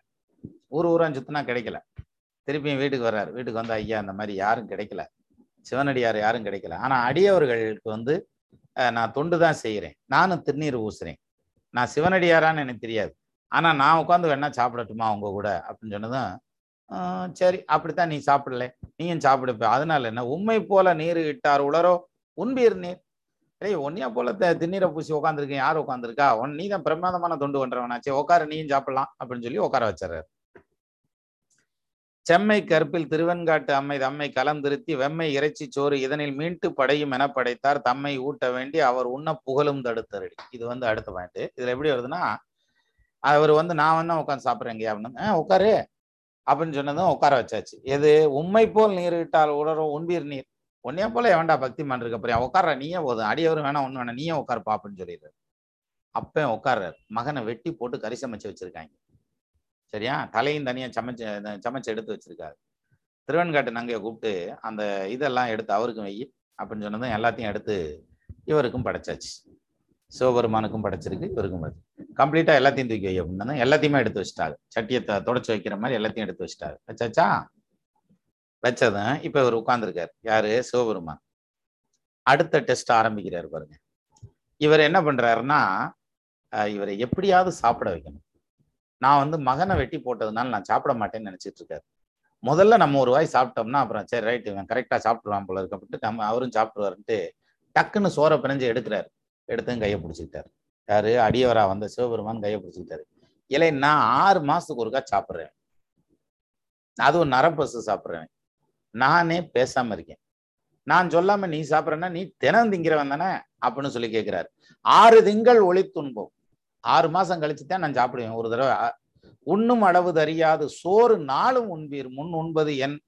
ஊர் ஊரா சுத்தினா கிடைக்கல. திருப்பியும் வீட்டுக்கு வர்றாரு. வீட்டுக்கு வந்து ஐயா அந்த மாதிரி யாரும் கிடைக்கல. சிவனடியார் யாரும் கிடைக்கல. ஆனா அடியவர்களுக்கு வந்து நான் தொண்டு தான் செய்கிறேன் நானும் திருநீர் ஊசுறேன். நான் சிவனடியாரான்னு எனக்கு தெரியாது. ஆனா நான் உட்காந்து வேணா சாப்பிடட்டுமா அவங்க கூட? அப்படின்னு சொன்னதும் சரி அப்படித்தான் நீ சாப்பிடல. நீயும் சாப்பிடுப்ப அதனால என்ன? உண்மை போல நீர் இட்டார் உளரோ உண்பீர் நீர். ஏய் ஒன்னியா போல திண்ணீரை பூசி உட்காந்துருக்கேன் யார் உட்காந்துருக்கா ஒன் நீ தான் பிரமாதமான தொண்டு பண்றவனாச்சே. உட்கார நீயும் சாப்பிடலாம் அப்படின்னு சொல்லி உட்கார வச்சிடறாரு. செம்மை கற்பில் திருவெண்காட்டு அம்மை தம்மை கலந்திருத்தி வெம்மை இறைச்சி சோறு இதனில் மீண்டு படையும் என படைத்தார். தம்மை ஊட்ட வேண்டி அவர் உண்ண புகழும் தடுத்தரடி. இது வந்து அடுத்த பாயிண்ட் இதுல எப்படி வருதுன்னா அவர் வந்து நான் வந்து உட்காந்து சாப்பிட்றேங்க அப்படின்னு உட்காரு அப்படின்னு சொன்னதும் உட்கார வச்சாச்சு. எது? உண்மை போல் நீர் இட்டால் உடரும் உண்பீர் நீர். உன்னைய போல வேண்டா பக்தி மன்றிருக்க அப்புறம் உட்கார நீயே போதும். அடியவரும் வேணாம் ஒண்ணு வேணாம். நீயே உட்காருப்பா அப்படின்னு சொல்லிடுறாரு. அப்ப உட்கார்றாரு. மகனை வெட்டி போட்டு கறி சமைச்சு வச்சிருக்காங்க. சரியா? தலையும் தனியா சமைச்சு சமைச்சு எடுத்து வச்சிருக்காரு. திருவெண்காட்டு நங்கையை கூப்பிட்டு அந்த இதெல்லாம் எடுத்து அவருக்கும் வை அப்படின்னு சொன்னதும் எல்லாத்தையும் எடுத்து இவருக்கும் படைச்சாச்சு. சிவபெருமானுக்கும் படைச்சிருக்கு இவருக்கும் படைச்சு கம்ப்ளீட்டா எல்லாத்தையும் தூக்கி வை அப்படின்னா எல்லாத்தையுமே எடுத்து வச்சுட்டாங்க சட்டியத்தை தொடச்சி வைக்கிற மாதிரி எல்லாத்தையும் எடுத்து வச்சுட்டாரு. வச்சாச்சா வச்சதும் இப்ப இவர் உட்கார்ந்துருக்காரு. யாரு? சிவபெருமான். அடுத்த டெஸ்ட் ஆரம்பிக்கிறாரு பாருங்க. இவர் என்ன பண்றாருன்னா இவரை எப்படியாவது சாப்பிட வைக்கணும். நான் வந்து மகனை வெட்டி போட்டதுனால நான் சாப்பிட மாட்டேன்னு நினச்சிட்டு இருக்காரு. முதல்ல நம்ம ஒரு வாய் சாப்பிட்டோம்னா அப்புறம் சரி ரைட் இவன் கரெக்டா சாப்பிடுவான் போல இருக்கு அப்படின்ட்டு நம்ம அவரும் சாப்பிடுவாருன்ட்டு டக்குன்னு சோற பிணைஞ்சு எடுக்கிறாரு. எடுத்து கையை பிடிச்சிக்கிட்டாரு. யாரு? அடியவரா வந்த சிவபெருமான் கையை பிடிச்சிக்கிட்டாரு. இல்லை நான் ஆறு மாசத்துக்கு ஒருக்கா சாப்பிட்றேன். அதுவும் நரப்பசு சாப்பிட்றேன். நானே பேசாம இருக்கேன். நான் சொல்லாம நீ சாப்பிட்றேன்னா நீ தினம் திங்கிறவன் தானே அப்படின்னு சொல்லி கேட்கிறாரு. ஆறு திங்கள் ஒளி துன்பம். ஆறு மாசம் கழிச்சு தான் நான் சாப்பிடுவேன். ஒரு தடவை உண்ணும் அளவு தறியாது. சோறு நாளும் உண்பீர். முன் உண்பது என்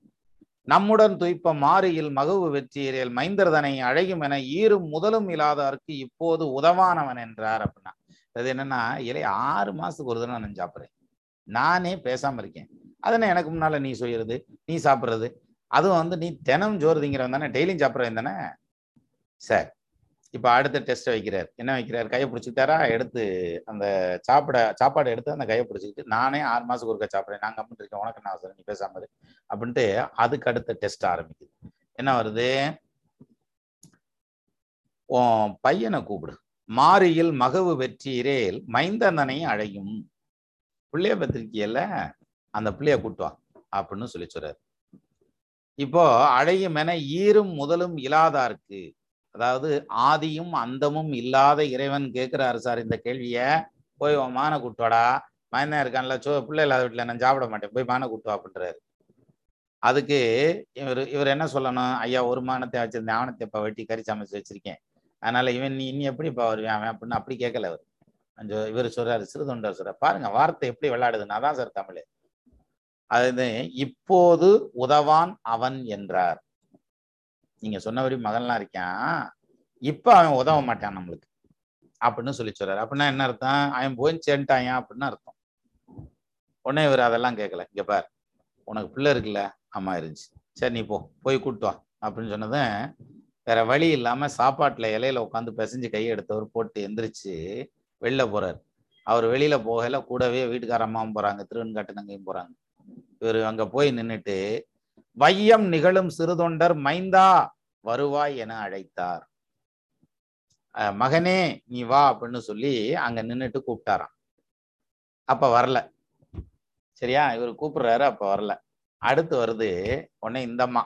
நம்முடன் துய்ப்ப மாறியில் மகவு வெற்றியரில் மைந்தர்தனை அழையும் என ஈரும் முதலும் இல்லாதவர்க்கு இப்போது உதவானவன் என்றார் அப்படின்னா. அது என்னன்னா இலை ஆறு மாசத்துக்கு ஒரு தடவை நான் சாப்பிட்றேன். நானே பேசாம இருக்கேன். அதனை எனக்கு முன்னால நீ செய்யறது நீ சாப்பிட்றது? அதுவும் வந்து நீ தினம் ஜோறு திங்கிறவன் தானே டெய்லியும் சாப்பிட்றவன் தானே? சார். இப்போ அடுத்த டெஸ்ட் வைக்கிறார். என்ன வைக்கிறார்? கையை பிடிச்சிக்கிட்டாரா? எடுத்து அந்த சாப்பிட சாப்பாடு எடுத்து அந்த கையை பிடிச்சிக்கிட்டு நானே ஆறு மாதத்துக்கு ஒருக்கா சாப்பிட்றேன். நாங்கள் கம்மிட்டு இருக்கேன். உனக்கு என்ன அவசரம்? நீ பேசாமல் அப்படின்ட்டு அதுக்கு அடுத்த டெஸ்ட் ஆரம்பிக்குது. என்ன வருது? உன் பையனை கூப்பிடு. மாரியில் மகவு வெற்றியிரேல் மைந்தந்தனை அழையும். பிள்ளைய பத்திரிக்கையில அந்த பிள்ளைய கூட்டுவான் அப்படின்னு சொல்லி சொல்றாரு. இப்போ அழையும் என ஈரும் முதலும் இல்லாதார்க்கு அதாவது ஆதியும் அந்தமும் இல்லாத இறைவன் கேட்கிறாரு சார் இந்த கேள்வியை. போய் உன் மானை கூட்டுவாடா மயந்தான் இருக்கான்ல சோ பிள்ளை இல்லாத வீட்டில் நான் சாப்பிட மாட்டேன். போய் மான கூட்டுவா அப்படின்றாரு. அதுக்கு இவர் இவர் என்ன சொல்லணும்? ஐயா ஒரு மானத்தை வச்சிருந்தேன். ஆவணத்தை இப்போ வெட்டி கறி சமைச்சு வச்சிருக்கேன். அதனால இவன் நீ இனி எப்படி இப்போ வருவேன் அவன் அப்படின்னு அப்படி கேட்கல அவர் கொஞ்சம் இவர் சொல்றாரு சிறுதொண்டர் சொல்ற பாருங்க வார்த்தை எப்படி விளையாடுதுன்னா தான் சார் தமிழ். அது இப்போது உதவான் அவன் என்றார். நீங்க சொன்னபடி மகன்லாம் இருக்கான் இப்ப அவன் உதவ மாட்டான் நம்மளுக்கு. அப்படின்னு சொல்லி சொல்றாரு. அப்படின்னா என்ன அர்த்தம்? அவன் போய் சேர்ந்துட்டான் அப்படின்னு அர்த்தம். உடனே இவர் அதெல்லாம் கேட்கல. இங்க பார் உனக்கு பிள்ளை இருக்குல்ல அம்மா இருந்துச்சு. சரி நீ போ போய் கூட்டு வா அப்படின்னு சொன்னதும் வேற வழி இல்லாம சாப்பாட்டுல இலையில உட்காந்து பிசைஞ்சு கையை எடுத்தவர் போட்டு எந்திரிச்சு வெளில போறாரு. அவர் வெளியில போகல கூடவே வீட்டுக்கார அம்மாவும் போறாங்க திருவன்காட்டு நங்கையும் போறாங்க. இவர் அங்க போய் நின்றுட்டு வையம் நிகழும் சிறுதொண்டர் மைந்தா வருவாய் என அழைத்தார். அஹ் மகனே நீ வா அப்படின்னு சொல்லி அங்க நின்னுட்டு கூப்பிட்டாராம். அப்ப வரல. சரியா? இவர் கூப்பிடுறாரு அப்ப வரல. அடுத்து வருது உடனே இந்தம்மா.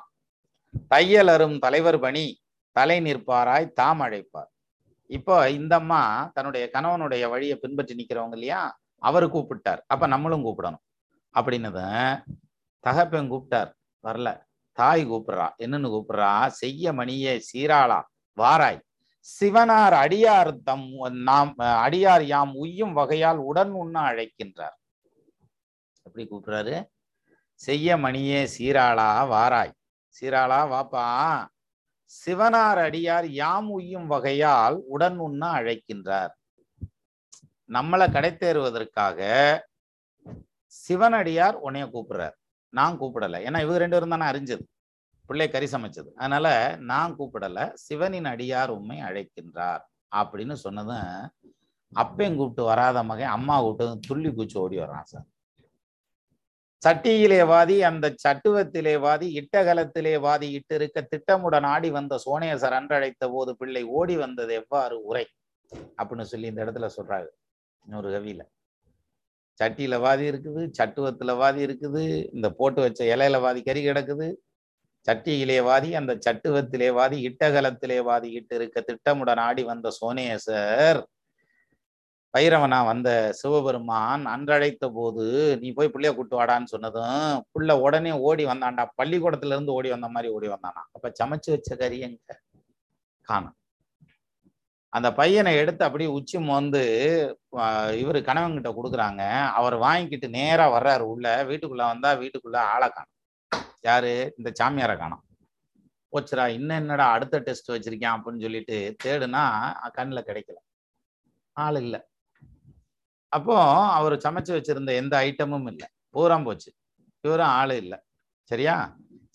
தையலரும் தலைவர் பணி தலை நிற்பாராய் தாம் அழைப்பார். இப்போ இந்தம்மா தன்னுடைய கணவனுடைய வழியை பின்பற்றி நிக்கிறவங்க இல்லையா? அவர் கூப்பிட்டார். அப்ப நம்மளும் கூப்பிடணும். அப்படின்னதும் தகப்பன் கூப்பிட்டார். வரல. தாய் கூப்பிடுறா. என்னன்னு கூப்பிடுறா? செய்ய மணியே சீராளா வாராய். சிவனார் அடியார் தம் நாம் அடியார் யாம் உய்யும் வகையால் உடன் உண்ண அழைக்கின்றார். எப்படி கூப்பிடுறாரு? செய்ய மணியே சீராளா வாராய். சீராளா வாப்பா. சிவனார் அடியார் யாம் உய்யும் வகையால் உடன் உண்ண அழைக்கின்றார். நம்மளை கடை தேறுவதற்காக சிவனடியார் உன்னைய கூப்பிடுறார். நான் கூப்பிடலை. ஏன்னா இவங்க ரெண்டு பேரும் தானே அறிஞ்சது. பிள்ளை கறி சமைச்சது. அதனால நான் கூப்பிடல. சிவனின் அடியார் உண்மை அழைக்கின்றார் அப்படின்னு சொன்னதும் அப்பையும் கூப்பிட்டு வராத மகன் அம்மா கூப்பிட்டு துள்ளி குச்சி ஓடி வர்றான் சார். சட்டியிலே வாதி அந்த சட்டுவத்திலே வாதி இட்டகலத்திலே வாதி இட்டு இருக்க திட்டமுடன் ஆடி வந்த சோனேசர் அன்றழைத்த போது பிள்ளை ஓடி வந்தது எவ்வாறு உரை? அப்படின்னு சொல்லி இந்த இடத்துல சொல்றாரு. இன்னொரு கவியில. சட்டியில வாதி இருக்குது சட்டுவத்தில் வாதி இருக்குது இந்த போட்டு வச்ச இலையில வாதி கறி கிடக்குது. சட்டியிலே வாதி அந்த சட்டுவத்திலே வாதி இட்டகலத்திலே வாதி இட்டு இருக்க திட்டமுடன் ஆடி வந்த சோனேசர் பைரவனா வந்த சிவபெருமான் அன்றழைத்த போது நீ போய் பிள்ளைய கூட்டு வாடான்னு சொன்னதும் புள்ள உடனே ஓடி வந்தான்டா பள்ளிக்கூடத்துல இருந்து ஓடி வந்த மாதிரி ஓடி வந்தானா? அப்ப சமைச்சு வச்ச கறி எங்க? காணும். அந்த பையனை எடுத்து அப்படியே உச்சி மோந்து இவர் கணவன்கிட்ட கொடுக்குறாங்க. அவர் வாங்கிக்கிட்டு நேரா வர்றாரு உள்ள. வீட்டுக்குள்ள வந்தா வீட்டுக்குள்ள ஆளை காணும். யாரு? இந்த சாமியாரை காணும். போச்சுரா இன்னும் என்னடா அடுத்த டெஸ்ட் வச்சிருக்கேன் அப்படின்னு சொல்லிட்டு தேடுனா கண்ணில் கிடைக்கல. ஆள் இல்லை. அப்போ அவர் சமைச்சு வச்சிருந்த எந்த ஐட்டமும் இல்லை. பூரா போச்சு. இவரும் ஆள் இல்லை. சரியா?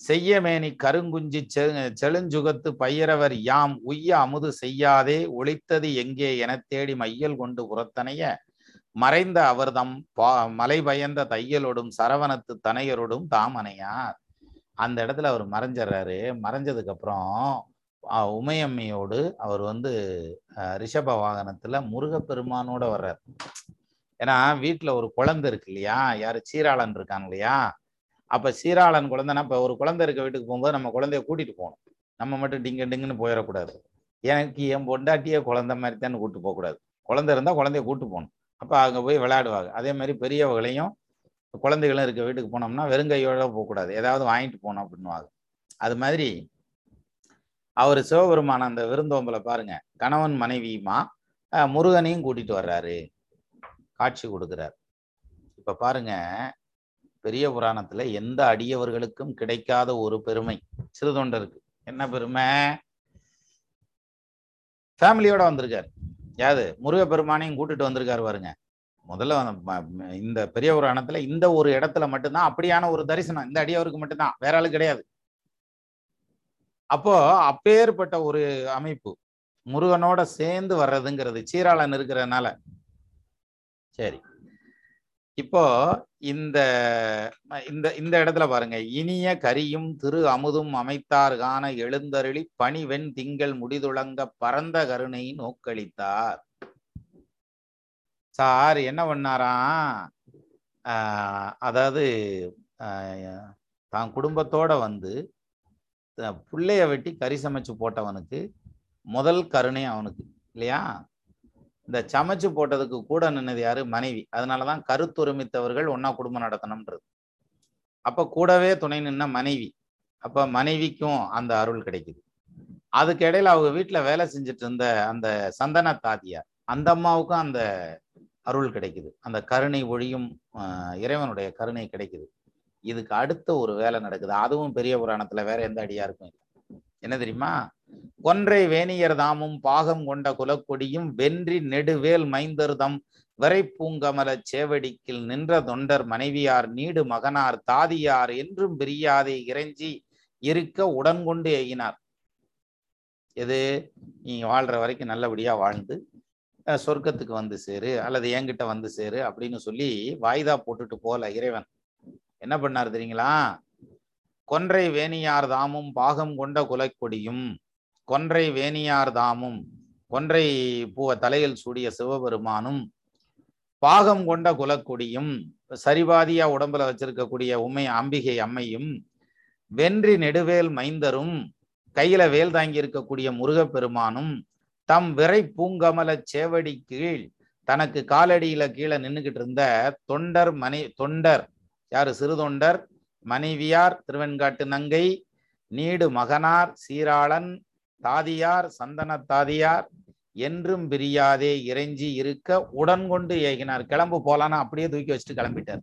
செய்யமேனி கருங்குஞ்சி செழுஞ்சுகத்து பயிரவர் யாம் உய்ய அமுது செய்யாதே ஒளித்தது எங்கே என தேடி மையல் கொண்டு புறத்தனைய? மறைந்த அவர்தம் பா மலை பயந்த தையலோடும் சரவணத்து தனையரோடும் தாமனையார் அந்த இடத்துல அவர் மறைஞ்சிடுறாரு மறைஞ்சதுக்கு அப்புறம் உமையம்மையோடு அவர் வந்து ரிஷப வாகனத்துல முருகப்பெருமானோட வர்றார். ஏன்னா வீட்டுல ஒரு குழந்தை இருக்கு இல்லையா? யாரு சீராளன் இருக்காங்க இல்லையா? அப்போ சீராளன் குழந்தைனா இப்போ ஒரு குழந்தை இருக்க வீட்டுக்கு போகும்போது நம்ம குழந்தைய கூட்டிகிட்டு போகணும். நம்ம மட்டும் டிங்க டிங்குன்னு போயிடக்கூடாது. எனக்கு என் பொண்டாட்டியே குழந்தை மாதிரி தான் கூட்டு போகக்கூடாது. குழந்தை இருந்தால் குழந்தைய கூட்டு போகணும். அப்போ அங்கே போய் விளையாடுவாங்க. அதே மாதிரி பெரியவங்களையும் குழந்தைகளும் இருக்க வீட்டுக்கு போனோம்னா வெறுங்கையோட போகக்கூடாது. ஏதாவது வாங்கிட்டு போகணும் அப்படின்னுவாங்க. அது மாதிரி அவர் சிவபெருமான அந்த விருந்தோம்பலை பாருங்க. கணவன் மனைவியுமா முருகனையும் கூட்டிட்டு வர்றாரு. காட்சி கொடுக்குறாரு. இப்போ பாருங்க பெரிய புராணத்துல எந்த அடியவர்களுக்கும் கிடைக்காத ஒரு பெருமை சிறு தொண்டருக்கு என்ன பெருமை? ஃபேமிலியோட வந்திருக்காரு. யாது முருக பெருமானையும் கூட்டிட்டு வந்திருக்காரு பாருங்க. முதல்ல இந்த பெரிய புராணத்துல இந்த ஒரு இடத்துல மட்டும்தான் அப்படியான ஒரு தரிசனம். இந்த அடியவருக்கு மட்டும்தான். வேற ஆளு கிடையாது. அப்போ அப்பேற்பட்ட ஒரு அமைப்பு. முருகனோட சேர்ந்து வர்றதுங்கிறது. சீராளன் இருக்கிறதுனால. சரி. இப்போ இந்த இந்த இந்த இடத்துல பாருங்க. இனிய கரியும் திரு அமுதும் அமைத்தார் காண எழுந்தருளி பணிவெண் திங்கள் முடிதுளங்க பரந்த கருணை நோக்களித்தார். சார் என்ன பண்ணாராம்? அதாவது தான் குடும்பத்தோட வந்து பிள்ளைய வெட்டி கறி சமைச்சு போட்டவனுக்கு முதல் கருணை அவனுக்கு இல்லையா? இந்த சமைச்சு போட்டதுக்கு கூட நின்னது யாரு? மனைவி. அதனாலதான் கருத்துரிமித்தவர்கள் ஒன்னா குடும்பம் நடத்தணும்ன்றது. அப்ப கூடவே துணை நின்ன மனைவி. அப்ப மனைவிக்கும் அந்த அருள் கிடைக்குது. அதுக்கு இடையில அவங்க வீட்டுல வேலை செஞ்சுட்டு இருந்த அந்த சந்தன தாதியார் அந்த அம்மாவுக்கும் அந்த அருள் கிடைக்குது. அந்த கருணை ஒழியும் இறைவனுடைய கருணை கிடைக்குது. இதுக்கு அடுத்த ஒரு வேலை நடக்குது. அதுவும் பெரிய புராணத்துல வேற எந்த அடியாருக்கும் இல்லை. என்ன தெரியுமா? கொன்றை வேணியர் தாமும் பாகம் கொண்ட குலக்கொடியும் வென்றி நெடுவேல் மைந்தர்தம் விரைப்பூங்கமல சேவடிக்கில் நின்ற தொண்டர் மனைவியார் நீடு மகனார் தாதியார் என்றும் பிரியாதை இறைஞ்சி இருக்க உடன் கொண்டு எகினார் எது? நீ வாழ்ற வரைக்கும் நல்லபடியா வாழ்ந்து சொர்க்கத்துக்கு வந்து சேரு அல்லது என்கிட்ட வந்து சேரு அப்படின்னு சொல்லி வாய்தா போட்டுட்டு போல இறைவன். என்ன பண்ணார் தெரியுங்களா? கொன்றை வேணியார் தாமும் பாகம் கொண்ட குலைக்கொடியும் கொன்றை வேணியார் தாமும் கொன்றை பூவ தலையில் சூடிய சிவபெருமானும் பாகம் கொண்ட குலக்குடியும் சரிபாதியா உடம்புல வச்சிருக்கக்கூடிய உண்மை அம்பிகை அம்மையும் வென்றி நெடுவேல் மைந்தரும் கையில வேல் தாங்கி இருக்கக்கூடிய முருகப்பெருமானும் தம் விரை பூங்கமல சேவடி கீழ் தனக்கு காலடியில கீழே நின்றுகிட்டு இருந்த தொண்டர் மனை தொண்டர் யாரு? சிறு தொண்டர் மனைவியார் திருவெண்காட்டு நங்கை நீடு மகனார் சீராளன் தாதியார் சந்தன தாதியார் என்றும் பிரியாதே இறைஞ்சி இருக்க உடன் கொண்டு ஏகினார். கிளம்பு போலான்னு அப்படியே தூக்கி வச்சுட்டு கிளம்பிட்டார்.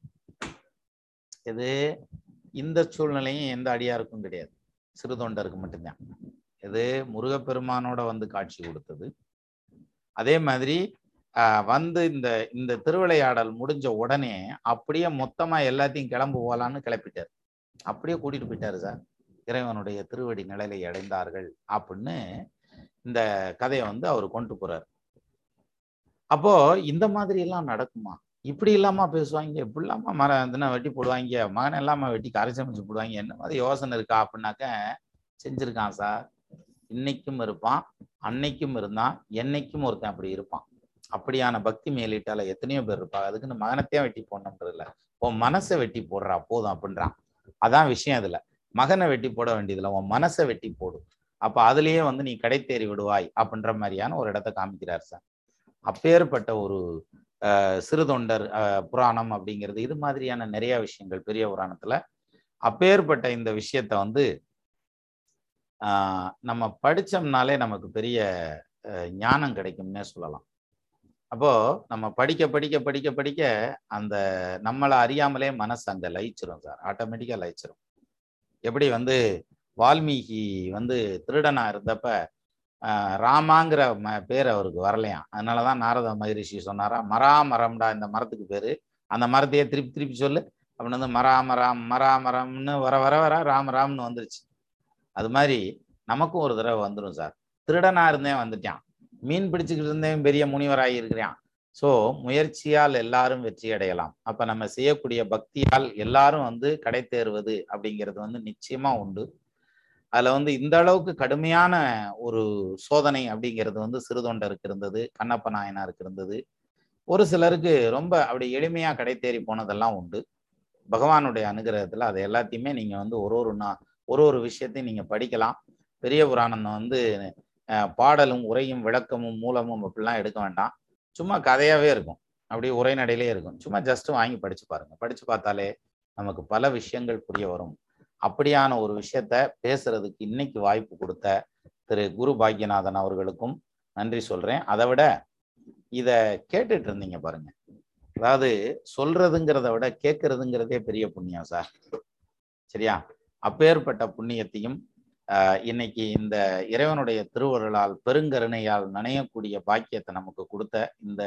இது இந்த சூழ்நிலையும் எந்த அடியாருக்கும் கிடையாது. சிறு தொண்டருக்கு மட்டும்தான். இது முருகப்பெருமானோட வந்து காட்சி கொடுத்தது. அதே மாதிரி வந்து இந்த இந்த திருவிளையாடல் முடிஞ்ச உடனே அப்படியே மொத்தமா எல்லாத்தையும் கிளம்பு போகலான்னு கிளப்பிட்டார். அப்படியே கூட்டிட்டு போயிட்டாரு சார். இறைவனுடைய திருவடி நிழலை அடைந்தார்கள் அப்படின்னு இந்த கதையை வந்து அவர் கொண்டு போறார். அப்போ இந்த மாதிரி எல்லாம் நடக்குமா? இப்படி இல்லாம பேசுவாங்க இப்படி இல்லாம மர வெட்டி போடுவாங்க மகன் இல்லாம வெட்டி கரை சமைச்சு போடுவாங்க என்ன மாதிரி யோசனை இருக்கா அப்படின்னாக்க செஞ்சிருக்கான் சார். இன்னைக்கும் இருப்பான் அன்னைக்கும் இருந்தான் என்னைக்கும் ஒருத்தன் அப்படி இருப்பான். அப்படியான பக்தி மேலிட்டால எத்தனையோ பேர் இருப்பாங்க. அதுக்குன்னு மகனத்தையும் வெட்டி போடணும்ன்றது இல்லை. உன் மனசை வெட்டி போடுறா போதும் அப்படின்றான் அதான் விஷயம் இதுல மகனை வெட்டி போட வேண்டியதில்லை உன் மனசை வெட்டி போடும் அப்ப அதுலயே வந்து நீ கடை தேறி விடுவாய் அப்படின்ற மாதிரியான ஒரு இடத்த காமிக்கிறார் சார். அப்பேற்பட்ட ஒரு அஹ், சிறுதொண்டர் அஹ், புராணம் அப்படிங்கிறது இது மாதிரியான நிறைய விஷயங்கள் பெரிய புராணத்துல. அப்பேற்பட்ட இந்த விஷயத்த வந்து ஆஹ், நம்ம படிச்சோம்னாலே நமக்கு பெரிய அஹ், ஞானம் கிடைக்கும்னே சொல்லலாம். அப்போ நம்ம படிக்க படிக்க படிக்க படிக்க அந்த நம்மளை அறியாமலே மனசு அங்க லயிச்சிரும் சார். ஆட்டோமேட்டிக்கா லயிச்சிரும். எப்படி வந்து வால்மீகி வந்து திருடனா இருந்தப்ப ராமாங்கிற ம பேர் அவருக்கு வரலையாம். அதனால தான் நாரத மகரிஷி சொன்னாரா மரா மரம்டா இந்த மரத்துக்கு பேர். அந்த மரத்தையே திருப்பி திருப்பி சொல்லு. அப்படின்னு வந்து மரா மராம் மரா மரம்னு வர வர வர ராம் ராம்னு வந்துருச்சு. அது மாதிரி நமக்கும் ஒரு தடவை வந்துடும் சார். திருடனா இருந்தேன் வந்துட்டான். மீன் பிடிச்சிக்கிட்டு இருந்தேன் பெரிய முனிவராகி இருக்கிறான். ஸோ முயற்சியால் எல்லாரும் வெற்றி அடையலாம். அப்ப நம்ம செய்யக்கூடிய பக்தியால் எல்லாரும் வந்து கடை தேர்வது அப்படிங்கிறது வந்து நிச்சயமா உண்டு. அதுல வந்து இந்த அளவுக்கு கடுமையான ஒரு சோதனை அப்படிங்கிறது வந்து சிறுதொண்டருக்கு இருந்தது கண்ணப்ப நாயனாருக்கு இருந்தது. ஒரு சிலருக்கு ரொம்ப அப்படி எளிமையா கடை தேறி போனதெல்லாம் உண்டு. பகவானுடைய அனுகிரகத்துல அது எல்லாத்தையுமே நீங்க வந்து ஒரு ஒரு நா ஒரு ஒரு விஷயத்தையும் நீங்க படிக்கலாம். பெரிய புராணம் வந்து பாடலும் உரையும் விளக்கமும் மூலமும் அப்படிலாம் எடுக்க வேண்டாம். சும்மா கதையாகவே இருக்கும். அப்படியே உரைநடையிலே இருக்கும். சும்மா ஜஸ்ட் வாங்கி படிச்சு பாருங்க. படித்து பார்த்தாலே நமக்கு பல விஷயங்கள் புரிய வரும். அப்படியான ஒரு விஷயத்த பேசுறதுக்கு இன்னைக்கு வாய்ப்பு கொடுத்த திரு குரு பாக்யநாதன் அவர்களுக்கும் நன்றி சொல்றேன். அதை விட இதை கேட்டுட்டு இருந்தீங்க பாருங்க. அதாவது சொல்றதுங்கிறத விட கேட்கறதுங்கிறதே பெரிய புண்ணியம் சார். சரியா? அப்பேற்பட்ட புண்ணியத்தையும் இன்னைக்கு இந்த இறைவனுடைய திருவருளால் பெருங்கருணையால் நனையக்கூடிய பாக்கியத்தை நமக்கு கொடுத்த இந்த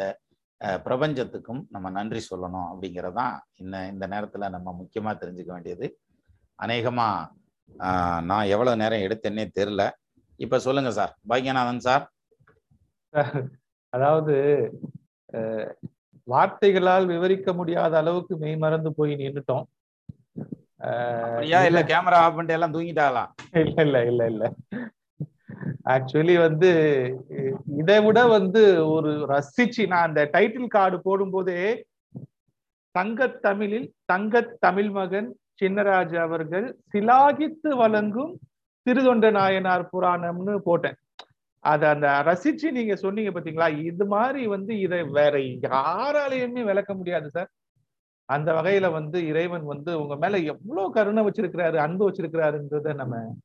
பிரபஞ்சத்துக்கும் நம்ம நன்றி சொல்லணும் அப்படிங்கிறதான் இந்த இந்த நேரத்துல நம்ம முக்கியமா தெரிஞ்சுக்க வேண்டியது. அநேகமா நான் எவ்வளவு நேரம் எடுத்தேன்னே தெரில இப்போ சொல்லுங்க சார். பாக்யநாதன் சார். அதாவது வார்த்தைகளால் விவரிக்க முடியாத அளவுக்கு மெய் மறந்து போய் நின்றுட்டோம் அப்படியா இல்ல. கேமரா ஆஃப் பண்ணிட்டு எல்லாம் தூங்கிட்டாங்களா இல்ல இல்ல இல்ல இல்ல. ஆக்சுவலி வந்து இதை விட வந்து ஒரு ரசிச்சு நான் அந்த டைட்டில் கார்டு போடும்போதே தங்கத் தமிழில் தங்கத் தமிழ் மகன் சின்னராஜ் அவர்கள் சிலாகித்து வழங்கும் திருதொண்ட நாயனார் புராணம்னு போட்டேன். அத அந்த ரசிச்சு நீங்க சொன்னீங்க பாத்தீங்களா? இது மாதிரி வந்து இதை வேற யாராலையுமே விளக்க முடியாது சார். அந்த வகையில வந்து இறைவன் வந்து உங்க மேல எவ்வளவு கருணை வச்சிருக்கிறாரு அன்பு வச்சிருக்கிறாருன்றத நம்ம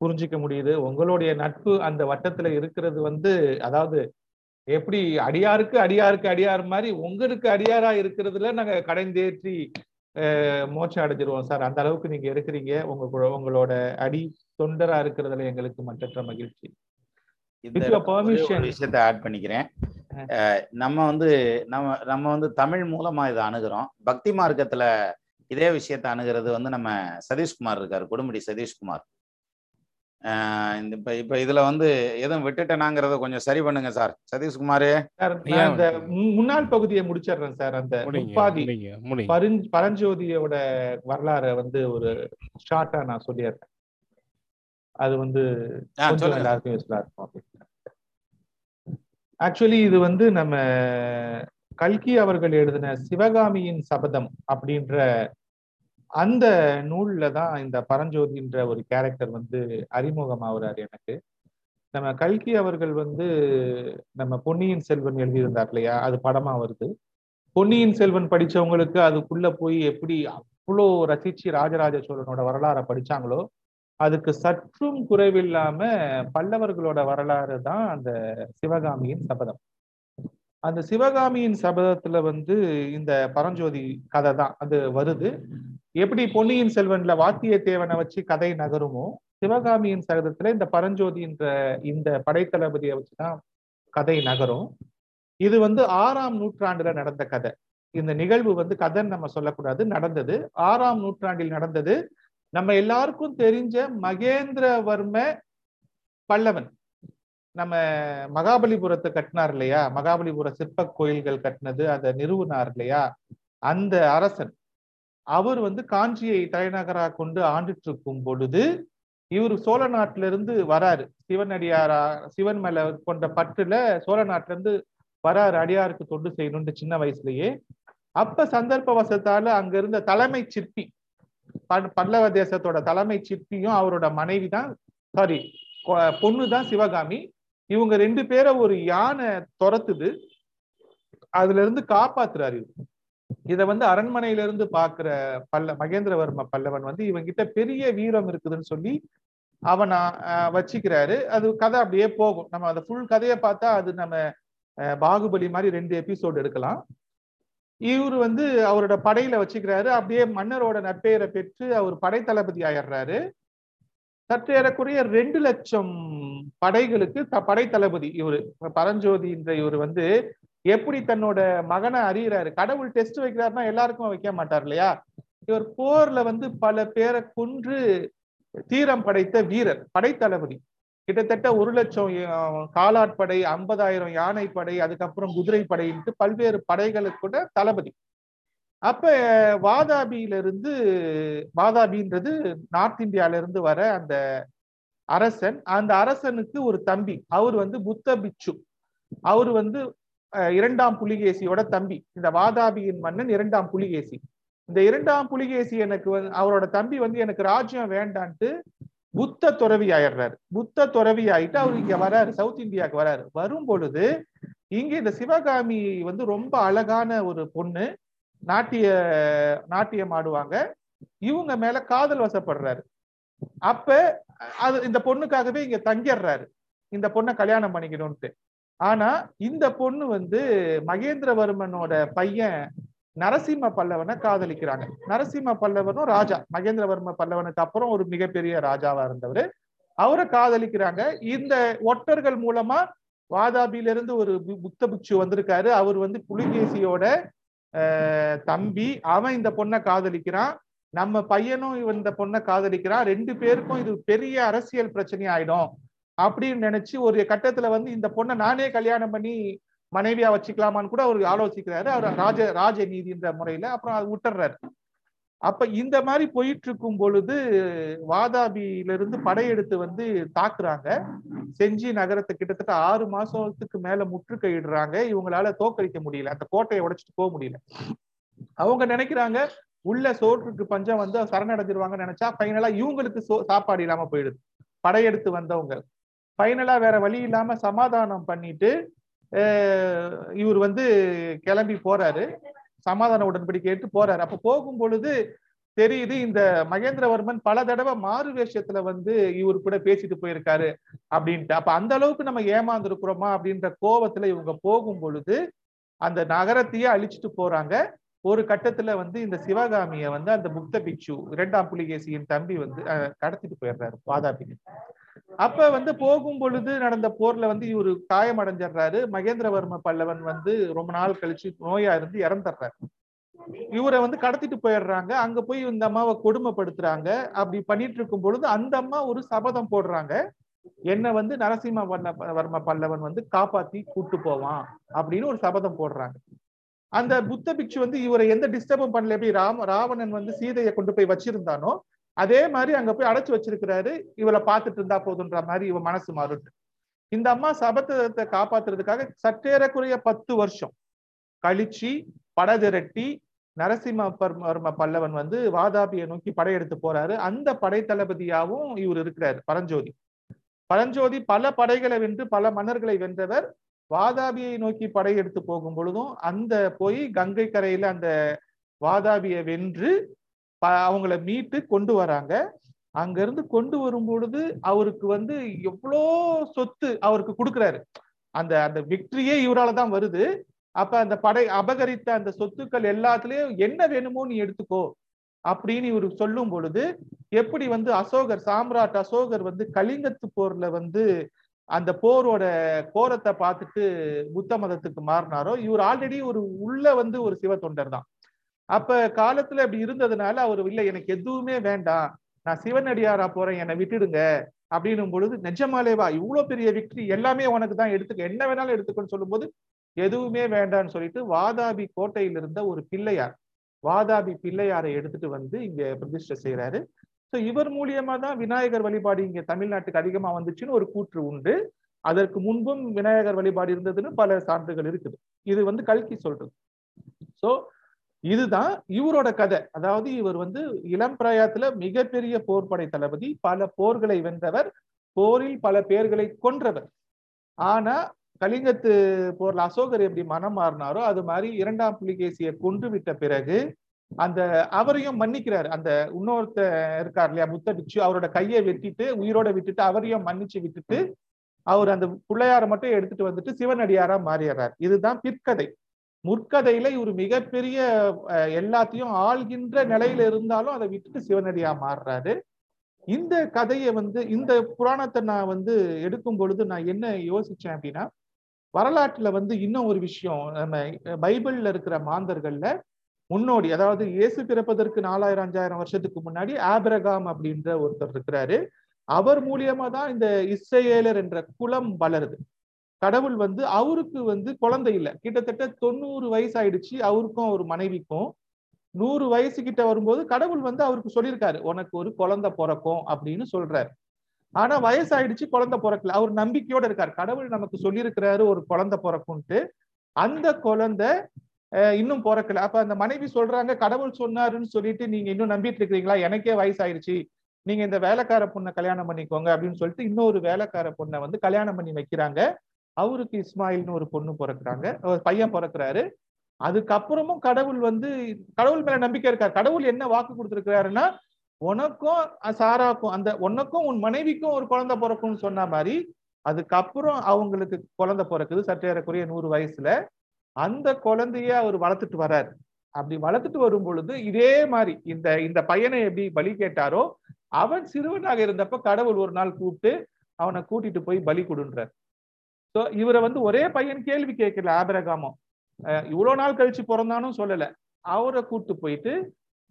புரிஞ்சிக்க முடியுது. உங்களுடைய நட்பு அந்த வட்டத்துல இருக்கிறது வந்து அதாவது எப்படி அடியாருக்கு அடியாருக்கு அடியார் மாதிரி உங்களுக்கு அடியாரா இருக்கிறதுல நாங்க கடைந்தேற்றி மோச்சம் அடைஞ்சிருவோம் சார். அந்த அளவுக்கு நீங்க இருக்கிறீங்க. உங்க கூட- உங்களோட அடி தொண்டரா இருக்கிறதுல எங்களுக்கு மற்றற்ற மகிழ்ச்சி. விஷயத்தை ஆட் பண்ணிக்கிறேன். நம்ம வந்து நம்ம நம்ம வந்து தமிழ் மூலமா இதை அணுகிறோம். பக்தி மார்க்கத்துல இதே விஷயத்தை அணுகிறது வந்து நம்ம சதீஷ்குமார் இருக்காரு கொடுமுடி சதீஷ்குமார். இந்த இப்ப இப்ப இதுல வந்து எதுவும் விட்டுட்டேனாங்கிறத கொஞ்சம் சரி பண்ணுங்க சார். சதீஷ்குமார். இந்த மு- முன்னாள் பகுதியை முடிச்சிடுறேன் சார். அந்த முப்பாதி பரஞ்சோதியோட வரலாறை வந்து ஒரு ஷார்ட்டா நான் சொல்லிடுறேன். அது வந்து எல்லாருக்கும் யூஸ்ஃபுல்லா இருக்கும் ஆக்சுவலி இது வந்து நம்ம கல்கி அவர்கள் எழுதின சிவகாமியின் சபதம் அப்படின்ற அந்த நூல்ல தான் இந்த பரஞ்சோதின்ற ஒரு கேரக்டர் வந்து அறிமுகமாகிறார் எனக்கு. நம்ம கல்கி அவர்கள் வந்து நம்ம பொன்னியின் செல்வன் எழுதியிருந்தார் இல்லையா? அது படமா வருது. பொன்னியின் செல்வன் படிச்சவங்களுக்கு அதுக்குள்ள போய் எப்படி அவ்வளோ ரசிச்சு ராஜராஜ சோழனோட வரலாறை படிச்சாங்களோ அதுக்கு சற்றும் குறைவில்லாம பல்லவர்களோட வரலாறு தான் அந்த சிவகாமியின் சபதம். அந்த சிவகாமியின் சபதத்துல வந்து இந்த பரஞ்சோதி கதை தான். அது வருது. எப்படி பொன்னியின் செல்வன்ல வாத்தியத்தேவனை வச்சு கதை நகருமோ சிவகாமியின் சபதத்துல இந்த பரஞ்சோதின்ற இந்த படைத்தளபதியை வச்சுதான் கதை நகரும். இது வந்து ஆறாம் நூற்றாண்டுல நடந்த கதை. இந்த நிகழ்வு வந்து கதைன்னு நம்ம சொல்லக்கூடாது நடந்தது. ஆறாம் நூற்றாண்டில் நடந்தது நம்ம எல்லாருக்கும் தெரிஞ்ச மகேந்திரவர்ம பல்லவன். நம்ம மகாபலிபுரத்தை கட்டினார் இல்லையா? மகாபலிபுர சிற்ப கோயில்கள் கட்டினது அதை நிறுவனார் இல்லையா? அந்த அரசன் அவர் வந்து காஞ்சியை தலைநகராக கொண்டு ஆண்டுட்டு இருக்கும் பொழுது இவர் சோழ நாட்டுல இருந்து வராரு சிவனடியாரா சிவன் மேல கொண்ட பற்றுல சோழ நாட்டுல இருந்து வராரு அடியாருக்கு தொண்டு செய்யணும்னு சின்ன வயசுலயே. அப்ப சந்தர்ப்ப வசத்தால அங்க இருந்த தலைமை சிற்பி பல்லவ தேசத்தோட தலைமை சிற்பியும் அவரோட மனைவி தான் சாரி பொண்ணு தான் சிவகாமி. இவங்க ரெண்டு பேரை ஒரு யானை துரத்துது. அதுல இருந்து காப்பாத்துறாரு இவர். இத வந்து அரண்மனையில இருந்து பாக்குற பல்ல மகேந்திரவர்ம பல்லவன் வந்து இவங்கிட்ட பெரிய வீரம் இருக்குதுன்னு சொல்லி அவனை அஹ், வச்சுக்கிறாரு. அது கதை அப்படியே போகும். நம்ம அதை ஃபுல் கதையை பார்த்தா அது நம்ம அஹ், பாகுபலி மாதிரி ரெண்டு எபிசோடு எடுக்கலாம். இவர் வந்து அவரோட படையில வச்சுக்கிறாரு. அப்படியே மன்னரோட நற்பெயரை பெற்று அவர் படை தளபதி ஆயிடுறாரு. சற்றேறக்குறைய ரெண்டு லட்சம் படைகளுக்கு த- படை தளபதி இவரு பரஞ்சோதி என்ற இவர் வந்து எப்படி தன்னோட மகனை அறிகிறாரு கடவுள் டெஸ்ட் வைக்கிறாருன்னா எல்லாருக்கும் வைக்க மாட்டார் இல்லையா? இவர் போர்ல வந்து பல பேரை கொன்று தீரம் படைத்த வீரர் படைத்தளபதி. கிட்டத்தட்ட ஒரு லட்சம் காலாட்படை ஐம்பதாயிரம் யானை படை அதுக்கப்புறம் குதிரைப்படைன்ட்டு பல்வேறு படைகளுக்கு கூட தளபதி. அப்ப வாதாபியில இருந்து வாதாபின்றது நார்த் இந்தியால இருந்து வர அந்த அரசன். அந்த அரசனுக்கு ஒரு தம்பி. அவர் வந்து புத்த பிச்சு அவர் வந்து அஹ், இரண்டாம் புலிகேசியோட தம்பி. இந்த வாதாபியின் மன்னன் இரண்டாம் புலிகேசி. இந்த இரண்டாம் புலிகேசி எனக்கு வந்து அவரோட தம்பி வந்து எனக்கு ராஜ்யம் வேண்டான்ட்டு புத்த துறவி ஆயிடுறாரு. புத்த துறவி ஆயிட்டு அவர் இங்க வராரு சவுத் இந்தியாவுக்கு வராரு. வரும் பொழுது இங்க இந்த சிவகாமி வந்து ரொம்ப அழகான ஒரு பொண்ணு நாட்டிய நாட்டியம் ஆடுவாங்க. இவங்க மேல காதல் வசப்படுறாரு. அப்ப அது இந்த பொண்ணுக்காகவே இங்க தங்கிடுறாரு. இந்த பொண்ணை கல்யாணம் பண்ணிக்கணும்ட்டு ஆனா இந்த பொண்ணு வந்து மகேந்திரவர்மனோட பையன் நரசிம்ம பல்லவனை காதலிக்கிறாங்க. நரசிம்ம பல்லவனும் ராஜா. மகேந்திரவர்ம பல்லவனுக்கு அப்புறம் ஒரு மிகப்பெரிய ராஜாவா இருந்தவர். அவரை காதலிக்கிறாங்க. இந்த ஒற்றர்கள் மூலமா வாதாபியிலிருந்து ஒரு பு- புத்த பிக்ஷு வந்திருக்காரு. அவர் வந்து புலிகேசியோட தம்பி. அவன் இந்த பொண்ணை காதலிக்கிறான். நம்ம பையனும் இவன் இந்த பொண்ணை காதலிக்கிறான். ரெண்டு பேருக்கும் இது பெரிய அரசியல் பிரச்சனை ஆயிடும். அப்படின்னு நினைச்சு ஒரு கட்டத்துல வந்து இந்த பொண்ணை நானே கல்யாணம் பண்ணி மனைவியா வச்சுக்கலாமான்னு கூட அவர் ஆலோசிக்கிறாரு. அவர் ராஜ ராஜ நீதின்ற முறையில அப்புறம் அது விட்டுறாரு. அப்ப இந்த மாதிரி போயிட்டு இருக்கும் பொழுது வாதாபியில இருந்து படையெடுத்து வந்து தாக்குறாங்க. செஞ்சி நகரத்தை கிட்டத்தட்ட ஆறு மாசத்துக்கு மேல முற்றுகையிடுறாங்க இவங்களால தோக்கடிக்க முடியல. அந்த கோட்டையை உடைச்சிட்டு போக முடியல. அவங்க நினைக்கிறாங்க உள்ள சோற்றுக்கு பஞ்சம் வந்து சரணடைஞ்சிருவாங்கன்னு நினைச்சா ஃபைனலா இவங்களுக்கு சோ- சாப்பாடு இல்லாம போயிடுது. படையெடுத்து வந்தவங்க. ஃபைனலா வேற வழி இல்லாம சமாதானம் பண்ணிட்டு இவர் வந்து கிளம்பி போறாரு. சமாதான உடன்படிக்கை கேட்டு போறாரு. அப்ப போகும் பொழுது தெரியுது இந்த மகேந்திரவர்மன் பல தடவை மாறு வேஷத்துல வந்து இவர் கூட பேசிட்டு போயிருக்காரு அப்படின்ட்டு. அப்ப அந்த அளவுக்கு நம்ம ஏமாந்துருக்குறோமா அப்படின்ற கோவத்துல இவங்க போகும் பொழுது அந்த நகரத்தையே அழிச்சிட்டு போறாங்க. ஒரு கட்டத்துல வந்து இந்த சிவகாமிய வந்து அந்த புத்த பிக்ஷு இரண்டாம் புலிகேசியின் தம்பி வந்து அஹ், கடத்திட்டு போயிடுறாரு பாதாபிக்கு அப்ப வந்து போகும் பொழுது நடந்த போர்ல வந்து இவரு காயம் அடைஞ்சிடுறாரு மகேந்திரவர்ம பல்லவன் வந்து ரொம்ப நாள் கழிச்சு நோயா இருந்து இறந்துடுறாரு. இவரை வந்து கடத்திட்டு போயிடுறாங்க. அங்க போய் இந்த அம்மாவை கொடுமைப்படுத்துறாங்க. அப்படி பண்ணிட்டு இருக்கும் பொழுது அந்த அம்மா ஒரு சபதம் போடுறாங்க. என்ன வந்து நரசிம்ம வர்ம வர்ம பல்லவன் வந்து காப்பாத்தி கூட்டு போவான் அப்படின்னு ஒரு சபதம் போடுறாங்க. அந்த புத்த பிக்ஷு வந்து இவரை எந்த டிஸ்டர்பும் பண்ணல எப்படி ராம ராவணன் வந்து சீதையை கொண்டு போய் வச்சிருந்தானோ அதே மாதிரி அங்க போய் அடைச்சு வச்சிருக்கிறாரு. இவளை பார்த்துட்டு இருந்தா போதுன்ற மாதிரி இவ மனசு மாறுட்டு இந்த அம்மா சபத்தத்தை காப்பாத்துறதுக்காக சற்றேறக்குறைய பத்து வருஷம் கழிச்சு படதிரட்டி நரசிம்ம வர்ம பல்லவன் வந்து வாதாபியை நோக்கி படையெடுத்து போறாரு. அந்த படை தளபதியாவும் இவர் இருக்கிறாரு பரஞ்சோதி. பரஞ்சோதி பல படைகளை வென்று பல மன்னர்களை வென்றவர் வாதாபியை நோக்கி படையெடுத்து போகும் பொழுதும் அந்த போய் கங்கை கரையில அந்த வாதாபியை வென்று அவங்கள மீட்டு கொண்டு வராங்க. அங்கிருந்து கொண்டு வரும் பொழுது அவருக்கு வந்து எவ்வளோ சொத்து அவருக்கு கொடுக்குறாரு. அந்த அந்த விக்டரியே இவரால தான் வருது. அப்ப அந்த படை அபகரித்த அந்த சொத்துக்கள் எல்லாத்துலயும் என்ன வேணுமோ நீ எடுத்துக்கோ அப்படின்னு இவர் சொல்லும் பொழுது எப்படி வந்து அசோகர் சாம்ராட் அசோகர் வந்து கலிங்கத்து போர்ல வந்து அந்த போரோட கோரத்தை பார்த்துட்டு புத்த மதத்துக்கு மாறினாரோ இவர் ஆல்ரெடி ஒரு உள்ள வந்து ஒரு சிவ தொண்டர் தான். அப்ப காலத்துல அப்படி இருந்ததுனால அவர் இல்லை எனக்கு எதுவுமே வேண்டாம். நான் சிவனடியாரா போறேன். என்னை விட்டுடுங்க. அப்படின்னும் பொழுது நிஜமாலேவா இவ்வளவு பெரிய விக்டரி எல்லாமே உனக்கு தான். எடுத்துக்க. என்ன வேணாலும் எடுத்துக்கன்னு சொல்லும்போது எதுவுமே வேண்டாம்னு சொல்லிட்டு வாதாபி கோட்டையில் இருந்த ஒரு பிள்ளையார் வாதாபி பிள்ளையாரை எடுத்துட்டு வந்து இங்க பிரதிஷ்டை செய்யறாரு ஸோ இவர் மூலியமா தான் விநாயகர் வழிபாடு இங்க தமிழ்நாட்டுக்கு அதிகமா வந்துச்சுன்னு ஒரு கூற்று உண்டு. அதற்கு முன்பும் விநாயகர் வழிபாடு இருந்ததுன்னு பல சான்றுகள் இருக்குது. இது வந்து கல்கி சொல்றது. ஸோ இதுதான் இவரோட கதை. அதாவது இவர் வந்து இளம் பிராயத்துல மிகப்பெரிய போர்படை தளபதி பல போர்களை வென்றவர் போரில் பல பேர்களை கொன்றவர். ஆனா கலிங்கத்து போர்ல அசோகர் எப்படி மனம் மாறினாரோ அது மாதிரி இரண்டாம் புலிகேசியை கொன்று விட்ட பிறகு அந்த அவரையும் மன்னிக்கிறாரு. அந்த இன்னொருத்த இருக்கார் இல்லையா புத்த பிச்சு அவரோட கையை வெட்டிட்டு உயிரோட விட்டுட்டு அவரையும் மன்னிச்சு விட்டுட்டு அவர் அந்த பிள்ளையார மட்டும் எடுத்துட்டு வந்துட்டு சிவனடியாரா மாறிடுறார். இதுதான் பிற்கதை. முற்கதையில இவர் மிகப்பெரிய எல்லாத்தையும் ஆள்கின்ற நிலையில இருந்தாலும் அதை விட்டுட்டு சிவனடியா மாறுறாரு. இந்த கதையை வந்து இந்த புராணத்தை நான் வந்து எடுக்கும் பொழுது நான் என்ன யோசிச்சேன் அப்படின்னா வரலாற்றுல வந்து இன்னும் ஒரு விஷயம் நம்ம பைபிள்ல இருக்கிற மாந்தர்கள்ல முன்னோடி அதாவது இயேசு பிறப்பதற்கு நாலாயிரம் அஞ்சாயிரம் வருஷத்துக்கு முன்னாடி ஆபிரகாம் அப்படின்ற ஒருத்தர் இருக்கிறாரு. அவர் மூலியமா தான் இந்த இஸ்ரேலர் என்ற குலம் வளருது. கடவுள் வந்து அவருக்கு வந்து குழந்தை இல்லை. கிட்டத்தட்ட தொண்ணூறு வயசு ஆயிடுச்சு அவருக்கும் அவர் மனைவிக்கும். நூறு வயசு கிட்ட வரும்போது கடவுள் வந்து அவருக்கு சொல்லியிருக்காரு உனக்கு ஒரு குழந்தை பிறக்கும் அப்படின்னு சொல்றாரு. ஆனா வயசாயிடுச்சு குழந்தை பிறக்கல. அவர் நம்பிக்கையோட இருக்கார். கடவுள் நமக்கு சொல்லியிருக்கிறாரு ஒரு குழந்தை பிறக்கும்ட்டு அந்த குழந்தை இன்னும் பிறக்கல. அப்ப அந்த மனைவி சொல்றாங்க கடவுள் சொன்னாருன்னு சொல்லிட்டு நீங்க இன்னும் நம்பிட்டு இருக்கிறீங்களா? எனக்கே வயசாயிடுச்சு. நீங்க இந்த வேலைக்கார பொண்ணை கல்யாணம் பண்ணிக்கோங்க அப்படின்னு சொல்லிட்டு இன்னொரு வேலைக்கார பொண்ணை வந்து கல்யாணம் பண்ணி வைக்கிறாங்க. அவருக்கு இஸ்மாயில்னு ஒரு பொண்ணு பிறக்குறாங்க. ஒரு பையன் பிறக்கிறாரு. அதுக்கப்புறமும் கடவுள் வந்து கடவுள் மேல நம்பிக்கை இருக்கார் கடவுள் என்ன வாக்கு கொடுத்துருக்கிறாருன்னா உனக்கும் சாராக்கும் அந்த உனக்கும் உன் மனைவிக்கும் ஒரு குழந்தை பிறக்கும்னு சொன்ன மாதிரி அதுக்கப்புறம் அவங்களுக்கு குழந்தை பிறக்குது சற்றேறக்குரிய நூறு வயசுல. அந்த குழந்தைய அவர் வளர்த்துட்டு வர்றாரு. அப்படி வளர்த்துட்டு வரும் பொழுது இதே மாதிரி இந்த இந்த பையனை எப்படி பலி கேட்டாரோ அவன் சிறுவனாக இருந்தப்ப கடவுள் ஒரு நாள் கூப்பிட்டு அவனை கூட்டிட்டு போய் பலி கொடுன்றார். ஸோ இவரை வந்து ஒரே பையன் கேள்வி கேட்கல ஆபரகாமம் இவ்வளவு நாள் கழிச்சு பிறந்தானும் சொல்லல. அவரை கூட்டு போயிட்டு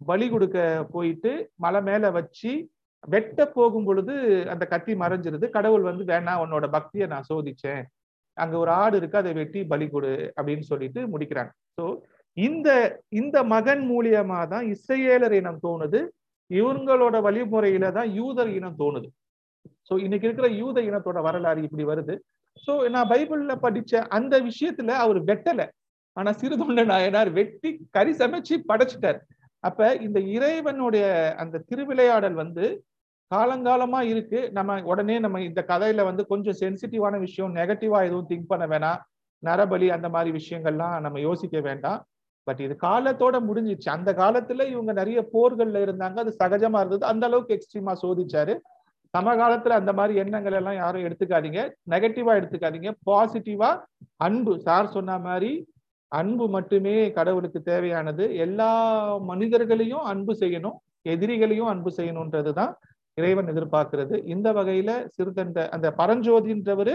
பலி கொடுக்க போயிட்டு மலை மேல வச்சு வெட்ட போகும் பொழுது அந்த கத்தி மறைஞ்சிருது. கடவுள் வந்து வேணா உன்னோட பக்தியை நான் சோதிச்சேன். அங்க ஒரு ஆடு இருக்கு அதை வெட்டி பலி கொடு அப்படின்னு சொல்லிட்டு முடிக்கிறாங்க. ஸோ இந்த இந்த மகன் மூலியமா தான் இஸ்ரேலர் இனம் தோணுது. இவங்களோட வழிமுறையில தான் யூதர் இனம் தோணுது. ஸோ இன்னைக்கு இருக்கிற யூத இனத்தோட வரலாறு இப்படி வருது. ஸோ நான் பைபிள்ல படிச்ச அந்த விஷயத்துல அவர் வெட்டல. ஆனா சிறுதொண்ட நாயனார் வெட்டி கறி சமைச்சு படைச்சிட்டார். அப்ப இந்த இறைவனுடைய அந்த திருவிளையாடல் வந்து காலங்காலமா இருக்கு. நம்ம உடனே நம்ம இந்த கதையில வந்து கொஞ்சம் சென்சிட்டிவான விஷயம் நெகட்டிவா எதுவும் திங்க் பண்ண வேணாம். நரபலி அந்த மாதிரி விஷயங்கள்லாம் நம்ம யோசிக்க வேண்டாம். பட் இது காலத்தோட முடிஞ்சிச்சு. அந்த காலத்துல இவங்க நிறைய போர்கள்ல இருந்தாங்க. அது சகஜமா இருந்தது. அந்த அளவுக்கு எக்ஸ்ட்ரீமா சோதிச்சாரு. சமகாலத்துல அந்த மாதிரி எண்ணங்கள் எல்லாம் யாரும் எடுத்துக்காதீங்க. நெகட்டிவா எடுத்துக்காதீங்க. பாசிட்டிவா அன்பு. சார் சொன்ன மாதிரி அன்பு மட்டுமே கடவுளுக்கு தேவையானது. எல்லா மனிதர்களையும் அன்பு செய்யணும். எதிரிகளையும் அன்பு செய்யணும்ன்றதுதான் இறைவன் எதிர்பார்க்கிறது. இந்த வகையில சிறுதண்ட அந்த பரஞ்சோதின்றவரு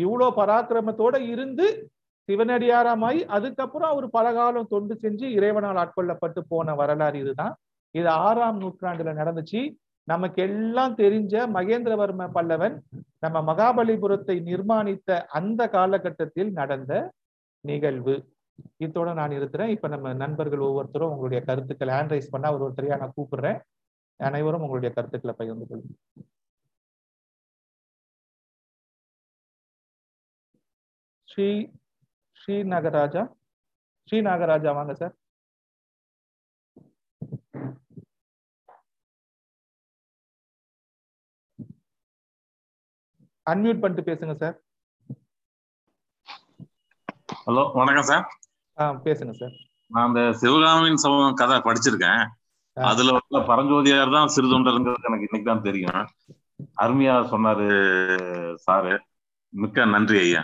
இவ்வளோ பராக்கிரமத்தோட இருந்து சிவனடியாரமாய் அதுக்கப்புறம் அவர் பலகாலம் தொண்டு செஞ்சு இறைவனால் ஆட்கொள்ளப்பட்டு போன வரலாறு இதுதான். இது ஆறாம் நூற்றாண்டுல நடந்துச்சு. நமக்கு எல்லாம் தெரிஞ்ச மகேந்திரவர்ம பல்லவன் நம்ம மகாபலிபுரத்தை நிர்மாணித்த அந்த காலகட்டத்தில் நடந்த நிகழ்வு. இதோட நான் இருக்கிறேன் இப்ப நம்ம நண்பர்கள் ஒவ்வொருத்தரும் உங்களுடைய கருத்துக்களை ஹேண்ட் ரைஸ் பண்ணா ஒரு ஒருத்தரையா நான் கூப்பிடுறேன். அனைவரும் உங்களுடைய கருத்துக்களை பகிர்ந்து கொள்ளுங்க. ஸ்ரீ ஸ்ரீ நாகராஜா? ஸ்ரீ நாகராஜா வாங்க சார். அன்மியூட் பண்ணிட்டு பேசுங்க சார் ஹலோ வணக்கம் சார் ஆ பேசுங்க சார் நான் அந்த சிவகாமியின் சமூகம் கதை படிச்சிருக்கேன். அதுல உள்ள பரஞ்சோதியார் தான் சிறுதொண்டருங்கிறது எனக்கு இன்னைக்கு தான் தெரியும். அருமையா சொன்னாரு சாரு. மிக்க நன்றி ஐயா.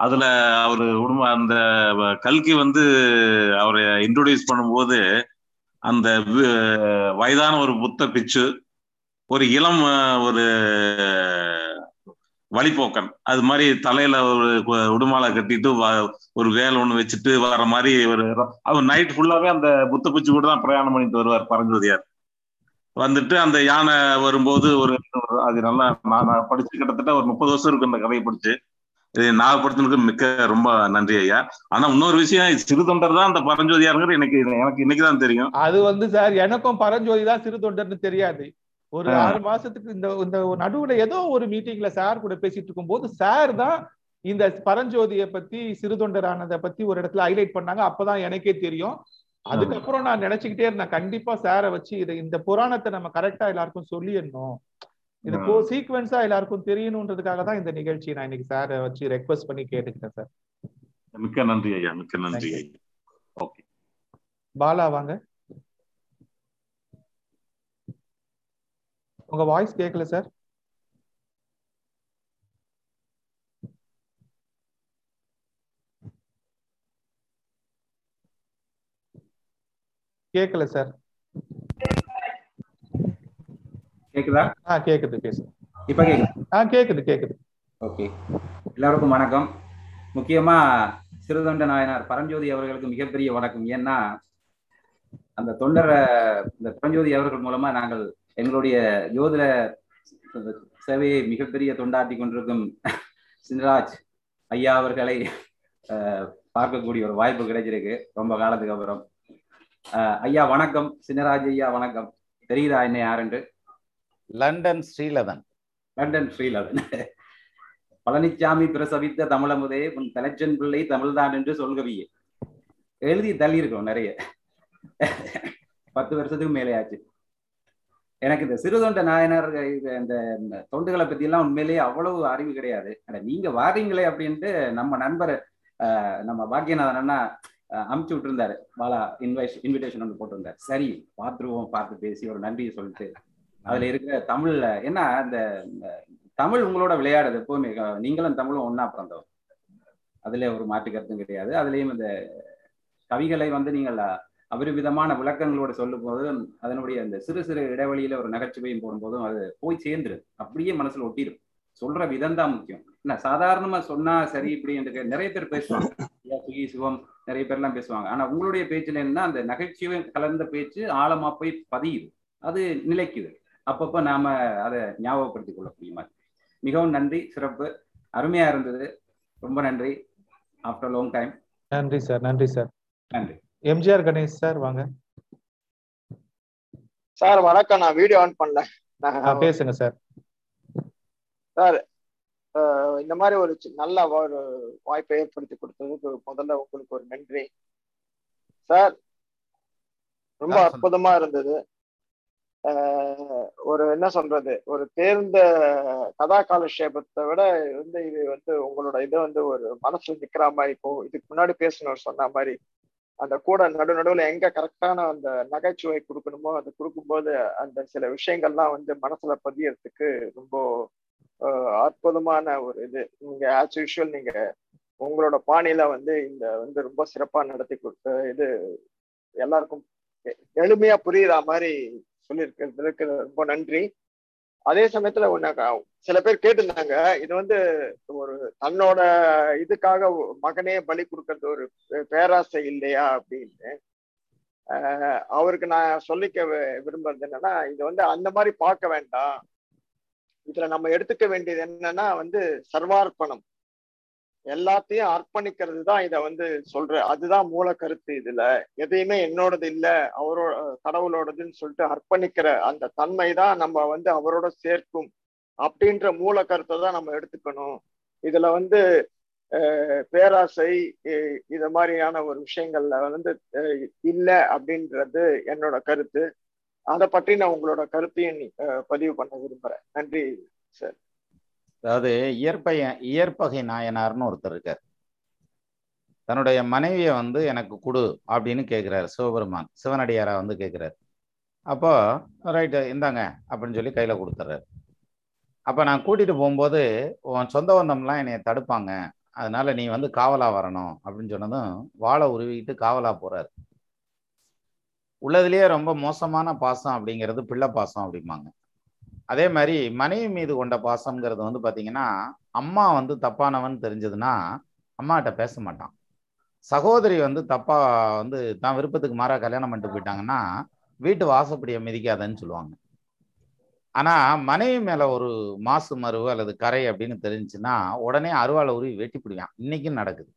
அதுல அவரு உடும அந்த கல்கி வந்து அவரை இன்ட்ரோடியூஸ் பண்ணும்போது அந்த வயதான ஒரு புத்த பிச்சு ஒரு இளம் ஒரு வழிபோக்கன். அது மாதிரி தலையில ஒரு உடுமாலை கட்டிட்டு ஒரு வேலை ஒண்ணு வச்சுட்டு வர மாதிரி ஒரு அவர் நைட் ஃபுல்லாவே அந்த புத்த பூச்சி கூட தான் பிரயாணம் பண்ணிட்டு வருவார் பரஞ்சோதியார். வந்துட்டு அந்த யானை வரும்போது ஒரு அது நல்லா நான் படிச்சு கிட்டத்தட்ட ஒரு முப்பது வருஷம் இருக்கு அந்த கதையை படிச்சு. இது நாகப்படுத்தினுக்கு மிக்க ரொம்ப நன்றி ஐயா. ஆனா இன்னொரு விஷயம் சிறு தொண்டர் தான் அந்த பரஞ்சோதியாருங்கிறது எனக்கு எனக்கு இன்னைக்குதான் தெரியும். அது வந்து சார் எனக்கும் பரஞ்சோதி தான் சிறு தொண்டர்னு தெரியாது. ஒரு ஆறு மாசத்துக்கு இந்த இந்த நடுவுல ஏதோ ஒரு மீட்டிங்ல சார் கூட பேசிட்டு இருக்கும் போது சார் தான் இந்த பரஞ்சோதிய பத்தி சிறுதொண்டரானதை பத்தி ஒரு இடத்துல ஹைலைட் பண்ணாங்க. அப்பதான் எனக்கே தெரியும். அதுக்கப்புறம் நான் நினைச்சுக்கிட்டே இருந்தேன். கண்டிப்பா சாரை வச்சு இதை இந்த புராணத்தை நம்ம கரெக்டா எல்லாருக்கும் சொல்லிடணும். இது கோ சீக்வன்ஸா எல்லாருக்கும் தெரியணுன்றதுக்காக தான் இந்த நிகழ்ச்சி நான் இன்னைக்கு சார் வச்சு ரெக்வஸ்ட் பண்ணி கேட்டுக்கிட்டேன் சார் மிக்க நன்றி ஐயா. மிக்க நன்றி ஓகே. பாலா வாங்க. உங்க வாய்ஸ் கேட்கல சார் கேட்கல சார் கேக்குதா? ஆ கேக்குது பேசுங்க இப்ப கேக்குது? ஆ கேக்குது கேக்குது. ஓகே. எல்லாருக்கும் வணக்கம். முக்கியமா சிறுதொண்ட நாயனார் பரஞ்சோதி அவர்களுக்கு மிகப்பெரிய வணக்கம். ஏன்னா அந்த தொண்டரை இந்த பரஞ்சோதி அவர்கள் மூலமா நாங்கள் எங்களுடைய ஜோதிட சேவையை மிகப்பெரிய தொண்டாட்டி கொண்டிருக்கும் சின்ராஜ் ஐயா அவர்களை பார்க்கக்கூடிய ஒரு வாய்ப்பு கிடைச்சிருக்கு. ரொம்ப காலத்துக்கு அப்புறம். ஐயா வணக்கம். சின்னராஜ் ஐயா வணக்கம். தெரியுதா என்ன யாருன்று லண்டன் ஸ்ரீலதன். லண்டன் ஸ்ரீலதன். பழனிச்சாமி பிரசவித்த தமிழமுதே உன் தலைச்சன் பிள்ளை தமிழ்தான் என்று சொல்கவியே. எழுதி தள்ளி இருக்கோம் நிறைய. பத்து வருஷத்துக்கு மேலே ஆச்சு. எனக்கு இந்த சிறுதொண்ட நாயனார் இது இந்த இந்த தொண்டுகளை பத்தி எல்லாம் உண்மையிலேயே அவ்வளவு அறிவு கிடையாது. நீங்க வாரீங்களே அப்படின்ட்டு நம்ம நண்பர் நம்ம பாக்கியநாதன் அண்ணா அமுச்சு விட்டுருந்தாரு. பாலா இன்வைஸ் இன்விடேஷன் ஒன்று போட்டிருந்தாரு. சரி பார்த்துருவோம் பார்த்து பேசி ஒரு நன்றியை சொல்லிட்டு. அதுல இருக்கிற தமிழ்ல என்ன அந்த இந்த தமிழ் உங்களோட விளையாடுது எப்பவுமே நீங்களும் தமிழும் ஒன்னா பிறந்தவர் அதுல ஒரு மாற்று கருத்தும் கிடையாது. அதுலயும் இந்த கவிகளை வந்து நீங்கள் அபரிவிதமான விளக்கங்களோட சொல்லும் போது அதனுடைய அந்த சிறு சிறு இடைவெளியில ஒரு நகைச்சுவையும் போடும்போதும் அது போய் சேர்ந்துருது அப்படியே மனசுல ஒட்டிடும் சொல்ற விதம் தான் முக்கியம். என்ன சாதாரணமா சொன்னா சரி இப்படி என்று நிறைய பேர் பேசுவாங்க. சுகி சிவம் நிறைய பேர்லாம் பேசுவாங்க. ஆனா உங்களுடைய பேச்சுல என்ன அந்த நகைச்சுவை கலந்த பேச்சு ஆழமா போய் பதியுது. அது நிலைக்குது. அப்பப்போ நாம அதை ஞாபகப்படுத்திக் கொள்ளக்கூடிய மாதிரி மிகவும் நன்றி சிறப்பு. அருமையா இருந்தது. ரொம்ப நன்றி. After long time. நன்றி சார். நன்றி சார். நன்றி. எம்ஜிஆர் கணேஷ் சார் வாங்க. சார் வணக்கம். நான் வீடியோ ஆன் பண்ணல. பேசுங்க சார். சார் இந்த மாதிரி ஒரு நல்ல ஒரு வாய்ப்பை ஏற்படுத்தி கொடுத்ததுக்கு முதல்ல உங்களுக்கு ஒரு நன்றி. சார் ரொம்ப. அற்புதமா இருந்தது. ஒரு என்ன சொல்றது? ஒரு தேர்ந்த கதா காலக்ஷேபத்தை விட வந்து இது வந்து உங்களோட இது வந்து ஒரு மனசுல நிக்கிற மாதிரி இப்போ இதுக்கு முன்னாடி பேசினவர் சொன்ன மாதிரி அந்த கூட நடு நடுவுல எங்க கரெக்டான அந்த நகைச்சுவை கொடுக்கணுமோ அது கொடுக்கும்போது அந்த சில விஷயங்கள்லாம் வந்து மனசுல பதியறதுக்கு ரொம்ப அற்புதமான ஒரு இது. நீங்க ஆஸ் யூஷுவல் நீங்க உங்களோட பாணியில வந்து இந்த வந்து ரொம்ப சிறப்பா நடத்தி கொடுத்த இது எல்லாருக்கும் எளிமையா புரியுற மாதிரி சொல்லியிருக்கிறதுக்கு ரொம்ப நன்றி. அதே சமயத்துல ஒண்ணு சில பேர் கேட்டிருந்தாங்க இது வந்து ஒரு தன்னோட இதுக்காக மகனே பலி கொடுக்கறது ஒரு பேராசை இல்லையா அப்படின்னு. ஆஹ் அவருக்கு நான் சொல்லிக்க விரும்புறது என்னன்னா இது வந்து அந்த மாதிரி பார்க்க வேண்டாம். இதுல நம்ம எடுத்துக்க வேண்டியது என்னன்னா வந்து சர்வார்ப்பணம். எல்லாத்தையும் அர்ப்பணிக்கிறது தான் இதை வந்து சொல்ற. அதுதான் மூல கருத்து இதுல. எதையுமே என்னோடது இல்ல அவரோட கடவுளோடதுன்னு சொல்லிட்டு அர்ப்பணிக்கிற அந்த தன்மை தான் நம்ம வந்து அவரோட சேர்க்கும் அப்படின்ற மூல கருத்தை தான் நம்ம எடுத்துக்கணும். இதுல வந்து பேராசை இது மாதிரியான ஒரு விஷயங்கள்ல வந்து இல்லை இல்ல அப்படின்றது என்னோட கருத்து. அதை பற்றி நான் உங்களோட கருத்தையும் நீ- பதிவு பண்ண விரும்புறேன். நன்றி சார். அதாவது இயற்பைய இயற்பகை நாயனார்னு ஒருத்தர் இருக்கார். தன்னுடைய மனைவியை வந்து எனக்கு கொடு அப்படின்னு கேட்குறாரு சிவபெருமான் சிவனடியாரா வந்து கேட்குறாரு அப்போ ரைட்டு இந்தாங்க அப்படின்னு சொல்லி கையில் கொடுத்துட்றாரு அப்போ நான் கூட்டிகிட்டு போகும்போது உன் சொந்த பந்தம்லாம் என்னை தடுப்பாங்க. அதனால நீ வந்து காவலா வரணும் அப்படின்னு சொன்னதும் வாழை உருவிக்கிட்டு காவலா போகிறாரு உள்ளதுலேயே ரொம்ப மோசமான பாசம் அப்படிங்கிறது பிள்ளை பாசம் அப்படிம்பாங்க. அதே மாதிரி மனைவி மீது கொண்ட பாசம்ங்கிறது வந்து பார்த்தீங்கன்னா அம்மா வந்து தப்பானவன் தெரிஞ்சதுன்னா அம்மாட்ட பேச மாட்டான். சகோதரி வந்து தப்பா வந்து தான் விருப்பத்துக்கு மாறா கல்யாணம் பண்ணிட்டு போயிட்டாங்கன்னா வீட்டு வாசப்படியை மிதிக்காதன்னு சொல்லுவாங்க. ஆனா மனைவி மேல ஒரு மாசு மருவு அல்லது கரை அப்படின்னு தெரிஞ்சுன்னா உடனே அருவாளை உருவி வெட்டி பிடிவான் இன்னைக்கும் நடக்குது.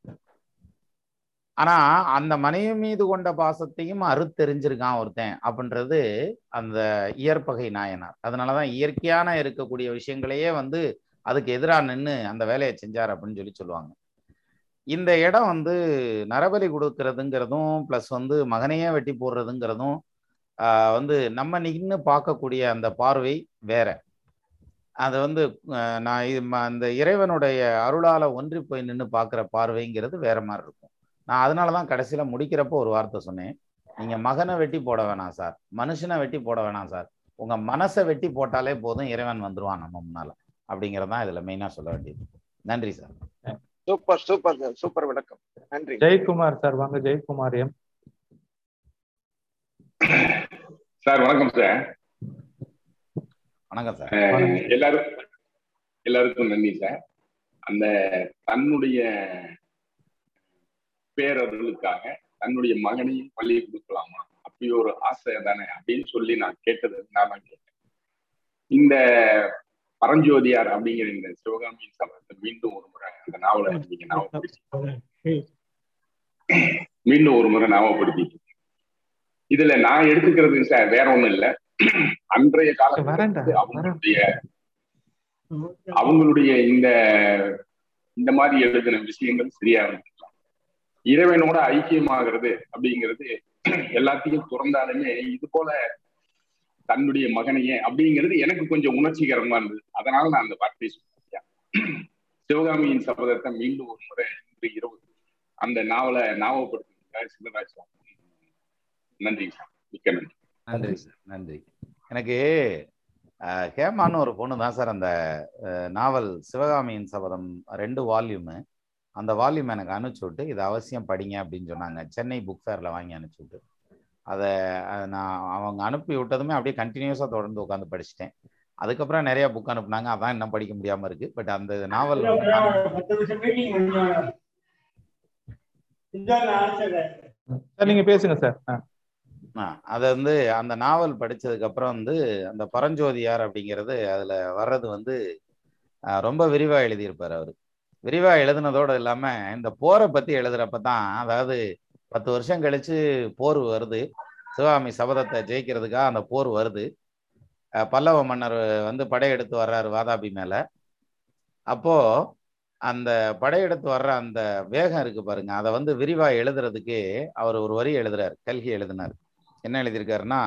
ஆனா அந்த மனைவி மீது கொண்ட பாசத்தையும் அறுத்தெரிஞ்சிருக்கான் ஒருத்தன் அப்படின்றது அந்த இயற்பகை நாயனார். அதனாலதான் இயற்கையான இருக்கக்கூடிய விஷயங்களையே வந்து அதுக்கு எதிராக நின்று அந்த வேலையை செஞ்சார் அப்படின்னு சொல்லி சொல்லுவாங்க. இந்த இடம் வந்து நரபலி கொடுக்கறதுங்கிறதும் ப்ளஸ் வந்து மகனையே வெட்டி போடுறதுங்கிறதும் வந்து நம்ம நின்று பார்க்கக்கூடிய அந்த பார்வை வேற. அது வந்து நான் இது அந்த இறைவனுடைய அருளால ஒன்றி போய் நின்று பார்க்குற பார்வைங்கிறது வேற மாதிரி இருக்கும். நான் அதனால தான் கடைசியில் முடிக்கிறப்போ ஒரு வார்த்தை சொன்னேன். நீங்க மகனை வெட்டி போட வேணாம் சார். மனுஷனை வெட்டி போட வேணாம் சார். உங்க மனசை வெட்டி போட்டாலே போதும் இறைவன் வந்துருவான் நம்ம முன்னால. அப்படிங்கிறதான் இதுல மெயினா சொல்ல வேண்டியது. நன்றி சார். சூப்பர் சூப்பர் சூப்பர் விளக்கம். நன்றி. ஜெயக்குமார் சார் வாங்க. ஜெயக்குமார் எம். சார் வணக்கம் சார். வணக்கம் சார். எல்லாரும் எல்லாருக்கும் நன்றி சார். அந்த தன்னுடைய பேரர்களுக்காக தன்னுடைய மகனையும் பள்ளி கொடுக்கலாமா? அப்படி ஒரு ஆசை தானே. அப்படின்னு சொல்லி நான் கேட்டது நான் கேட்டேன். இந்த பரஞ்சோதியார் அப்படிங்கிற இந்த சிவகாமி சபதத்தை மீண்டும் ஒரு முறை அந்த நாவலை நீங்க ஞாபகப்படுத்தி மீண்டும் ஒரு முறை ஞாபகப்படுத்திட்டு இதுல நான் எடுத்துக்கிறது சார் வேற ஒண்ணும் இல்ல. அன்றைய காலத்துல அவங்களுடைய அவங்களுடைய இந்த இந்த மாதிரி எழுதின விஷயங்கள் சரியா இருந்திருக்கலாம் இறைவனோட ஐக்கியமாகிறது அப்படிங்கிறது எல்லாத்தையும் துறந்தாலுமே இது போல தன்னுடைய மகனையே அப்படிங்கிறது எனக்கு கொஞ்சம் உணர்ச்சிகரமா இருந்தது. அதனால நான் அந்த வார்த்தையை சொன்னேன் சிவகாமியின் சபதத்தை மீண்டும் ஒரு முறை இன்று இரவு அந்த நாவலை ஞாபகப்படுத்தி சிவராஜ் நன்றி சார். மிக்க நன்றி. நன்றி சார். நன்றி. எனக்கு ஹேமான்னு ஒரு பொண்ணு தான் சார் அந்த நாவல் சிவகாமியின் சபதம் ரெண்டு வால்யூமு. அந்த வால்யூம் எனக்கு அனுப்பிச்சு விட்டு இது அவசியம் படிங்க அப்படின்னு சொன்னாங்க. சென்னை புக் ஃபேரில் வாங்கி அனுப்பிச்சு விட்டு. அதை நான் அவங்க அனுப்பி விட்டதுமே அப்படியே கண்டினியூஸாக தொடர்ந்து உட்காந்து படிச்சிட்டேன். அதுக்கப்புறம் நிறைய புக் அனுப்புனாங்க. அதான் இன்னும் படிக்க முடியாம இருக்கு. பட் அந்த நாவல் சார் நீங்க பேசுங்க சார். ஆ. ஆ, அதை வந்து அந்த நாவல் படிச்சதுக்கு அப்புறம் வந்து அந்த பரஞ்சோதியார் அப்படிங்கிறது அதுல வர்றது வந்து ரொம்ப விரிவா எழுதியிருப்பார் அவர். விரிவாக எழுதுனதோடு இல்லாமல் இந்த போரை பற்றி எழுதுறப்ப தான் அதாவது பத்து வருஷம் கழித்து போர் வருது. சிவகாமி சபதத்தை ஜெயிக்கிறதுக்காக அந்த போர் வருது. பல்லவ மன்னர் வந்து படையெடுத்து வர்றாரு வாதாபி மேலே. அப்போது அந்த படையெடுத்து வர்ற அந்த வேகம் இருக்கு பாருங்க. அதை வந்து விரிவாக எழுதுறதுக்கு அவர் ஒரு வரி எழுதுறாரு கல்கி எழுதினார். என்ன எழுதியிருக்காருன்னா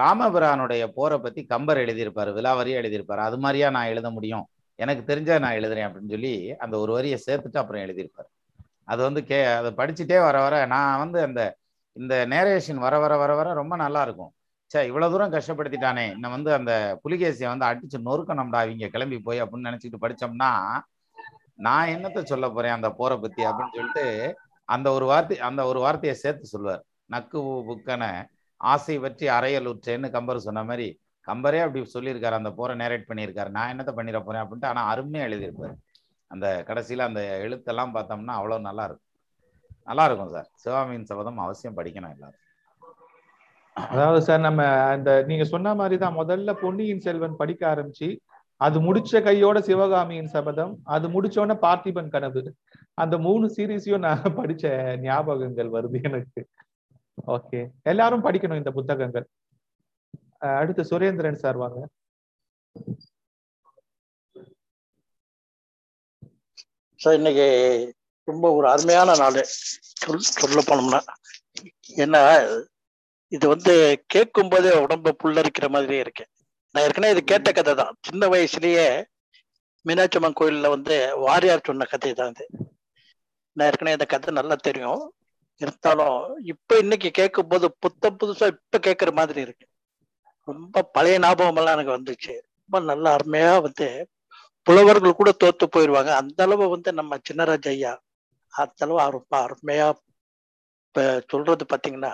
ராமபிரானுடைய போரை பற்றி கம்பர் எழுதியிருப்பார் விலாவரியாக எழுதியிருப்பார். அது மாதிரியா நான் எழுத முடியும்? எனக்கு தெரிஞ்சா நான் எழுதுறேன் அப்படின்னு சொல்லி அந்த ஒரு வரியை சேர்த்துட்டு அப்புறம் எழுதியிருப்பாரு. அது வந்து கே அதை படிச்சுட்டே வர வர நான் வந்து அந்த இந்த நேரேஷன் வர வர வர வர ரொம்ப நல்லா இருக்கும். சே இவ்வளோ தூரம் கஷ்டப்படுத்திட்டானே. இன்னும் வந்து அந்த புலிகேசியை வந்து அடிச்சு நொறுக்கணும்டா இவங்க கிளம்பி போய் அப்படின்னு நினச்சிக்கிட்டு படிச்சோம்னா நான் என்னத்தை சொல்ல போகிறேன் அந்த போரை பற்றி அப்படின்னு சொல்லிட்டு அந்த ஒரு வார்த்தை அந்த ஒரு வார்த்தையை சேர்த்து சொல்லுவார். நக்கு புக்கனை ஆசை பற்றி அறையல் உற்றேன்னு கம்பர் சொன்ன மாதிரி கம்பரே அப்படி சொல்லியிருக்காரு அந்த போரை நேரேட் பண்ணியிருக்காரு. நான் என்னத்த பண்ணிட போறேன் அப்படின்ட்டு ஆனா அருமையா எழுதியிருப்பாரு. அந்த கடைசியில அந்த எழுத்தெல்லாம் பார்த்தோம்னா அவ்வளவு நல்லா இருக்கும் நல்லா இருக்கும் சார். சிவாமியின் சபதம் அவசியம் படிக்கணும் எல்லாரும். அதாவது சார் நம்ம அந்த நீங்க சொன்ன மாதிரி தான் முதல்ல பொன்னியின் செல்வன் படிக்க ஆரம்பிச்சு அது முடிச்ச கையோட சிவகாமியின் சபதம் அது முடிச்சோடனே பார்த்திபன் கனவு. அந்த மூணு சீரீஸையும் நான் படிச்ச ஞாபகங்கள் வருது எனக்கு. ஓகே. எல்லாரும் படிக்கணும் இந்த புத்தகங்கள். அடுத்து சுரேந்திரன் சார் வாங்க. சார் இன்னைக்கு ரொம்ப ஒரு அருமையான நாள். சொல் சொல்ல போனோம்னா ஏன்னா இது வந்து கேட்கும் போதே உடம்பு புல்லரிக்கிற மாதிரியே இருக்கு. நான் ஏற்கனவே இது கேட்ட கதை தான். சின்ன வயசுலயே மீனாட்சி அம்மன் கோயில்ல வந்து வாரியார் சொன்ன கதை தான் இது. நான் ஏற்கனவே இந்த கதை நல்லா தெரியும். இருந்தாலும் இப்ப இன்னைக்கு கேட்கும் போது புத்த புதுசா இப்ப கேட்கிற மாதிரி இருக்கு. ரொம்ப பழைய ஞாபகம் எல்லாம் எனக்கு வந்துச்சு. ரொம்ப நல்லா அருமையா வந்து புலவர்கள் கூட தோத்து போயிடுவாங்க அந்த அளவு வந்து நம்ம சின்னராஜ் ஐயா அந்த அளவு ரொம்ப அருமையா இப்ப சொல்றது பாத்தீங்கன்னா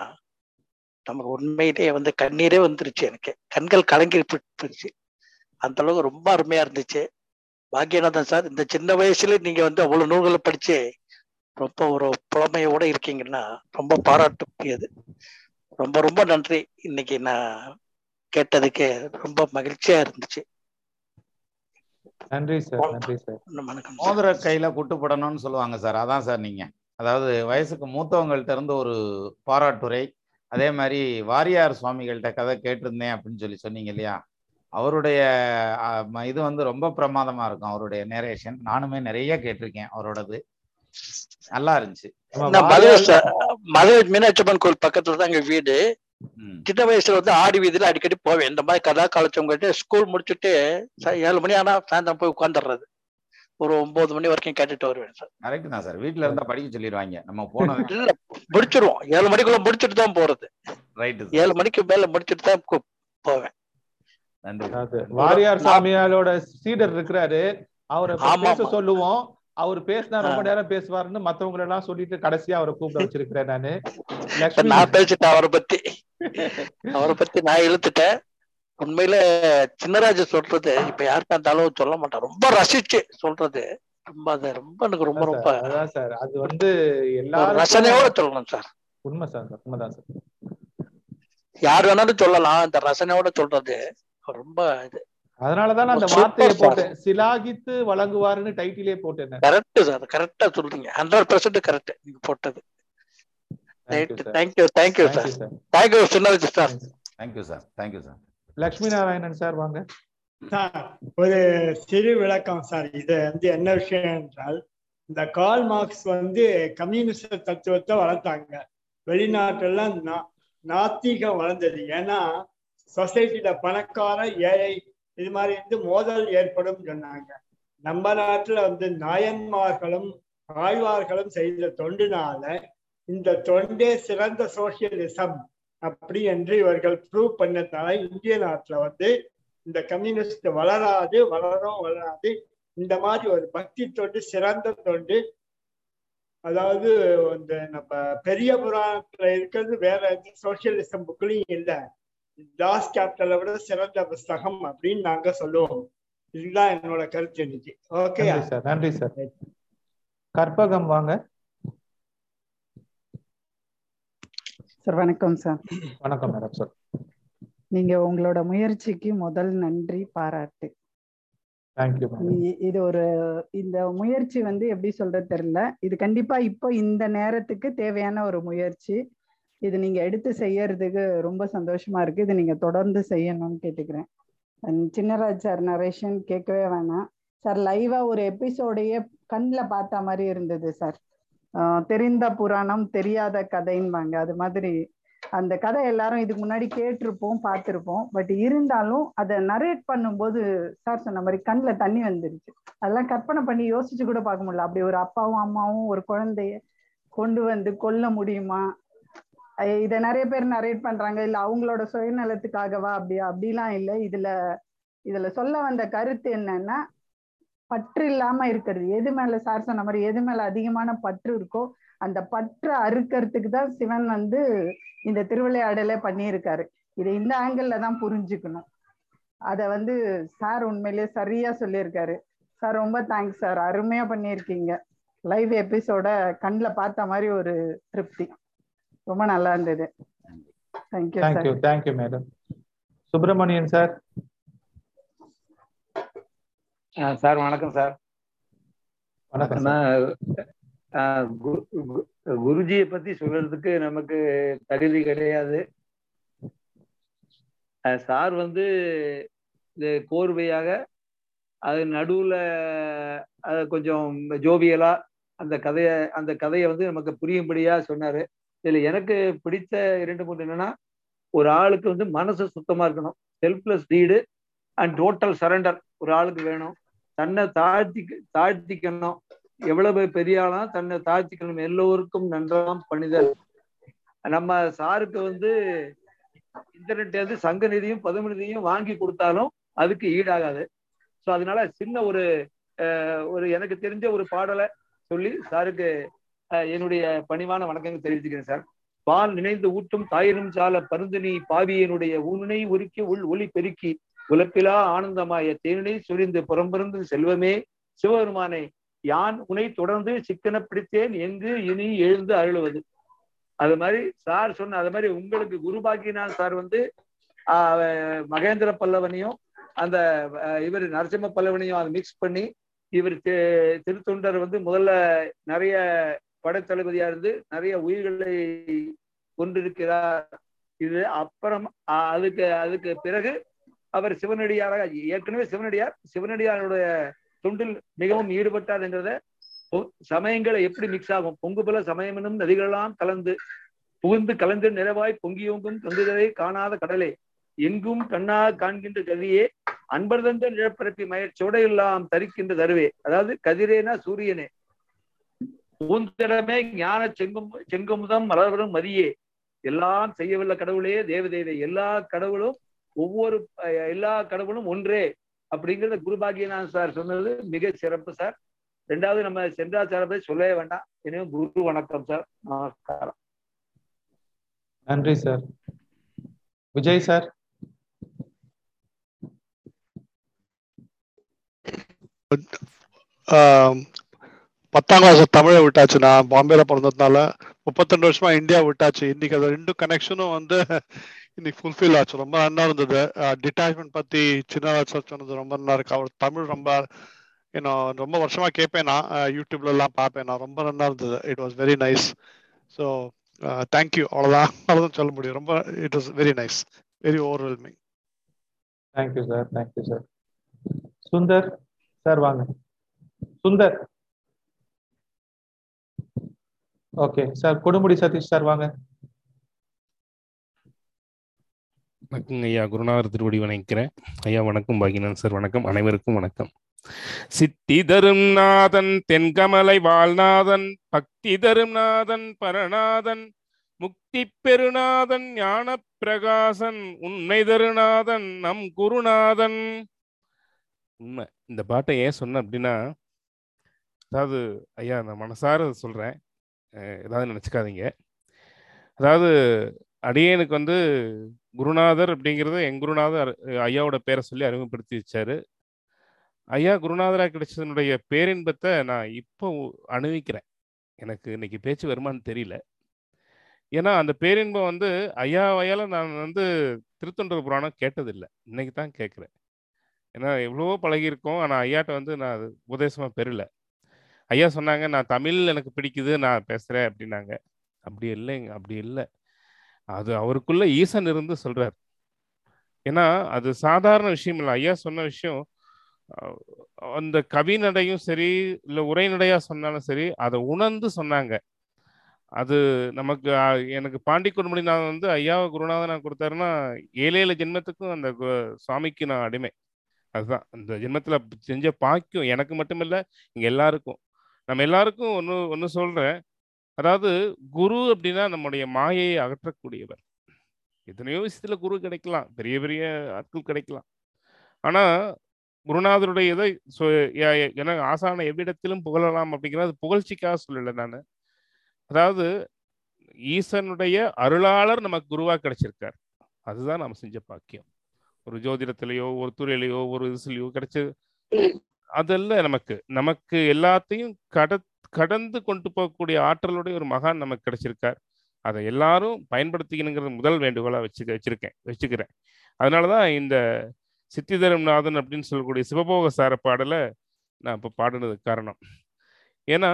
நமக்கு உண்மையிலேயே வந்து கண்ணீரே வந்துருச்சு எனக்கு. கண்கள் கலங்கி போயிடுச்சு அந்த அளவுக்கு ரொம்ப அருமையா இருந்துச்சு. பாக்கியநாதன் சார் இந்த சின்ன வயசுல நீங்க வந்து அவ்வளவு நூல்களை படிச்சு ரொம்ப ஒரு புலமையோட இருக்கீங்கன்னா ரொம்ப பாராட்டுக்குரியது ரொம்ப ரொம்ப நன்றி. இன்னைக்கு நான் கேட்டதுக்கு ரொம்ப மகிழ்ச்சியா இருந்துச்சு. நன்றி சார் நன்றி சார். மோதிர கையில குட்டுப்படணும்னு சொல்லுவாங்க சார் அதான் சார் நீங்க. அதாவது வயசுக்கு மூத்தவங்கள்ட்ட இருந்து ஒரு பாராட்டுரை அதே மாதிரி வாரியார் சுவாமிகள்கிட்ட கதை கேட்டிருந்தேன் அப்படின்னு சொல்லி சொன்னீங்க இல்லையா? அவருடைய இது வந்து ரொம்ப பிரமாதமா இருக்கும் அவருடைய நேரேஷன் நானுமே நிறைய கேட்டிருக்கேன் அவரோடது. நல்லா இருந்துச்சு. மதுரை மீனாட்சி அம்மன் கோயில் பக்கத்துல தான் எங்க வீடு. சின்ன வயசுல வந்து ஆடி வீதியில அடிக்கடி போவேன். இந்த மாதிரி கதா காலச்சவங்க ஸ்கூல் முடிச்சுட்டு ஏழு மணி ஆனா சாயந்தரம் போய் உட்காந்துடுறது ஒரு ஒன்பது மணி வரைக்கும் கேட்டுட்டு வருவேன் சார். கரெக்ட் தான் சார். வீட்ல இருந்தா படிக்க சொல்லிடுவாங்க நம்ம போனது இல்ல முடிச்சிருவோம். ஏழு மணிக்குள்ள முடிச்சுட்டு தான் போறது. ரைட்டு ஏழு மணிக்கு மேல முடிச்சுட்டு தான் போவேன். நன்றி வாரியார் சாமியாரோட சீடர் இருக்கிறாரு. அவரை பேச. சொல்லுவோம். அவர் பேசினா ரொம்ப. நேரம் பேசுவாருன்னு மத்தவங்க எல்லாம் சொல்லிட்டு கடைசியா அவரை கூப்பிட வச்சிருக்கிறேன் நானு. நான் பேசிட்டேன் அவரை பத்தி. அவரை பத்தி நான் இழுத்துட்டேன். உண்மையில சின்னராஜ சொல்றது இப்ப யாருக்கா இருந்தாலும் சொல்ல மாட்டான். ரொம்ப ரசிச்சு சொல்றது. ரொம்ப அது ரொம்ப எனக்கு ரொம்ப ரொம்ப அதான் சார். அது வந்து எல்லாரும் ரசனையோட சொல்லணும் சார். உண்மை சார் உண்மைதான் சார். யார் வேணாலும் சொல்லலாம். இந்த ரசனையோட சொல்றது ரொம்ப இது. அதனாலதான் நான் அந்த வார்த்தையை sir. போட்டேன். சிலாகித்து வழங்குவாருன்னு டைட்டிலே போட்டேன் கரெக்ட் சார் கரெக்டா சொல்றீங்க. ஹண்ட்ரட் பெர்சன்ட் கரெக்ட் நீங்க போட்டது. Thank you thank you sir thank you Chinnaraj sir thank you sir thank you sir Lakshmi Narayanan sir வாங்க. சார் ஒரு சிறு விளக்கம் சார் இது வந்து என்ன விஷயம் என்றால் இந்த கால் மார்க்ஸ் வந்து கம்யூனிஸ்ட் தத்துவத்தை வளர்த்தாங்க. வெளிநாட்டுல நா- நாத்திகம் வளர்ந்தது. ஏன்னா சொசைட்டில பணக்கார ஏழை இது மாதிரி வந்து மோதல் ஏற்படும் சொன்னாங்க. நம்ம நாட்டுல வந்து நாயன்மார்களும் ஆழ்வார்களும் செய்த தொண்டுனால இந்த தொண்டே சிறந்த சோசியலிசம் அப்படி என்று இவர்கள் ப்ரூவ் பண்ணதால இந்திய நாட்டுல வந்து இந்த கம்யூனிஸ்ட் வளராது வளரும் வளராது. இந்த மாதிரி ஒரு பக்தி தொண்டு சிறந்த தொண்டு. அதாவது இந்த நம்ம பெரிய புராணத்துல இருக்கிறது வேற எந்த சோசியலிசம் புக்லையும் இல்லை. தாஸ் கேபிட்டலை விட சிறந்த புஸ்தகம் அப்படின்னு நாங்க சொல்லுவோம். இதுதான் என்னோட கருத்து இன்னைக்கு. ஓகே சார் நன்றி சார். கற்பகம் வாங்க. சார் வணக்கம் சார். வணக்கம் மேடம் சார் நீங்க உங்களோட முயற்சிக்கு முதல் நன்றி பாராட்டு. இது ஒரு இந்த முயற்சி வந்து எப்படி சொல்றது தெரியல. இது கண்டிப்பா இப்போ இந்த நேரத்துக்கு தேவையான ஒரு முயற்சி. இது நீங்க எடுத்து செய்யறதுக்கு ரொம்ப சந்தோஷமா இருக்கு. இது நீங்க தொடர்ந்து செய்யணும்னு கேட்டுக்கிறேன். சின்னராஜ் சார் நரேஷன் கேட்கவே வேணாம். சார் லைவா ஒரு எபிசோடையே கண்ணில் பார்த்த மாதிரி இருந்தது சார். தெரிந்த புராணம் தெரியாத கதைன்பாங்க. அது மாதிரி அந்த கதை எல்லாரும் இதுக்கு முன்னாடி கேட்டிருப்போம் பார்த்துருப்போம். பட் இருந்தாலும் அதை நரேட் பண்ணும்போது சார் சொன்ன மாதிரி கண்ணில் தண்ணி வந்துருச்சு. அதெல்லாம் கற்பனை பண்ணி யோசிச்சு கூட பார்க்க முடியல. அப்படி ஒரு அப்பாவும் அம்மாவும் ஒரு குழந்தைய கொண்டு வந்து கொல்ல முடியுமா? இதை நிறைய பேர் நரேட் பண்றாங்க. இல்ல அவங்களோட சுயநலத்துக்காகவா அப்படி அப்படிலாம் இல்லை. இதுல இதுல சொல்ல வந்த கருத்து என்னன்னா பற்று இல்லாம இருக்கிறது. எது மேல சார் சொன்ன மாதிரி எது மேல அதிகமான பற்று இருக்கோ அந்த பற்றை அறுக்கிறதுக்கு தான் சிவன் வந்து இந்த திருவிளையாடலே பண்ணியிருக்காரு. இதை இந்த ஆங்கிள் தான் புரிஞ்சுக்கணும். அத வந்து சார் உண்மையிலேயே சரியா சொல்லியிருக்காரு. சார் ரொம்ப தேங்க்ஸ் சார். அருமையா பண்ணியிருக்கீங்க. லைவ் எபிசோட கண்ணில் பார்த்த மாதிரி ஒரு திருப்தி. ரொம்ப நல்லா இருந்தது. Thank you thank you thank you madam Subramanian sir sir வணக்கம் சார். வணக்கம் குருஜியை பத்தி சொல்றதுக்கு நமக்கு தகுதி கிடையாது. சார் வந்து இது கோர்வையாக அது நடுவுல அது கொஞ்சம் ஜோவியலா அந்த கதைய அந்த கதையை வந்து நமக்கு புரியும்படியா சொன்னாரு. இதுல எனக்கு பிடித்த இரண்டு மூணு என்னன்னா ஒரு ஆளுக்கு வந்து மனசு சுத்தமா இருக்கணும். Selfless deed and total surrender ஒரு ஆளுக்கு வேணும். தன்னை தாழ்த்தி தாழ்த்திக்கணும். எவ்வளவு பெரிய ஆளா தன்னை தாழ்த்திக்கணும். எல்லோருக்கும் நன்றாம் பணிதல். நம்ம சாருக்கு வந்து இன்டர்நெட் வந்து சங்க நிதியும் பதும நிதியும் வாங்கி கொடுத்தாலும் அதுக்கு ஈடாகாது. ஸோ அதனால சின்ன ஒரு ஒரு எனக்கு தெரிஞ்ச ஒரு பாடலை சொல்லி சாருக்கு என்னுடைய பணிவான வணக்கங்கள் தெரிவித்துக்கிறேன் சார். பால் நினைந்து ஊட்டும் தாயினும் சால பருந்தினி பாவியனுடைய ஊனை உருக்கி உள் ஒளி பெருக்கி உலப்பிலா ஆனந்தமாய தேனினை சுரிந்து புறம்பிருந்து செல்வமே. சிவபெருமானை யான் உனை தொடர்ந்து சிக்கன பிடித்தேன் எங்கு இனி எழுந்து அருளுவது? அது மாதிரி சார் சொன்ன அது மாதிரி உங்களுக்கு குரு சார் வந்து ஆஹ், மகேந்திர பல்லவனையும் அந்த இவர் நரசிம்ம பல்லவனையும் அதை மிக்ஸ் பண்ணி இவர் திருத்தொண்டர் வந்து முதல்ல நிறைய படைத்தளபதியா இருந்து நிறைய உயிர்களை கொண்டிருக்கிறார் இது அப்புறம் அதுக்கு அதுக்கு பிறகு அவர் சிவனடியாராக ஏற்கனவே சிவனடியார் சிவனடியாருடைய தொண்டில் மிகவும் ஈடுபட்டார் என்கிறத சமயங்களை எப்படி மிக்ஸ் ஆகும்? பொங்கு பல சமயமெனும் நதிகளெல்லாம் கலந்து புகுந்து கலந்து நிறைவாய் பொங்கியோங்கும் தொங்குதலை காணாத கடலே. எங்கும் கண்ணாக காண்கின்ற கதியே அன்பர் தந்த நிலப்பரப்பி மயர் சுடையெல்லாம் தரிக்கின்ற தருவே. அதாவது கதிரேனா சூரியனே. பூந்திடமே ஞான செங்கும் செங்குமுதம் மலர்வரும் மதியே. எல்லாம் செய்யவல்ல கடவுளே தேவதேவே. எல்லா கடவுளும் ஒவ்வொரு எல்லா கடவுளும் ஒன்றே அப்படிங்கிறத குருபாகியநாத் சார் சொன்னது மிக சிறப்பு சார். ரெண்டாவது நம்ம சென்றாச்சார பத்தி சொல்லவே வேண்டாம். எனவே குரு வணக்கம் சார். நமஸ்காரம். நன்றி சார். விஜய் சார். பத்தாம் கிளாஸ் தமிழை விட்டாச்சு. நான் பாம்பேல பிறந்ததுனால முப்பத்திரெண்டு வருஷமா இந்தியா விட்டாச்சு. இன்னைக்கு அது ரெண்டு கனெக்ஷனும் வந்து இன்னைக்கு ஃபுல்ஃபில் ஆச்சு. ரொம்ப நல்லா இருந்தது. டிட்டாச்மெண்ட் பத்தி சின்ன சொன்னது ரொம்ப நல்லா இருக்கு. அவர் தமிழ் ரொம்ப இன்னும் ரொம்ப வருஷமா கேட்பேன் நான். யூடியூப்ல எல்லாம் பார்ப்பேன் நான். ரொம்ப நல்லா இருந்தது. It was very nice so thank you அவ்வளோதான் அவ்வளோதான் சொல்ல முடியும். ரொம்ப it was very nice very overwhelming thank you sir thank you sir Sundar sir வாங்க. Sundar. Okay. Sir Kodumudi Sathish sir வாங்க. வணக்கம் ஐயா. குருநாதர் திருவடி வணங்கிறேன் ஐயா வணக்கம். பாகினன் சார் வணக்கம். அனைவருக்கும் வணக்கம். சித்தி தரும் நாதன் தென்கமலை வாழ்நாதன் பக்தி தரும் நாதன் பரநாதன் முக்தி பெருநாதன் ஞான பிரகாசன் உண்மை தருநாதன் நம் குருநாதன். உண்மை. இந்த பாட்டை ஏன் சொன்னேன் அப்படின்னா அதாவது ஐயா நான் மனசார சொல்றேன். ஏதாவது நினச்சிக்காதீங்க. அதாவது அடியனுக்கு வந்து குருநாதர் அப்படிங்கிறது என் குருநாதர் ஐயாவோட பேரை சொல்லி அறிமுகப்படுத்தி வச்சாரு. ஐயா குருநாதராக கிடைச்சதனுடைய பேரின்பத்தை நான் இப்போ அனுபவிக்கிறேன் எனக்கு இன்னைக்கு பேச்சு வருமான்னு தெரியல. ஏன்னா அந்த பேரின்பம் வந்து ஐயா வயால நான் வந்து திருத்தொண்டர் புராணம் கேட்டதில்லை. இன்னைக்கு தான் கேட்குறேன். ஏன்னா எவ்வளவோ பழகியிருக்கோம். ஆனால் ஐயாட்ட வந்து நான் உபதேசமாக பெறல. ஐயா சொன்னாங்க நான் தமிழ் எனக்கு பிடிக்குது நான் பேசுகிறேன் அப்படின்னாங்க. அப்படி இல்லைங்க அப்படி இல்லை. அது அவருக்குள்ள ஈசன் இருந்து சொல்றார். ஏன்னா அது சாதாரண விஷயம் இல்லை. ஐயா சொன்ன விஷயம் அந்த கவிநடையும் சரி இல்லை உரைநடையா சொன்னாலும் சரி அதை உணர்ந்து சொன்னாங்க. அது நமக்கு எனக்கு பாண்டி குடும்பநாதன் வந்து ஐயாவை குருநாதனா கொடுத்தாருன்னா ஏழு ஏழு ஜென்மத்துக்கும் அந்த சுவாமிக்கு நான் அடிமை. அதுதான். அந்த ஜென்மத்துல செஞ்ச பாக்கியம் எனக்கு மட்டுமில்ல இங்க எல்லாருக்கும். நம்ம எல்லாருக்கும் ஒன்று ஒன்று சொல்கிறேன் அதாவது குரு அப்படின்னா நம்முடைய மாயையை அகற்றக்கூடியவர். எத்தனையோ விஷயத்தில் குரு கிடைக்கலாம். பெரிய பெரிய ஆட்கள் கிடைக்கலாம். ஆனால் குருநாதருடைய இதை சொ- எ- என ஆசான எவ்விடத்திலும் புகழலாம் அப்படிங்கிறது புகழ்ச்சிக்காக சொல்லலை நான். அதாவது ஈசனுடைய அருளாளர் நமக்கு குருவாக கிடைச்சிருக்கார். அதுதான் நம்ம செஞ்ச பாக்கியம். ஒரு ஜோதிடத்திலேயோ ஒரு துறையிலையோ ஒரு இதுலையோ கிடைச்ச அதல்ல நமக்கு நமக்கு எல்லாத்தையும் கட கடந்து கொண்டு போகக்கூடிய ஆற்றலுடைய ஒரு மகான் நமக்கு கிடைச்சிருக்கார். அதை எல்லாரும் பயன்படுத்திக்கணுங்கிறது முதல் வேண்டுகோளாக வச்சுக்க வச்சிருக்கேன் வச்சுக்கிறேன். அதனால தான் இந்த சித்திதரம் நாதன் அப்படின்னு சொல்லக்கூடிய சிவபோக சார பாடலை நான் இப்போ பாடினதுக்கு காரணம். ஏன்னா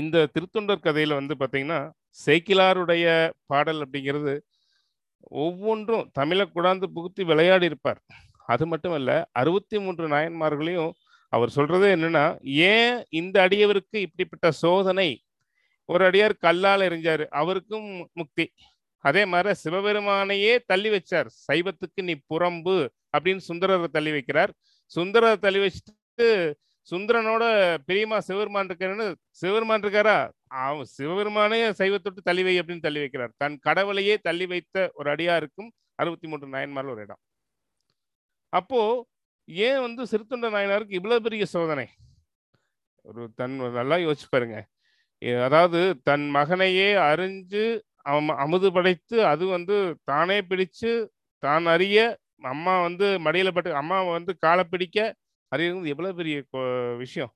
இந்த திருத்தொண்டர் கதையில் வந்து பார்த்தீங்கன்னா சேக்கிலாருடைய பாடல் அப்படிங்கிறது ஒவ்வொன்றும் தமிழை குடாந்து புகுத்தி விளையாடி இருப்பார் அது மட்டும் இல்ல அறுபத்தி மூன்று நாயன்மார்களையும் அவர் சொல்றது என்னன்னா ஏன் இந்த அடியவருக்கு இப்படிப்பட்ட சோதனை? ஒரு அடியார் கல்லால் எறிஞ்சாரு அவருக்கும் முக்தி. அதே மாதிரி சிவபெருமானையே தள்ளி வச்சார் சைவத்துக்கு நீ புறம்பு அப்படின்னு சுந்தரரை தள்ளி வைக்கிறார். சுந்தரரை தள்ளி வச்சுட்டு சுந்தரனோட பெரியமா சிவபெருமான் இருக்காருன்னு சிவபெருமான் இருக்காரா? அவன் சிவபெருமானே சைவத்தொட்டு தள்ளி வை அப்படின்னு தள்ளி வைக்கிறார். தன் கடவுளையே தள்ளி வைத்த ஒரு அடியாருக்கும் அறுபத்தி மூன்று நாயன்மார்கள் ஒரு இடம். அப்போ ஏன் வந்து சிறுத்தொண்ட நாயனாருக்கு இவ்வளவு பெரிய சோதனை? ஒரு தன் நல்லா யோசிச்சு பாருங்க. அதாவது தன் மகனையே அறிஞ்சு அவன் அமுது படைத்து அது வந்து தானே பிடிச்சு தான் அறிய அம்மா வந்து மடியில பட்டு அம்மா வந்து காலை பிடிக்க அறியறது எவ்வளவு பெரிய விஷயம்?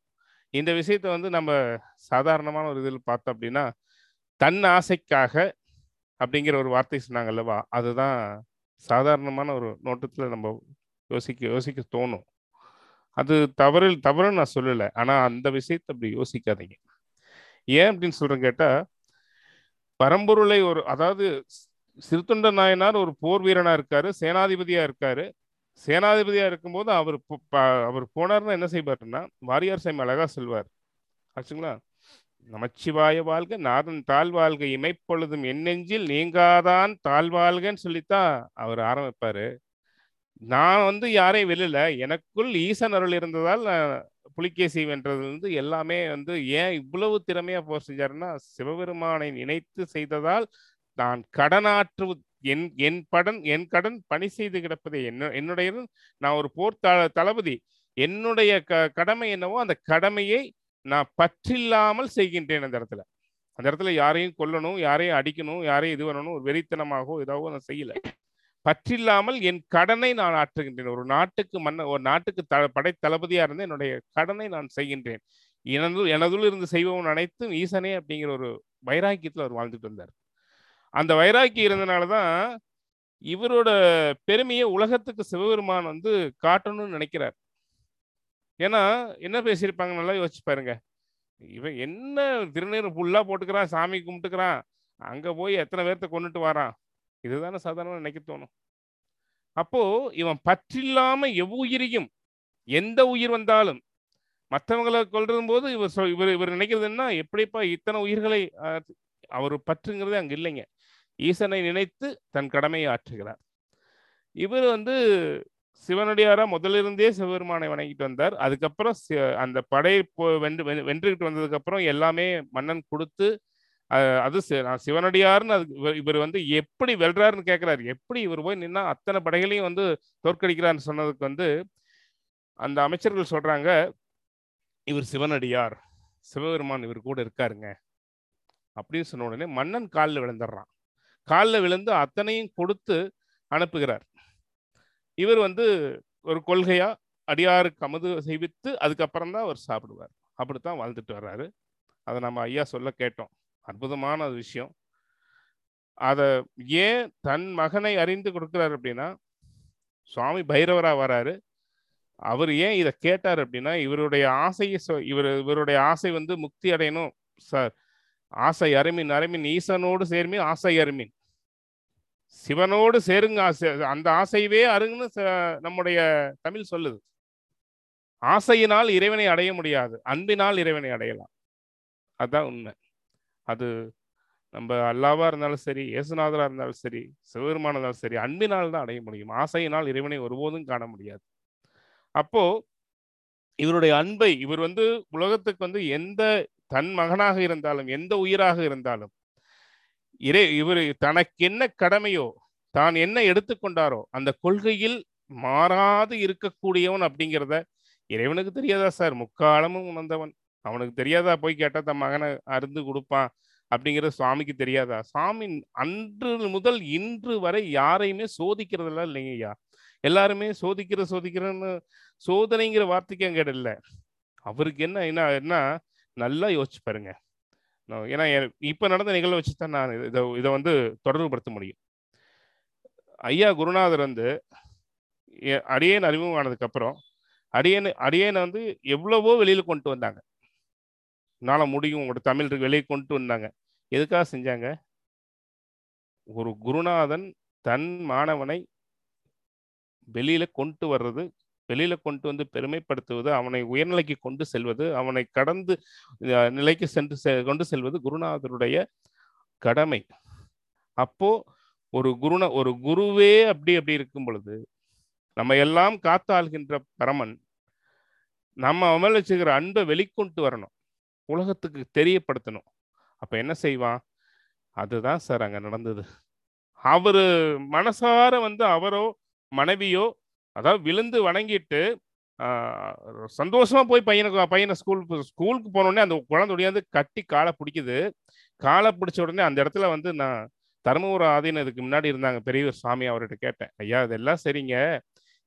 இந்த விஷயத்த வந்து நம்ம சாதாரணமான ஒரு இதில் பார்த்தோம் அப்படின்னா தன் ஆசைக்காக அப்படிங்கிற ஒரு வார்த்தை சொன்னாங்க அல்லவா? அதுதான் சாதாரணமான ஒரு நோட்டத்தில் நம்ம யோசிக்க யோசிக்க தோணும் அது தவறு தவறுன்னு நான் சொல்லலை. ஆனால் அந்த விஷயத்தை அப்படி யோசிக்காதீங்க. ஏன் அப்படின்னு சொல்கிறேன் கேட்டால் பரம்பொருளை ஒரு அதாவது சிறுத்தொண்ட நாயனார் ஒரு போர் வீரனாக இருக்காரு சேனாதிபதியாக இருக்காரு. சேனாதிபதியாக இருக்கும்போது அவர் அவர் போனார்னா என்ன செய்வார்ன்னா வாரியார் சாமி அழகாக சொல்வார். ஆச்சுங்களா? நமச்சிவாய வாழ்க நாதன் தாழ்வாழ்க இமைப்பொழுதும் என் நெஞ்சில் நீங்காதான் தாழ்வாழ்கன்னு சொல்லித்தான் அவர் ஆரம்பிப்பாரு. நான் வந்து யாரையும் வெளியில எனக்குள் ஈசன் அருள் இருந்ததால் நான் புலிகேசி வென்றது வந்து எல்லாமே வந்து ஏன் இவ்வளவு திறமையா போர் செஞ்சாருன்னா சிவபெருமானை நினைத்து செய்ததால் நான் கடனாற்று என் என் படன் என் கடன் பணி செய்து கிடப்பதே. என்ன என்னுடைய நான் ஒரு போர் த தளபதி. என்னுடைய க கடமை என்னவோ அந்த கடமையை நான் பற்றில்லாமல் செய்கின்றேன் அந்த இடத்துல. அந்த இடத்துல யாரையும் கொல்லணும் யாரையும் அடிக்கணும் யாரையும் இது பண்ணணும் ஒரு வெறித்தனமாகவோ இதாகவோ நான் செய்யல. பற்றில்லாமல் என் கடனை நான் ஆற்றுகின்றேன். ஒரு நாட்டுக்கு மன்ன ஒரு நாட்டுக்கு த படை தளபதியாக இருந்து என்னுடைய கடனை நான் செய்கின்றேன். எனது எனதுள் இருந்து செய்பவன் அனைத்தும் ஈசனே அப்படிங்கிற ஒரு வைராக்கியத்தில் அவர் வாழ்ந்துட்டு வந்தார். அந்த வைராக்கியம் இருந்தனால தான் இவரோட பெருமையை உலகத்துக்கு சிவபெருமான் வந்து காட்டணும்னு நினைக்கிறார். ஏன்னா என்ன பேசியிருப்பாங்க நல்லா யோசிச்சு பாருங்க. இவன் என்ன திருநீர் ஃபுல்லா போட்டுக்கிறான் சாமி கும்பிட்டுக்கிறான் அங்க போய் எத்தனை பேர்த்த கொண்டுட்டு வரான்? இதுதானே சாதாரண நினைக்க தோணும். அப்போ இவன் பற்றில்லாம எவ்வுயிரையும் எந்த உயிர் வந்தாலும் மற்றவங்களை கொல்றதும் போது இவர் சொல் இவர் இவர் நினைக்கிறதுன்னா எப்படிப்பா இத்தனை உயிர்களை அவர் பற்றுங்கிறது அங்க இல்லைங்க. ஈசனை நினைத்து தன் கடமையை ஆற்றுகிறார். இவர் வந்து சிவனடியாரா முதலிருந்தே சிவபெருமானை வணங்கிட்டு வந்தார். அதுக்கப்புறம் அந்த படை வென்று வென்றுகிட்டு வந்ததுக்கு அப்புறம் எல்லாமே மன்னன் கொடுத்து அது நான் சிவனடியார்னு அது இவர் வந்து எப்படி வெல்றாருன்னு கேட்கிறாரு எப்படி இவர் போய் நின்னா அத்தனை படைகளையும் வந்து தோற்கடிக்கிறான்னு சொன்னதுக்கு வந்து அந்த அமைச்சர்கள் சொல்றாங்க இவர் சிவனடியார். சிவபெருமான் இவர் கூட இருக்காருங்க. அப்படின்னு சொன்ன உடனே மன்னன் காலில் விழுந்துடுறான். காலில் விழுந்து அத்தனையும் கொடுத்து அனுப்புகிறார். இவர் வந்து ஒரு கொள்கையா அடியாருக்கு அமுது செய்வித்து அதுக்கப்புறம் தான் அவர் சாப்பிடுவார். அப்படித்தான் வாழ்ந்துட்டு வர்றாரு. அதை நம்ம ஐயா சொல்ல கேட்டோம். அற்புதமான விஷயம். அதை ஏன் தன் மகனை அறிந்து கொடுக்குறாரு அப்படின்னா சுவாமி பைரவராக வராரு. அவர் ஏன் இதை கேட்டார் அப்படின்னா இவருடைய ஆசையை இவர் இவருடைய ஆசை வந்து முக்தி அடையணும் சார். ஆசை அருமின் அருமின் ஈசனோடு சேர்மின் ஆசை அருமின். சிவனோடு சேருங்க ஆசை அந்த ஆசையவே அருங்கன்னு நம்முடைய தமிழ் சொல்லுது. ஆசையினால் இறைவனை அடைய முடியாது அன்பினால் இறைவனை அடையலாம். அதுதான் உண்மை. அது நம்ம அல்லாவா இருந்தாலும் சரி இயேசுநாதரா இருந்தாலும் சரி சிவபெருமானா இருந்தாலும் சரி அன்பினால் தான் அடைய முடியும். ஆசையினால் இறைவனை ஒருபோதும் காண முடியாது. அப்போ இவருடைய அன்பை இவர் வந்து உலகத்துக்கு வந்து எந்த தன் மகனாக இருந்தாலும் எந்த உயிராக இருந்தாலும் இறை இவர் தனக்கு என்ன கடமையோ தான் என்ன எடுத்துக்கொண்டாரோ அந்த கொள்கையில் மாறாது இருக்கக்கூடியவன் அப்படிங்கிறத இறைவனுக்கு தெரியாதா சார்? முக்காலமும் உணர்ந்தவன். அவனுக்கு தெரியாதா போய் கேட்டால் தன் மகனை அருந்து கொடுப்பான் அப்படிங்கிறது சுவாமிக்கு தெரியாதா? சுவாமி அன்று முதல் இன்று வரை யாரையுமே சோதிக்கிறதெல்லாம் இல்லைங்க ஐயா. எல்லாருமே சோதிக்கிற சோதிக்கிறன்னு சோதனைங்கிற வார்த்தைக்கு அங்கே இல்லை அவருக்கு என்ன என்ன என்ன நல்லா யோசிச்சு பாருங்க. ஏன்னா இப்போ நடந்த நிகழ்வை வச்சு தான் நான் இதை இதை வந்து தொடர்புபடுத்த முடியும். ஐயா குருநாதர் வந்து அடியேன் அறிமுகமானதுக்கப்புறம் அடியேன் அடியேனை வந்து எவ்வளவோ வெளியில் கொண்டு வந்தாங்க. நாள முடியும். உங்களோட தமிழ் வெளியே கொண்டு வந்தாங்க. எதுக்காக செஞ்சாங்க? ஒரு குருநாதன் தன் மாணவனை வெளியில கொண்டு வர்றது வெளியில கொண்டு வந்து பெருமைப்படுத்துவது அவனை உயர்நிலைக்கு கொண்டு செல்வது அவனை கடந்து நிலைக்கு சென்று கொண்டு செல்வது குருநாதருடைய கடமை. அப்போ ஒரு குருண ஒரு குருவே அப்படி அப்படி இருக்கும் பொழுது நம்ம எல்லாம் காத்தாள்கின்ற பரமன் நம்ம அமல் அன்பை வெளிக்கொண்டு வரணும். உலகத்துக்கு தெரியப்படுத்தணும். அப்போ என்ன செய்வான்? அதுதான் சார் அங்கே நடந்தது. அவர் மனசார வந்து அவரோ மனைவியோ அதாவது விழுந்து வணங்கிட்டு சந்தோஷமா போய் பையனுக்கு பையனை ஸ்கூல் ஸ்கூலுக்கு போனோடனே அந்த குழந்தை ஒடியாந்து கட்டி காலை பிடிக்குது. காலை பிடிச்ச உடனே அந்த இடத்துல வந்து நான் தருமபுரம் ஆதீனம் இதுக்கு முன்னாடி இருந்தாங்க. பெரியவர் சாமி அவர்கிட்ட கேட்டேன். ஐயா இதெல்லாம் சரிங்க.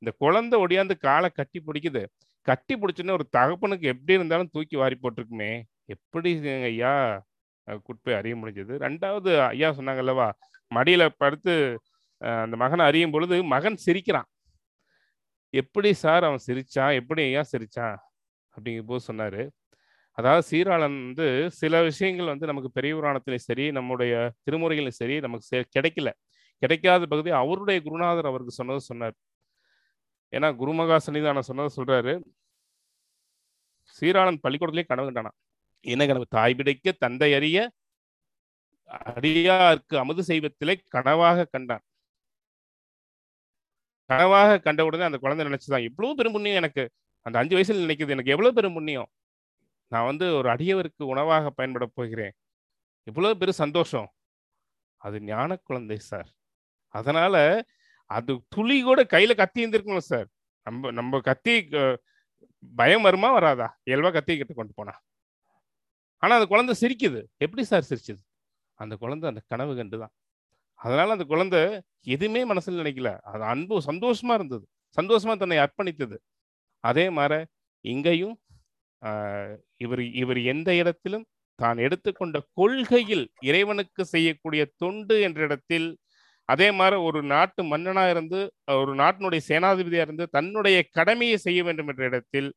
இந்த குழந்தை ஒடியாந்து காலை கட்டி பிடிக்குது. கட்டி பிடிச்சுன்னு ஒரு தகப்பனுக்கு எப்படி இருந்தாலும் தூக்கி வாரி போட்டிருக்குமே. எப்படி ஐயா? குட்பை போய் அறிய முடிஞ்சது. ரெண்டாவது ஐயா சொன்னாங்கல்லவா மடியில படுத்து அந்த மகனை அறியும் பொழுது மகன் சிரிக்கிறான். எப்படி சார் அவன் சிரிச்சான்? எப்படி ஐயா சிரிச்சான்? அப்படிங்கிற போது சொன்னாரு. அதாவது சீராளன் வந்து சில விஷயங்கள் வந்து நமக்கு பெரிய புராணத்திலையும் சரி நம்முடைய திருமுறைகளையும் சரி நமக்கு கிடைக்கல. கிடைக்காத பகுதி அவருடைய குருநாதர் அவருக்கு சொன்னது சொன்னார். ஏன்னா குருமகா சன்னிதானம் சொன்னதை சொல்றாரு. சீராளன் பள்ளிக்கூடத்திலே கனவு கண்டானான். என்ன கனவு? தாய் பிடைக்க தந்தை அறிய அடியாருக்கு அமுது செய்வத்திலே கனவாக கண்டான். கனவாக கண்ட உடனே அந்த குழந்தை நினைச்சுதான் இவ்வளவு பெரும் புண்ணியம் எனக்கு. அந்த அஞ்சு வயசுல நினைக்குது எனக்கு எவ்வளவு பெரும் புண்ணியம். நான் வந்து ஒரு அடியவருக்கு உணவாக பயன்பட போகிறேன். இவ்வளவு பெரும் சந்தோஷம். அது ஞான குழந்தை சார். அதனால அது துளி கூட கையில கத்தி இருந்திருக்கணும் சார். நம்ம நம்ம கத்தி பயம் வருமா வராதா? இயல்பா கத்திக்கிட்டு கொண்டு போனா. ஆனா அந்த குழந்தை சிரிக்குது. எப்படி சார் சிரிச்சுது? அந்த குழந்தை அந்த கனவு கண்டுதான். அதனால அந்த குழந்தை எதுவுமே மனசுல நினைக்கல. அது அன்பு சந்தோஷமா இருந்தது. சந்தோஷமா தன்னை அர்ப்பணித்தது. அதே மாதிரி இங்கேயும் ஆஹ், இவர் இவர் எந்த இடத்திலும் தான் எடுத்துக்கொண்ட கொள்கையில் இறைவனுக்கு செய்யக்கூடிய தொண்டு என்ற இடத்தில் அதே மாதிரி ஒரு நாட்டு மன்னனா இருந்து ஒரு நாட்டினுடைய சேனாதிபதியா இருந்து தன்னுடைய கடமையை செய்ய வேண்டும் என்ற இடத்தில்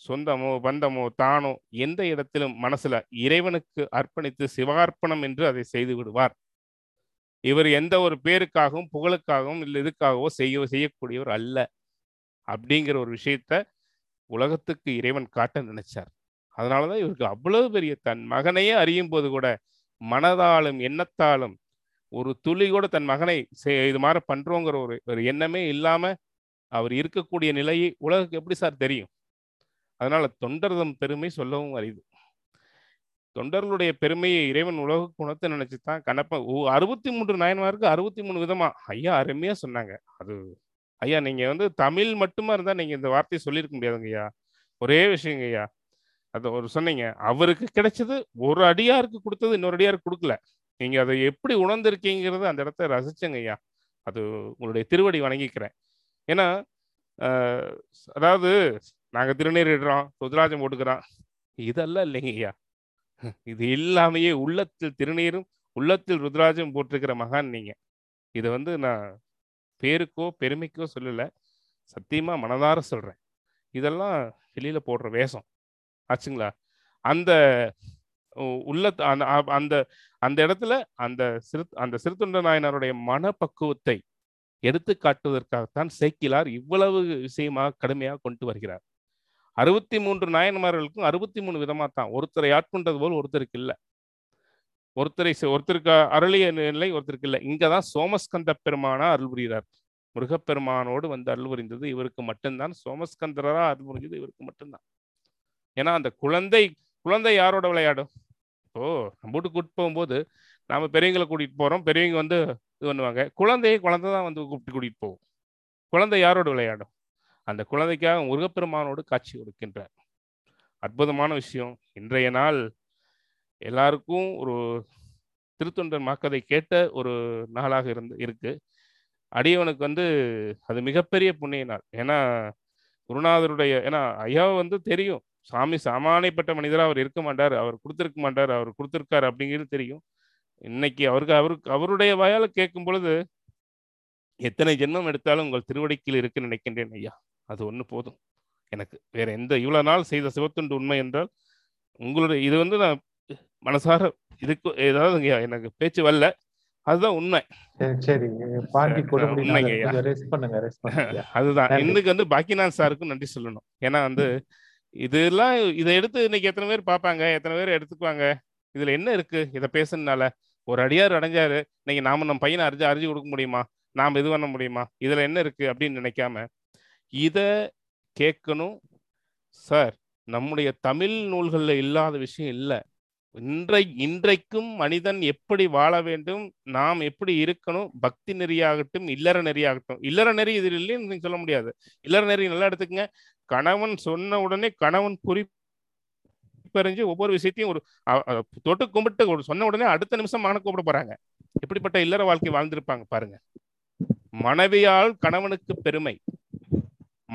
சொந்தமோ பந்தமோ தானோ எந்த இடத்திலும் மனசுல இறைவனுக்கு அர்ப்பணித்து சிவார்ப்பணம் என்று அதை செய்து விடுவார். இவர் எந்த ஒரு பேருக்காகவும் புகழுக்காகவும் இல்லை இதுக்காகவோ செய்ய செய்யக்கூடியவர் அல்ல அப்படிங்கிற ஒரு விஷயத்த உலகத்துக்கு இறைவன் காட்ட நினைச்சார். அதனாலதான் இவருக்கு அவ்வளவு பெரிய தன் மகனையே அறியும் போது கூட மனதாலும் எண்ணத்தாலும் ஒரு துளி கூட தன் மகனை இது மாதிரி பண்றோங்கிற ஒரு ஒரு எண்ணமே இல்லாம அவர் இருக்கக்கூடிய நிலையை உலகுக்கு எப்படி சார் தெரியும்? அதனால தொண்டர்தம் பெருமை சொல்லவும் அறிது தொண்டர்களுடைய பெருமையை இறைவன் உலக உணர்த்த நினைச்சு தான் ஓ அறுபத்தி மூன்று நாயன்மாருக்கு அறுபத்தி மூணு விதமா? ஐயா அருமையா சொன்னாங்க. அது ஐயா நீங்க வந்து தமிழ் மட்டுமா இருந்தா நீங்க இந்த வார்த்தையை சொல்லியிருக்க முடியாதுங்க ஐயா. ஒரே விஷயங்க ஐயா. அது ஒரு சொன்னீங்க. அவருக்கு கிடைச்சது ஒரு அடியாருக்கு கொடுத்தது இன்னொரு அடியாருக்கு கொடுக்கல. நீங்கள் அதை எப்படி உணர்ந்திருக்கீங்கிறது அந்த இடத்த ரசிச்சங்க ஐயா. அது உங்களுடைய திருவடி வணங்கிக்கிறேன். ஏன்னா அதாவது நாங்கள் திருநீர் இடுறோம் ருத்ராஜம் போட்டுக்கிறோம் இதெல்லாம் இல்லைங்க ஐயா. இது இல்லாமையே உள்ளத்தில் திருநீரும் உள்ளத்தில் ருத்ராஜம் போட்டிருக்கிற மகான் நீங்கள் இதை வந்து நான் பேருக்கோ பெருமைக்கோ சொல்லலை. சத்தியமாக மனதார சொல்கிறேன் இதெல்லாம் வெளியில் போடுற வேஷம். ஆச்சுங்களா? அந்த உள்ள அந்த அந்த இடத்துல அந்த சிறு அந்த சிறுத்தொண்ட நாயனாருடைய மனப்பக்குவத்தை எடுத்து காட்டுவதற்காகத்தான் சேக்கிலார் இவ்வளவு விஷயமாக கடுமையாக கொண்டு வருகிறார். அறுபத்தி மூன்று நாயன்மார்களுக்கும் அறுபத்தி மூணு விதமா தான் ஒருத்தரை ஆட்கொண்டது போல் ஒருத்தருக்கு இல்லை. ஒருத்தரை ஒருத்தருக்கு அருளிய நிலை ஒருத்தருக்கு இல்லை. இங்கதான் சோமஸ்கந்த பெருமானா அருள் புரிகிறார். முருகப்பெருமானோடு வந்து அருள் புரிந்தது இவருக்கு மட்டும்தான். சோமஸ்கந்தரா அருள் புரிஞ்சது இவருக்கு மட்டும்தான். ஏன்னா அந்த குழந்தை குழந்தை யாரோட விளையாடும்? இப்போ நம்ம வீட்டுக்கு கூப்பிட்டு போகும்போது நாம் பெரியவங்களை கூட்டிகிட்டு போகிறோம் பெரியவங்க வந்து இது பண்ணுவாங்க. குழந்தையை குழந்தை தான் வந்து கூப்பிட்டு கூட்டிட்டு போகும். குழந்தை யாரோட விளையாடும்? அந்த குழந்தைக்காக முருகப்பெருமானோடு காட்சி கொடுக்கின்றார். அற்புதமான விஷயம். இன்றைய நாள் எல்லாருக்கும் ஒரு திருத்தொண்டர் மாக்கதை கேட்ட ஒரு நாளாக இருந்து இருக்கு. அடியவனுக்கு வந்து அது மிகப்பெரிய புண்ணிய நாள். ஏன்னா குருநாதருடைய ஏன்னா ஐயாவை வந்து தெரியும். சாமி சாமானியப்பட்ட மனிதரா அவர் இருக்க மாட்டார் அவர் கொடுத்திருக்க மாட்டார் அவர் கொடுத்திருக்காரு அப்படிங்கிறது தெரியும். இன்னைக்கு அவருக்கு அவருக்கு அவருடைய வாயால கேட்கும் பொழுது எத்தனை ஜென்மம் எடுத்தாலும் உங்கள் திருவடிக்கில் இருக்கு நினைக்கின்றேன் ஐயா. அது ஒண்ணு போதும். எனக்கு வேற எந்த இவ்வளவு நாள் செய்த சிவத்துண்டு உண்மை என்றால் உங்களுடைய இது வந்து நான் மனசார இதுக்கு ஏதாவது எனக்கு பேச்சு வரல. அதுதான் உண்மை. அதுதான். இன்னைக்கு வந்து பாக்கிநாத் சாருக்கும் நன்றி சொல்லணும். ஏன்னா வந்து இதெல்லாம் இதை எடுத்து இன்னைக்கு எத்தனை பேர் பார்ப்பாங்க? எத்தனை பேர் எடுத்துக்குவாங்க? இதுல என்ன இருக்கு? இதை பேசுனதுனால ஒரு அடியார் அடைஞ்சாரு. இன்னைக்கு நாம நம்ம பையனை அறிஞ்சு அறிஞ்சு கொடுக்க முடியுமா? நாம் இது பண்ண முடியுமா? இதுல என்ன இருக்கு அப்படின்னு நினைக்காம இதை கேட்கணும். சார் நம்முடைய தமிழ் நூல்கள்ல இல்லாத விஷயம் இல்லை. இன்றை இன்றைக்கும் மனிதன் எப்படி வாழ வேண்டும்? நாம் எப்படி இருக்கணும்? பக்தி நெறியாகட்டும் இல்லற நெறியாகட்டும். இல்லற நெறி இதில் இல்லைன்னு நீங்க சொல்ல முடியாது. இல்லற நெறி நல்லா எடுத்துக்கங்க. கணவன் சொன்ன உடனே கணவன் குறிப்பறிஞ்சு ஒவ்வொரு விஷயத்தையும் ஒரு தொட்டு கும்பிட்டு ஒரு சொன்ன உடனே அடுத்த நிமிஷம் மகனை கூப்பிட போறாங்க. எப்படிப்பட்ட இல்லற வாழ்க்கை வாழ்ந்திருப்பாங்க பாருங்க. மனைவியால் கணவனுக்கு பெருமை.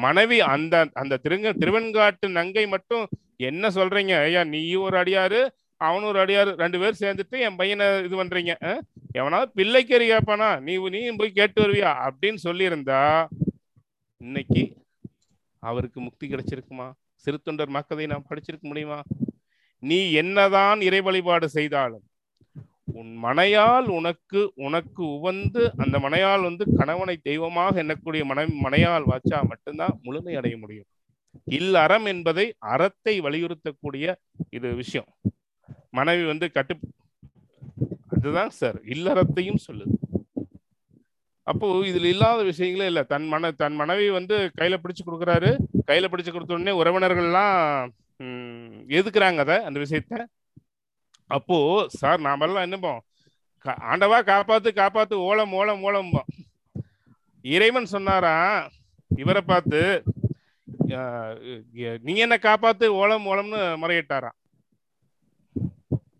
மனைவி அந்த அந்த திருங்க திருவெண்காட்டு நங்கை மட்டும் என்ன சொல்றீங்க? ஐயா நீயும் ஒரு அடியாரு அவனும் ஒரு அடியாரு ரெண்டு பேரும் சேர்ந்துட்டு என் பையனை இது பண்றீங்க. எவனாவது பிள்ளைக்கறி கேட்பானா நீ நீயும் போய் கேட்டு வருவியா? அப்படின்னு சொல்லியிருந்தா இன்னைக்கு அவருக்கு முக்தி கிடைச்சிருக்குமா? சிறுத்தொண்டர் மக்கதை நாம் படிச்சிருக்க முடியுமா? நீ என்னதான் இறை வழிபாடு செய்தாலும் உன் மனையால் உனக்கு உனக்கு உவந்து அந்த மனையால் வந்து கணவனை தெய்வமாக எண்ணக்கூடிய மனை மனையால் வாச்சா மட்டும்தான் முழுமை அடைய முடியும். இல் அறம் என்பதை அறத்தை வலியுறுத்தக்கூடிய இது விஷயம். மனைவி வந்து கட்டு அதுதான் சார் இல்லறத்தையும் சொல்லுது. அப்போ இதுல இல்லாத விஷயங்களே இல்லை. தன் மன தன் மனைவி வந்து கையில பிடிச்சு கொடுக்குறாரு. கையில பிடிச்சு கொடுத்த உடனே உறவினர்கள்லாம் எதுக்குறாங்க அதை அந்த விஷயத்த? அப்போ சார் நாமெல்லாம் என்னப்போம் ஆண்டவா காப்பாத்து காப்பாத்து ஓலம் ஓலம் ஓலம்போம் இறைவன் சொன்னாரா இவரை பார்த்து அஹ், என்னை நீங்க என்ன காப்பாத்து ஓலம் ஓலம்னு முறையிட்டாராம்.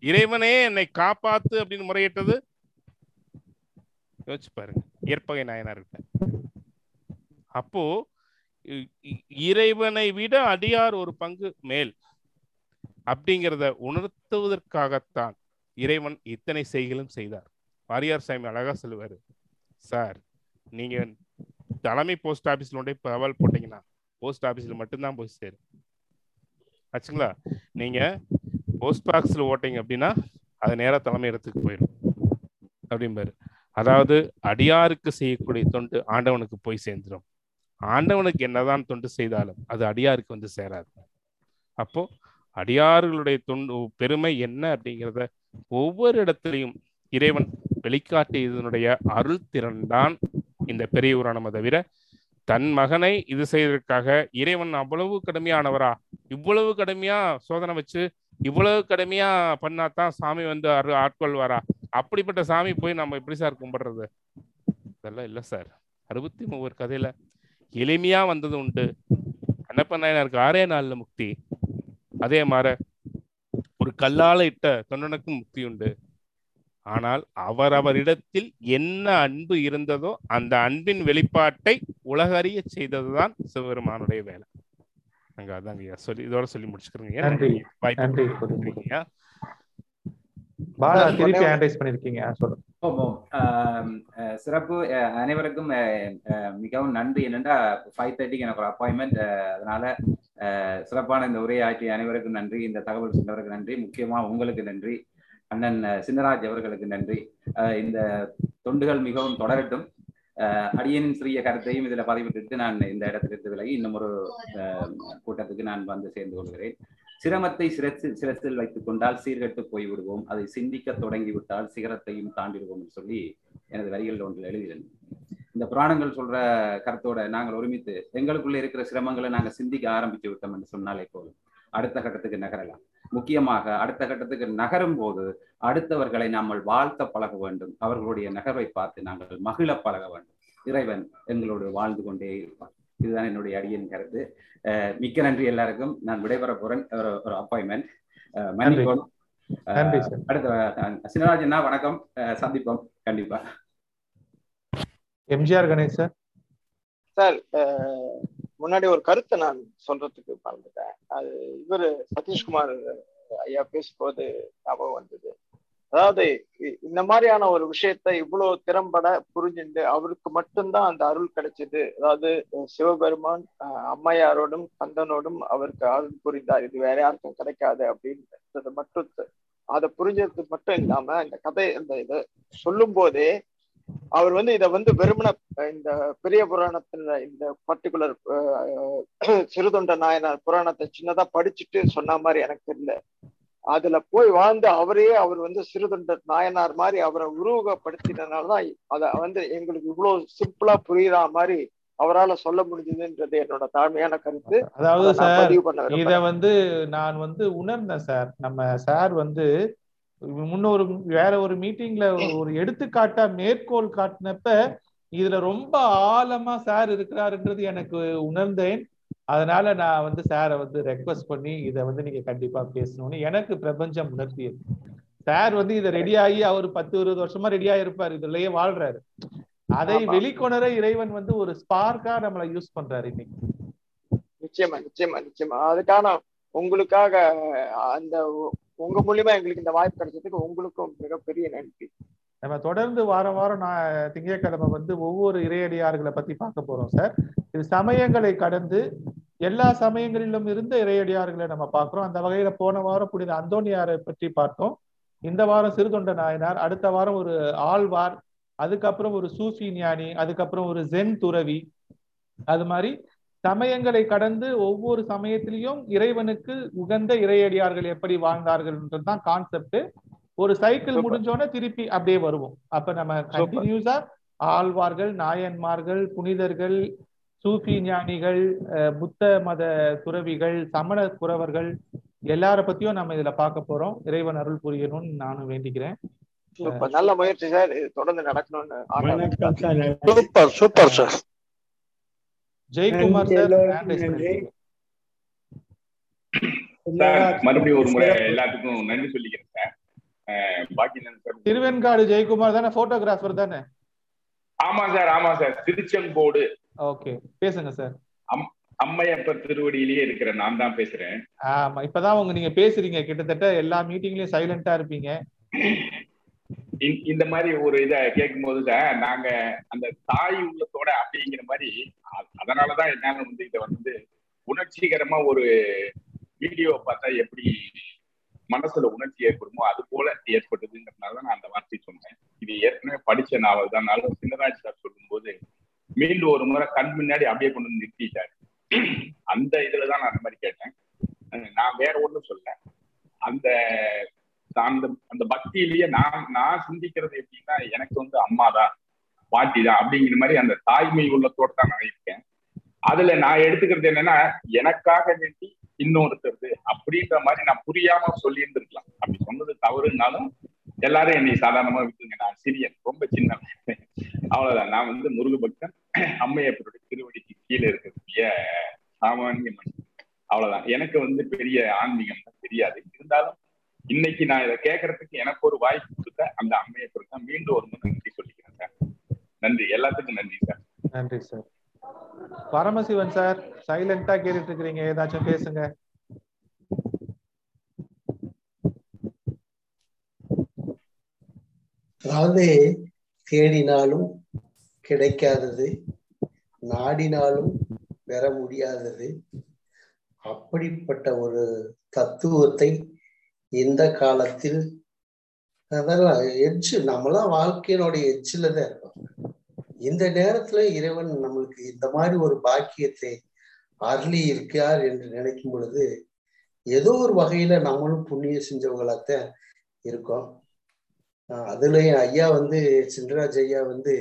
இறைவனே என்னை காப்பாத்து அப்படின்னு முறையிட்டது? யோசிச்சு பாருங்க. ஏற்பகை நாயனார்கிட்ட. அப்போ இறைவனை விட அடியார் ஒரு பங்கு மேல். அப்படிங்கிறத உணர்த்துவதற்காகத்தான் இறைவன் இத்தனை செய்களும் செய்தார். வாரியார் சாமி அழகா சொல்லுவார். சார் நீங்க தலைமை போஸ்ட் ஆபீஸ்ல உண்டே போய் தபால் போட்டீங்கன்னா போஸ்ட் ஆபீஸ்ல மட்டும்தான் போய் சேரும் ஆச்சுங்களா? நீங்க போஸ்ட் பாக்ஸ்ல ஓட்டீங்க அப்படின்னா அது நேராக தலைமை இடத்துக்கு போயிடும் அப்படிம்பாரு. அதாவது அடியாருக்கு செய்யக்கூடிய தொண்டு ஆண்டவனுக்கு போய் சேர்ந்துடும் ஆண்டவனுக்கு என்னதான் தொண்டு செய்தாலும் அது அடியாருக்கு வந்து சேராது. அப்போ அடியார்களுடைய தொண்டு பெருமை என்ன அப்படிங்கிறத ஒவ்வொரு இடத்திலையும் இறைவன் வெளிக்காட்டியதனுடைய அருள் திறன்தான் இந்த பெரிய உராணம் தவிர தன் மகனை இது செய்வதற்காக இறைவன் அவ்வளவு கடுமையானவரா? இவ்வளவு கடுமையா சோதனை வச்சு இவ்வளவு கடுமையா பண்ணாதான் சாமி வந்து அரு ஆட்கொள்வாரா அப்படிப்பட்ட சாமி போய் நம்ம எப்படி சார் கும்பிடுறது? அதெல்லாம் இல்லை சார். அறுபத்தி மூவர் கதையில எளிமையா வந்தது உண்டு. அன்னப்ப நாயனாருக்கு ஆறே நாள்ல முக்தி. அதே மாதிரி ஒரு கல்லால இட்ட தொண்டனுக்கும் முக்தி உண்டு. ஆனால் அவரவரிடத்தில் என்ன அன்பு இருந்ததோ அந்த அன்பின் வெளிப்பாட்டை உலகறிய செய்ததுதான் சிவபெருமானுடைய வேலை. அங்க அதாங்க ஐயா. சொல்லி இதோட சொல்லி முடிச்சுக்கிறேங்க. நன்றி. வாய்ப்பு. பாலா திருப்பி ரைஸ் பண்ணிருக்கீங்க. சிறப்பு. அனைவருக்கும் மிகவும் நன்றி. என்னென்னா ஃபைவ் தேர்ட்டிக்கு எனக்கு ஒரு அப்பாயின்மெண்ட் அதனால சிறப்பான இந்த உரையாற்றிய அனைவருக்கும் நன்றி. இந்த தகவல் சொன்னவருக்கு நன்றி. முக்கியமா உங்களுக்கு நன்றி. அண்ணன் சின்னராஜ் அவர்களுக்கு நன்றி. அஹ், இந்த தொண்டுகள் மிகவும் தொடரட்டும். அடியனின் சிறிய கருத்தையும் இதில் பதிவிட்டு நான் இந்த இடத்திலிருந்து விலகி இன்னும் ஒரு அஹ், கூட்டத்துக்கு நான் வந்து சேர்ந்து கொள்கிறேன். சிரமத்தை சிரசில் சிரசில் வைத்துக் கொண்டால் சீர்கட்டு போய் விடுவோம் அதை சிந்திக்க தொடங்கிவிட்டால் சிகரத்தையும் தாண்டிடுவோம் என்று சொல்லி எனது வரிகளில் ஒன்றில் எழுதியிருந்தேன் இந்த புராணங்கள் சொல்ற கருத்தோட நாங்கள் ஒருமித்து எங்களுக்குள்ள இருக்கிற சிரமங்களை நாங்கள் சிந்திக்க ஆரம்பித்து விட்டோம் என்று சொன்னாலே போதும். அடுத்த கட்டத்துக்கு நகரலாம். முக்கியமாக அடுத்த கட்டத்துக்கு நகரும் போது அடுத்தவர்களை நாங்கள் வாழ்த்த பழக வேண்டும். அவர்களுடைய நகர்வை பார்த்து நாங்கள் மகிழ பழக வேண்டும். இறைவன் எங்களோடு வாழ்ந்து கொண்டே இருப்பார். இதுதான் என்னுடைய அடியின் கருத்து. அஹ் மிக்க நன்றி எல்லாருக்கும். நான் விடைபெற போறேன். ஒரு அப்பாயின்மெண்ட் மன்னிக்கணும் அஹ் நன்றி. சார். அடுத்த சினராஜன்னா வணக்கம். அஹ் சந்திப்போம். கண்டிப்பா. எம்ஜிஆர் கணேஷ் சார். சார் முன்னாடி ஒரு கருத்தை நான் சொல்றதுக்கு மறந்துட்டேன். அது இவர் சதீஷ்குமார் ஐயா பேசும்போது ஞாபகம் வந்தது. அதாவது இ- இந்த மாதிரியான ஒரு விஷயத்த இவ்வளவு திறம்பட புரிஞ்சுண்டு அவருக்கு மட்டும்தான் அந்த அருள் கிடைச்சது. அதாவது சிவபெருமான் அஹ், அம்மையாரோடும் கந்தனோடும் அவருக்கு அருள் புரிந்தார். இது வேற யாருக்கும் கிடைக்காது அப்படின்றது மட்டும் அதை புரிஞ்சது மட்டும் இல்லாம இந்த கதை இந்த இதை சொல்லும் போதே அவர் வந்து இதை வந்து வெறுமன இந்த பெரிய புராணத்துல இந்த பர்டிகுலர் சிறுதொண்ட நாயனார் புராணத்தை சின்னதா படிச்சுட்டு சொன்ன மாதிரி எனக்கு தெரியல. அதுல போய் வாழ்ந்து அவரே அவர் வந்து சிறுதொண்ட நாயனார் மாதிரி அவரை உருவகப்படுத்தினதுனாலதான் அத வந்து எங்களுக்கு இவ்வளவு சிம்பிளா புரியுற மாதிரி அவரால சொல்ல முடிஞ்சதுன்றது என்னோட தாழ்மையான கருத்து. அதாவது சார் இத வந்து நான் வந்து உணர்ந்தேன் சார். நம்ம சார் வந்து முன்னொரு வேற ஒரு மீட்டிங்ல ஒரு எடுத்துக்காட்டா மேற்கோள் காட்டினப்ப இதுல ரொம்ப ஆழமா சார் இருக்கிறாருன்றது எனக்கு உணர்ந்தேன். அதனால நான் வந்து சாரை வந்து ரெக்வஸ்ட் பண்ணி இதை வந்து நீங்க கண்டிப்பா பேசணும்னு எனக்கு பிரபஞ்சம் உணர்த்தியது. சார் வந்து இதை ரெடி ஆகி அவர் பத்து இருபது வருஷமா ரெடியா இருப்பாரு இதுலயே வாழ்றாரு. அதை. வெளிக்கொணர இறைவன் வந்து ஒரு ஸ்பார்க்கா நம்மளை யூஸ் பண்றாரு இன்னைக்கு. நிச்சயமா நிச்சயமா நிச்சயமா. அதுக்கான உங்களுக்காக அந்த உங்க மூலியமா எங்களுக்கு இந்த வாய்ப்பு கிடைச்சதுக்கு உங்களுக்கும் மிகப்பெரிய நன்றி. நம்ம தொடர்ந்து வாரம் வாரம் நான் திங்கட்கிழமை வந்து ஒவ்வொரு இறையடியார்களை பத்தி பார்க்க போறோம் சார். இது சமயங்களை கடந்து எல்லா சமயங்களிலும் இருந்த இறையடியார்களை நம்ம பார்க்கிறோம். அந்த வகையில போன வாரம் புனித அந்தோனியாரை பற்றி பார்த்தோம். இந்த வாரம் சிறுதொண்ட நாயனார் அடுத்த வாரம் ஒரு ஆழ்வார் அதுக்கப்புறம் ஒரு சூஃபி ஞானி அதுக்கப்புறம் ஒரு ஜென் துறவி அது மாதிரி சமயங்களை கடந்து ஒவ்வொரு சமயத்திலையும் இறைவனுக்கு உகந்த இறையடியார்கள் எப்படி வாழ்ந்தார்கள்ன்றதுதான் கான்செப்ட் ஒரு சைக்கிள் முடிஞ்சோடனே திருப்பி அப்படியே வருவோம். அப்ப நம்ம கண்டினியூஸா ஆழ்வார்கள் நாயன்மார்கள் புனிதர்கள் சூஃபி ஞானிகள் புத்த மத துறவிகள் சமண குறவர்கள் எல்லார பத்தியும் நம்ம இதுல பார்க்க போறோம். இறைவன் அருள் புரியணும்னு நானும் வேண்டிக்கிறேன். நல்ல முயற்சி சார். தொடர்ந்து நடக்கணும்னு super super sir. Jayakumar sir மறுபடியும் ஒரு முறை எல்லாத்துக்கும் நன்றி சொல்லிக்கிறேன் சார். திருவெண்காடு ஜெயக்குமார் தானே போட்டோகிராஃபர் தானே? ஆமா சார் ஆமா சார். திருச்செங்கோடு. ஓகே பேசுங்க சார். அம் அம்மையப்பர் திருவடியிலேயே இருக்கிற நான் தான் பேசுறேன். ஆமா இப்பதான் உங்க நீங்க பேசுறீங்க. கிட்டத்தட்ட எல்லா மீட்டிங்லயும் சைலண்டா இருப்பீங்க. இந்த- இந்த மாதிரி ஒரு இதை கேட்கும்போது சார் நாங்க அந்த தாய் உள்ளத்தோட அப்படிங்கிற மாதிரி அதனாலதான் என்னால வந்து இதை வந்து உணர்ச்சிகரமா ஒரு வீடியோ பார்த்தா எப்படி மனசுல உணர்ச்சி ஏற்படுமோ அது போல ஏற்பட்டதுங்கிறதுனால நான் அந்த வார்த்தை சொன்னேன். இது ஏற்கனவே படிச்ச நாவல் தான். நாளும் சின்னராஜ் சார் சொல்லும்போது மீண்டும் ஒரு முறை கண் முன்னாடி அப்படியே கொண்டு வந்து நிறுத்திட்டாரு. அந்த இதுலதான் நான் அந்த மாதிரி கேட்டேன். நான் வேற ஒண்ணும் சொல்ல அந்த அந்த அந்த பக்தியிலேயே நான் நான் சிந்திக்கிறது எப்படின்னா எனக்கு வந்து அம்மா தான் பாட்டி தான் அப்படிங்கிற மாதிரி அந்த தாய்மை உள்ளத்தோடு தான் நான் இருக்கேன். அதுல நான் எடுத்துக்கிறது என்னன்னா எனக்காக வேண்டி இன்னொருத்தருது அப்படின்ற மாதிரி நான் புரியாம சொல்லி இருந்திருக்கலாம் அப்படி சொன்னது தவறுனாலும் எல்லாரும் என்னை சாதாரணமா விட்டுருங்க. நான் சிறியன் ரொம்ப சின்ன அவ்வளவுதான். நான் வந்து முருக பக்தன் அம்மையப்பருடைய திருவடிக்கு கீழே இருக்கக்கூடிய சாமானிய மனிதன். அவ்வளவுதான். எனக்கு வந்து பெரிய ஆன்மீகம் தெரியாது. இருந்தாலும் இன்னைக்கு நான் இதை கேட்கறதுக்கு எனக்கு ஒரு வாய்ப்பு கொடுத்த அந்த அம்மையப்பருக்கு தான் மீண்டும் ஒரு முறை நன்றி சொல்லிக்கிறேன் சார். நன்றி. எல்லாத்துக்கும் நன்றி சார். நன்றி சார். பரமசிவன் சார் சைலண்டா கேட்டுட்டு இருக்கிறீங்க ஏதாச்சும் பேசுங்க. அதாவது தேடினாலும் கிடைக்காதது நாடினாலும் பெற முடியாதது அப்படிப்பட்ட ஒரு தத்துவத்தை இந்த காலத்தில் அதெல்லாம் எட்ஜு நம்மளாம் வாழ்க்கையினுடைய எட்ஜில் தான் இருக்கோம் இந்த நேரத்துல இறைவன் நம்மளுக்கு இந்த மாதிரி ஒரு பாக்கியத்தை அருளி இருக்கார் என்று நினைக்கும் பொழுது ஏதோ ஒரு வகையில நம்மளும் புண்ணியம் செஞ்சவங்களாத்தான் இருக்கோம். அதுலயும் ஐயா வந்து சிண்டராஜ் ஐயா வந்து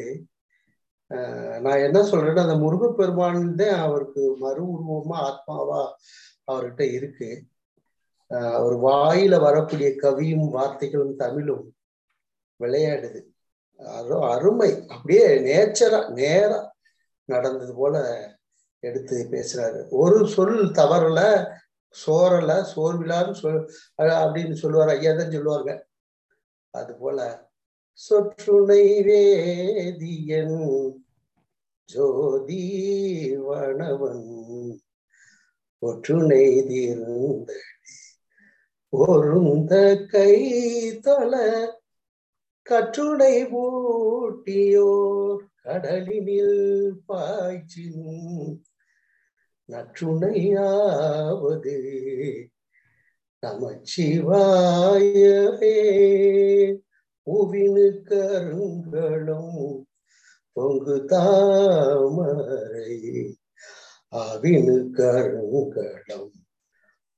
நான் என்ன சொல்றேன்னா அந்த முருகப்பெருமான் தான் அவருக்கு மறு உருவமா ஆத்மாவா அவர்கிட்ட இருக்கு. அவர் வாயில வரக்கூடிய கவியும் வார்த்தைகளும் தமிழும் விளையாடுது. அரு அருமை. அப்படியே நேச்சரா நேரா நடந்தது போல எடுத்து பேசுறாரு. ஒரு சொல் தவறல சோறல சோர்விலான்னு சொல் அப்படின்னு சொல்லுவார். ஐயா தான் சொல்லுவாங்க அது போல சொற்றுணை வேதியன் ஜோதி வனவன் ஒற்றுணை தீர்ந்த ஒருந்த கை தொலை கற்றுடை ஓட்டியோர் கடலினில் பாய்ச்சின் நற்றுணையாவது நமச்சிவாயவே. புவினு கருங்களும் பொங்கு தாமரை அவினு கருங்களும்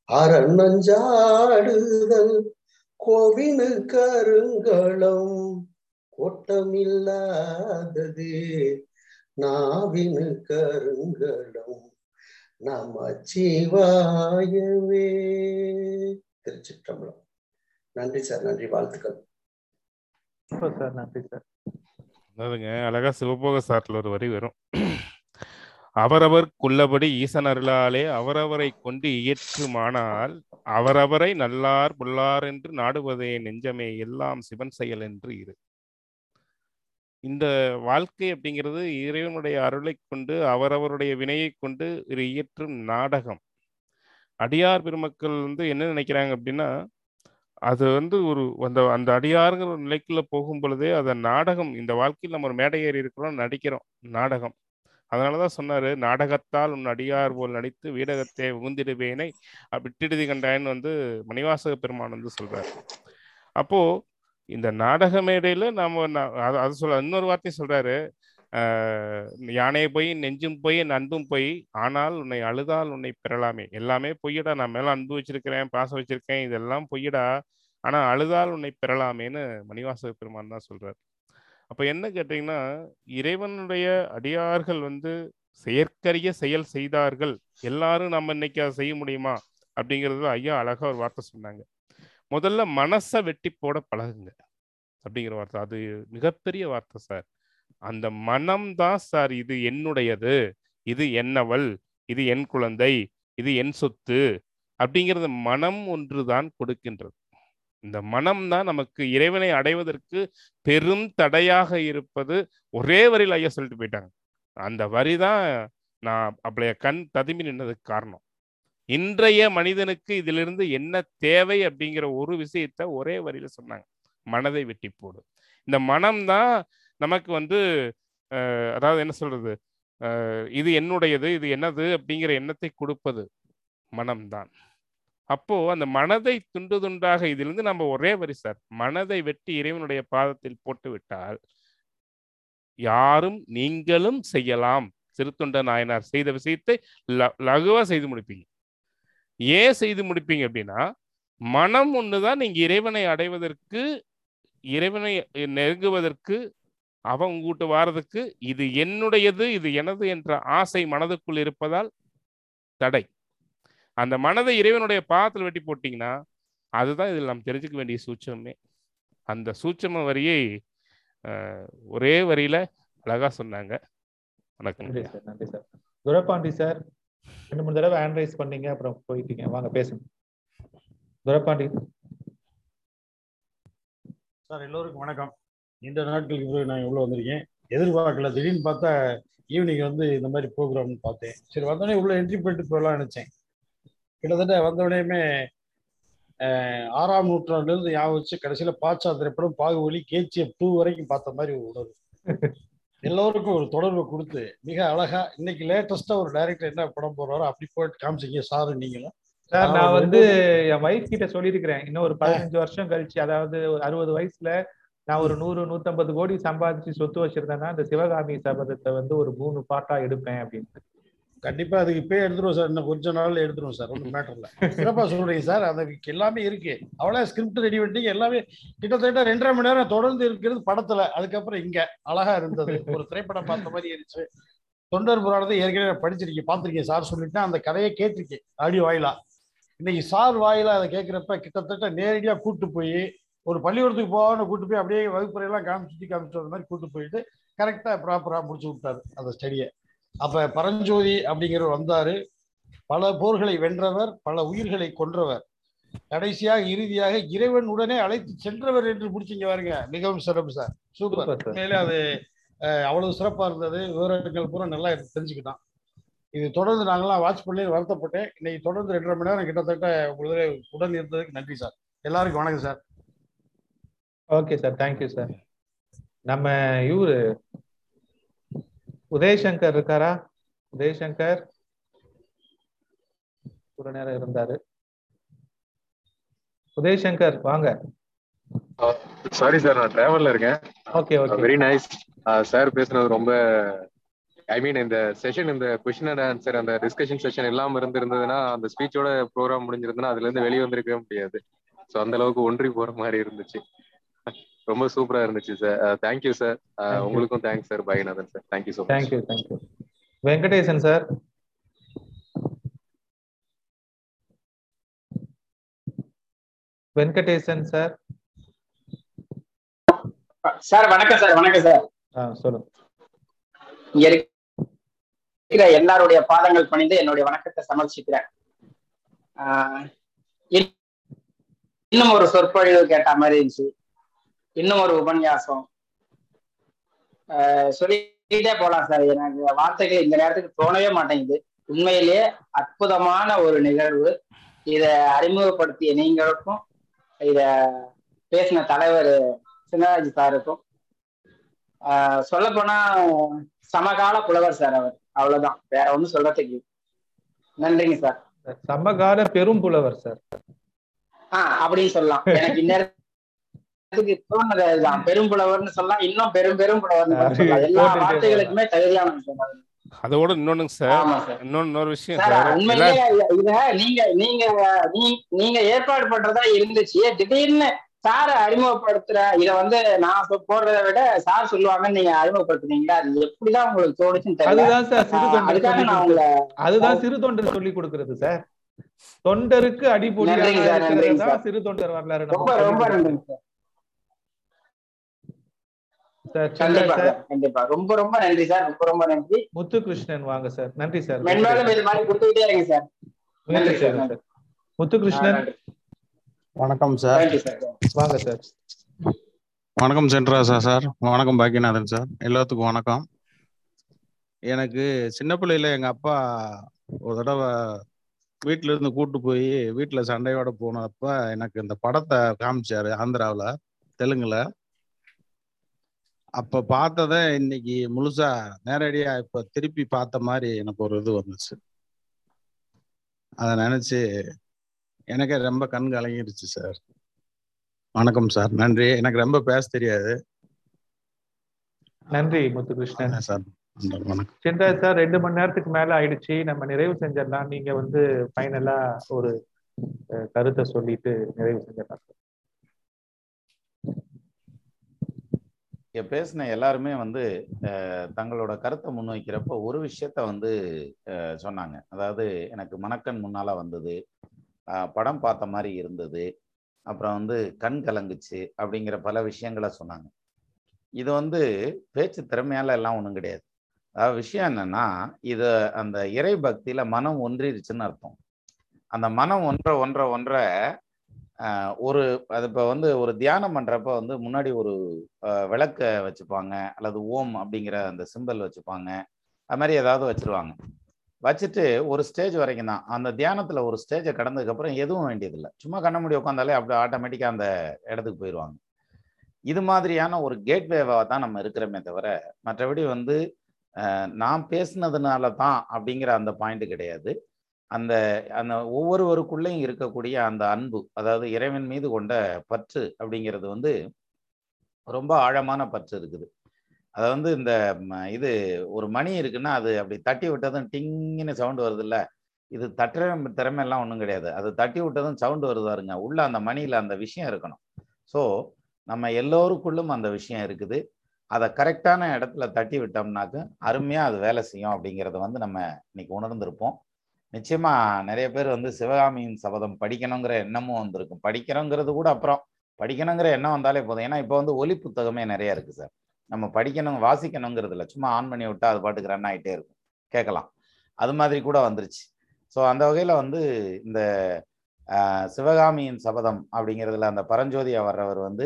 அரணஞ்சாடுதல் கோவினு கருங்களும் கோட்டமில்லாதது. நாவினு கருங்களும் நமச்சிவாயவே. திருச்சிற்றம்பலம். நன்றி சார் நன்றி வாழ்த்துக்கள். சார் நன்றி சார். அதாவதுங்க அழகா சிவபோக சாட்டில் ஒரு வரி வரும். அவரவர்க்குள்ளபடி ஈசன் அருளாலே அவரவரை கொண்டு இயற்றுமானால் அவரவரை நல்லார் புல்லார் என்று நாடுவதே நெஞ்சமே எல்லாம் சிவன் செயல் என்று இரு. இந்த வாழ்க்கை அப்படிங்கிறது இறைவனுடைய அருளை கொண்டு அவரவருடைய வினையை கொண்டு ஒரு இயற்றும் நாடகம். அடியார் பெருமக்கள் வந்து என்ன நினைக்கிறாங்க அப்படின்னா அது வந்து ஒரு அந்த அந்த அடியாருங்கிற ஒரு நிலைக்குள்ள போகும் பொழுதே அதை நாடகம் இந்த வாழ்க்கையில் நம்ம ஒரு மேடை ஏறி இருக்கிறோம் நடிக்கிறோம் நாடகம். அதனாலதான் சொன்னாரு நாடகத்தால் உன் அடியார் போல் நடித்து வீடகத்தை உகுந்திடுவேனை விட்டிடுதி கண்டாயன்னு வந்து மணிவாசக பெருமான் வந்து சொல்றாரு. அப்போ இந்த நாடக மேடையில நாம நா- அது அது சொல்ல இன்னொரு வார்த்தை சொல்றாரு. யானையை போய் நெஞ்சும் போய் என் அன்பும் போய் ஆனால் உன்னை அழுதால் உன்னை பெறலாமே. எல்லாமே பொய்யடா. நான் மேல அன்பு வச்சிருக்கிறேன் பாசம் வச்சிருக்கேன் இதெல்லாம் பொய்யடா. ஆனா அழுதால் உன்னை பெறலாமேன்னு மணிவாசக பெருமான் தான் சொல்றாரு. அப்ப என்ன கேட்டீங்கன்னா இறைவனுடைய அடியார்கள் வந்து செயற்கரிய செயல் செய்தார்கள். எல்லாரும் நம்ம இன்னைக்கு அதை செய்ய முடியுமா? அப்படிங்கிறது ஐயா அழகா ஒரு வார்த்தை சொன்னாங்க. முதல்ல மனசை வெட்டி போட பழகுங்க அப்படிங்கிற வார்த்தை. அது மிகப்பெரிய வார்த்தை சார். அந்த மனம் தான் சார் இது என்னுடையது. இது என்னவள் இது என் குழந்தை இது என் சொத்து அப்படிங்கிறது மனம் ஒன்றுதான் கொடுக்கின்றது. இந்த மனம் தான் நமக்கு இறைவனை அடைவதற்கு பெரும் தடையாக இருப்பது ஒரே வரியில் ஐயா சொல்லிட்டு போயிட்டாங்க. அந்த வரி தான் நான் அப்படிய கண் ததும்பி நின்னதுக்கு காரணம். இன்றைய மனிதனுக்கு இதிலிருந்து என்ன தேவை அப்படிங்கிற ஒரு விஷயத்த ஒரே வரியில சொன்னாங்க. மனதை வெட்டி போடு. இந்த மனம் தான் நமக்கு வந்து அதாவது என்ன சொல்றது? இது என்னுடையது இது என்னது அப்படிங்கிற எண்ணத்தை கொடுப்பது மனம்தான் அப்போ அந்த மனதை துண்டு துண்டாக இதிலிருந்து நம்ம ஒரே வரி சார் மனதை வெட்டி இறைவனுடைய பாதத்தில் போட்டு விட்டால் யாரும் நீங்களும் செய்யலாம். சிறுத்தொண்ட நாயனார் செய்த விஷயத்தை ல- லகுவா செய்து முடிப்பீங்க. ஏன் செய்து முடிப்பீங்க அப்படின்னா மனம் ஒண்ணுதான் நீங்க இறைவனை அடைவதற்கு இறைவனை நெருங்குவதற்கு அவன் உங்ககிட்ட வாரதுக்கு இது என்னுடையது இது எனது என்ற ஆசை மனதுக்குள் இருப்பதால் தடை. அந்த மனதை இறைவனுடைய பாதத்தில் வெட்டி போட்டீங்கன்னா அதுதான் இதில் நாம் தெரிஞ்சுக்க வேண்டிய சூட்சமே. அந்த சூட்சம வரியை ஒரே வரியில அழகா சொன்னாங்க. வணக்கம் நன்றி. சார் நன்றி சார். துரப்பாண்டி சார் ரெண்டு மூணு தடவை ஹேண்ட் ரைஸ் பண்ணீங்க அப்புறம் போயிட்டீங்க. வாங்க பேசுங்க. துரப்பாண்டி. சார் எல்லோருக்கும் வணக்கம். நீண்ட நாட்களுக்கு பிறகு நான் எவ்வளோ வந்திருக்கேன். எதிர்பார்க்கல. திடீர்னு பார்த்தா ஈவினிங் வந்து இந்த மாதிரி ப்ரோக்ராம்னு பார்த்தேன். சரி வந்தோடனே உள்ள என்ட்ரி பண்ணிட்டு போகலாம் நினச்சேன். கிட்டத்தட்ட வந்தோடனேயுமே அஹ், ஆறாம் நூற்றாண்டுலேருந்து ஞாபகம் வச்சு கடைசியில் பாச்சா திரைப்படம் பாகுபலி கேஜிஎஃப் டூ வரைக்கும் பார்த்த மாதிரி ஒரு உணர்வு. எல்லோருக்கும் ஒரு தொடர்பை கொடுத்து மிக அழகா இன்னைக்கு லேட்டஸ்டா ஒரு டைரக்டர் என்ன படம் போடுறாரோ அப்படி போயிட்டு காமிச்சிங்க. சாரு நீங்களும். சார் நான் நான் வந்து என் வைஃப் கிட்ட சொல்லியிருக்கிறேன். இன்னும் ஒரு பதினஞ்சு வருஷம் கழிச்சு அதாவது ஒரு அறுபது வயசுல நான் ஒரு நூறு நூத்தம்பது கோடி சம்பாதிச்சு சொத்து வச்சிருந்தேன்னா இந்த சிவகாமி சபதத்தை வந்து ஒரு மூணு பாட்டா எடுப்பேன் அப்படின்னு. கண்டிப்பா அதுக்கு இப்பயே எடுத்துருவோம் சார். இன்னும் கொஞ்ச நாள் எடுத்துருவோம் சார். ஒன்றும் மேட்டர் இல்லை. சிறப்பா சொல்றீங்க சார். அந்த எல்லாமே இருக்கு. அவ்வளோ ஸ்கிரிப்ட் ரெடி பண்ணிட்டீங்க எல்லாமே கிட்டத்தட்ட ரெண்டரை மணி நேரம் தொடர்ந்து இருக்கிறது படத்துல. அதுக்கப்புறம் இங்க. அழகா இருந்தது. ஒரு திரைப்படம் பார்த்த மாதிரி இருந்துச்சு. தொண்டர் புராணத்தை ஏற்கனவே படிச்சிருக்கேன். பார்த்துருக்கேன் சார் சொல்லிட்டேன் அந்த கதையை கேட்டிருக்கேன் ஆடியோ வாயிலா. இன்னைக்கு சார் வாயிலா அதை கேட்குறப்ப கிட்டத்தட்ட நேரடியா கூட்டு போய் ஒரு பள்ளிக்கூடத்துக்கு போகாம கூட்டு போய் அப்படியே வகுப்புறையெல்லாம் காமிச்சு காமிச்சு அந்த மாதிரி கூட்டு போயிட்டு கரெக்டா ப்ராப்பரா முடிச்சு விட்டாரு அந்த ஸ்டடியை அப்ப பரஞ்சோதி அப்படிங்கிறவர் வந்தாரு. பல போர்களை வென்றவர் பல உயிர்களை கொன்றவர். கடைசியாக இறுதியாக இறைவன் உடனே அழைத்து சென்றவர் என்று முடிச்சீங்க பாருங்க. மிகவும் சிறப்பு சார். சூப்பர். உண்மையிலே அது அவ்வளவு சிறப்பா இருந்தது. விவரங்கள் பூரா நல்லா தெரிஞ்சுக்கிட்டோம் இது தொடர்ந்து நாங்களாம் வாட்ச் பண்ணி வருத்தப்பட்டேன். இன்னைக்கு தொடர்ந்து ரெண்டரை மணி நேரம் கிட்டத்தட்ட உங்களுக்கு உடன் இருந்ததுக்கு நன்றி சார். எல்லாருக்கும் வணக்கம் sir. Okay sir. Thank you sir. நம்ம இவரு உதயசங்கர் இருக்காரா? உதயசங்கர்? ஒரு நேரம் இருந்தாரு. உதயசங்கர் வாங்க. சாரி சார் நான் டிராவல்ல இருக்கேன். Okay okay very nice sir பேசுனது ரொம்ப ஐ மீன் இந்த செஷன் இந்த கொஸ்டின் அண்ட் ஆன்சர் அந்த டிஸ்கஷன் செஷன் இல்லாம இருந்திருந்ததுன்னா அந்த ஸ்பீச்சோட ப்ரோக்ராம் முடிஞ்சிருந்ததுன்னா அதுல இருந்து வெளியே வந்திருக்கவே முடியாது. ஸோ அந்த அளவுக்கு ஒன்றி போற மாதிரி இருந்துச்சு. ரொம்ப சூப்பரா இருந்துச்சு sir thank you sir you. உங்களுக்கும் thanks sir Painathan sir thank you so much thank you thank you Venkatesan sir Venkatesan sir sir வணக்கம் சார் வணக்கம் சார் சொல்லுங்க. இங்க இருக்கிற எல்லாருடைய பாதங்கள் பணிந்து என்னுடைய வணக்கத்தை சமர்ப்பிக்கிறேன் இன்னும் ஒரு சொற்பொழிவு கேட்ட மாதிரி இருந்துச்சு. இன்னும் ஒரு உபன்யாசம். சொல்லிட்டே போலாம் சார். எனக்கு வார்த்தைகள் இந்த நேரத்துக்கு தோணவே மாட்டேங்குது. உண்மையிலேயே அற்புதமான ஒரு நிகழ்வு. இத அறிமுகப்படுத்திய நீங்களுக்கும் இத பேசின தலைவர் சின்னராஜ் சாருக்கும் சொல்ல போனா சமகால புலவர் சார் அவர். அவ்வளவுதான். வேற ஒண்ணும் சொல்றதுக்கு நன்றிங்க சார். சமகால பெரும் புலவர் சார். ஆஹ் அப்படின்னு சொல்லலாம். எனக்கு இந்நேரம் நேரத்துக்கு தோணுது அதுதான் பெரும்புலவர்னு சொல்லலாம் இன்னும் பெரும் பெரும் புலவர்னு எல்லா வார்த்தைகளுக்குமே தகுதியான சொன்னாங்க அதோட இன்னொன்னுங்க சார். ஆமா சார். இன்னொன்னு இன்னொரு விஷயம் சார் உண்மையிலேயே இத நீங்க நீங்க நீ- நீங்க ஏற்பாடு பண்றதா இருந்துச்சு. திடீர்னு சார் அறிமுகப்படுத்துற இத வந்து நான் போடுறதை விட சார் சொல்லுவாங்கன்னு நீங்க அறிமுகப்படுத்துனீங்களா? அது எப்படிதான் உங்களுக்கு தோணுச்சுன்னு தெரியல. அதுக்காக சொல்லி நான் உங்களை கொடுக்கிறது அதுதான் சிறு தொண்டர் சொல்லி கொடுக்கிறது சார். தொண்டருக்கு சார் சிறு தொண்டர் வரலாறு ரொம்ப ரொம்ப சொல்லிக் நன்றிங்க கொடுக்கிறது சார் சார் சின்ன கண்டிப்பா சார் சார் கண்டிப்பா. ரொம்ப ரொம்ப நன்றி சார். ரொம்ப ரொம்ப நன்றி. முத்துகிருஷ்ணன் வாங்க சார். நன்றி சார். மென்மேலும் இது மாதிரி கொடுத்துக்கிட்டே இருங்க சார். நன்றி சார் முத்துகிருஷ்ணன். வணக்கம் சார். வாங்க சார். வணக்கம் சென்ட்ராசா சார். வணக்கம் பாக்கியநாதன் சார். எல்லாத்துக்கும் வணக்கம். எனக்கு சின்ன பிள்ளையில எங்க அப்பா ஒரு தடவை வீட்ல இருந்து கூட்டு போய் வீட்டுல சண்டையோட போனப்ப எனக்கு இந்த படத்தை காமிச்சாரு ஆந்திராவுல தெலுங்குல. அப்ப பார்த்ததை இன்னைக்கு முழுசா நேரடியா இப்ப திருப்பி பார்த்த மாதிரி எனக்கு ஒரு இது வந்துச்சு. அதை நினைச்சு எனக்கே ரொம்ப கண் கலங்கிருச்சு சார். வணக்கம் சார். நன்றி. எனக்கு ரொம்ப பேச தெரியாது. நன்றி முத்துகிருஷ்ணன். சார். சிந்தா சார் ரெண்டு மணி நேரத்துக்கு மேல ஆயிடுச்சு. நம்ம நிறைவு செஞ்சிடலாம். நீங்க வந்து ஃபைனலா ஒரு கருத்தை சொல்லிட்டு நிறைவு செஞ்சிடலாம். இங்கே பேசின எல்லாருமே வந்து தங்களோட கருத்தை முன்வைக்கிறப்ப ஒரு விஷயத்த வந்து சொன்னாங்க. அதாவது எனக்கு மணக்கண் முன்னால் வந்தது படம் பார்த்த மாதிரி இருந்தது அப்புறம் வந்து கண் கலங்குச்சு அப்படிங்கிற பல விஷயங்களை சொன்னாங்க. இது வந்து பேச்சு திறமையால எல்லாம் ஒன்றும் கிடையாது. அதாவது விஷயம் என்னன்னா இது அந்த இறை பக்தியில மனம் ஒன்றிருச்சுன்னு அர்த்தம். அந்த மனம் ஒன்ற ஒன்ற ஒன்ற ஒரு அது இப்போ வந்து ஒரு தியானம் பண்ணுறப்ப வந்து முன்னாடி ஒரு விளக்க வச்சுப்பாங்க அல்லது ஓம் அப்படிங்கிற அந்த சிம்பல் வச்சுப்பாங்க. அது மாதிரி ஏதாவது வச்சுருவாங்க. வச்சுட்டு ஒரு ஸ்டேஜ் வரைக்கும் தான். அந்த தியானத்தில் ஒரு ஸ்டேஜை கடந்ததுக்கப்புறம் எதுவும் வேண்டியதில்லை. சும்மா கண்ண முடி உட்காந்தாலே அப்படி ஆட்டோமேட்டிக்காக அந்த இடத்துக்கு போயிடுவாங்க. இது மாதிரியான ஒரு கேட்வேவாக தான் நம்ம இருக்கிறோமே தவிர மற்றபடி வந்து நான் பேசுனதுனால தான் அப்படிங்கிற அந்த பாயிண்ட் கிடையாது. அந்த அந்த ஒவ்வொருவருக்குள்ளேயும் இருக்கக்கூடிய அந்த அன்பு அதாவது இறைவன் மீது கொண்ட பற்று அப்படிங்கிறது வந்து ரொம்ப ஆழமான பற்று இருக்குது. அதை வந்து இந்த ம, இது ஒரு மணி இருக்குன்னா அது அப்படி தட்டி விட்டதும் டிங்குன்னு சவுண்டு வருது இல்லை இது தட்டுற திறமை எல்லாம் ஒன்றும் கிடையாது. அது தட்டி விட்டதும் சவுண்டு வருதாருங்க உள்ள அந்த மணியில் அந்த விஷயம் இருக்கணும். ஸோ நம்ம எல்லோருக்குள்ளும் அந்த விஷயம் இருக்குது. அதை கரெக்டான இடத்துல தட்டி விட்டோம்னாக்க அருமையாக அது வேலை செய்யும் அப்படிங்கிறத வந்து நம்ம இன்னைக்கு உணர்ந்திருப்போம். நிச்சயமா நிறைய பேர் வந்து சிவகாமியின் சபதம் படிக்கணுங்கிற எண்ணமும் வந்திருக்கும். படிக்கணுங்கிறது கூட அப்புறம் படிக்கணுங்கிற எண்ணம் வந்தாலே போதும். ஏன்னா இப்போ வந்து ஒலி புத்தகமே நிறைய இருக்கு சார். நம்ம படிக்கணும் வாசிக்கணுங்கிறது இல்லை சும்மா ஆன் பண்ணி விட்டா அது பாட்டுக்கு ரன் ஆகிட்டே இருக்கும். கேட்கலாம். அது மாதிரி கூட வந்துருச்சு. ஸோ அந்த வகையில் வந்து இந்த சிவகாமியின் சபதம் அப்படிங்கிறதுல அந்த பரஞ்சோதியா வர்றவர் வந்து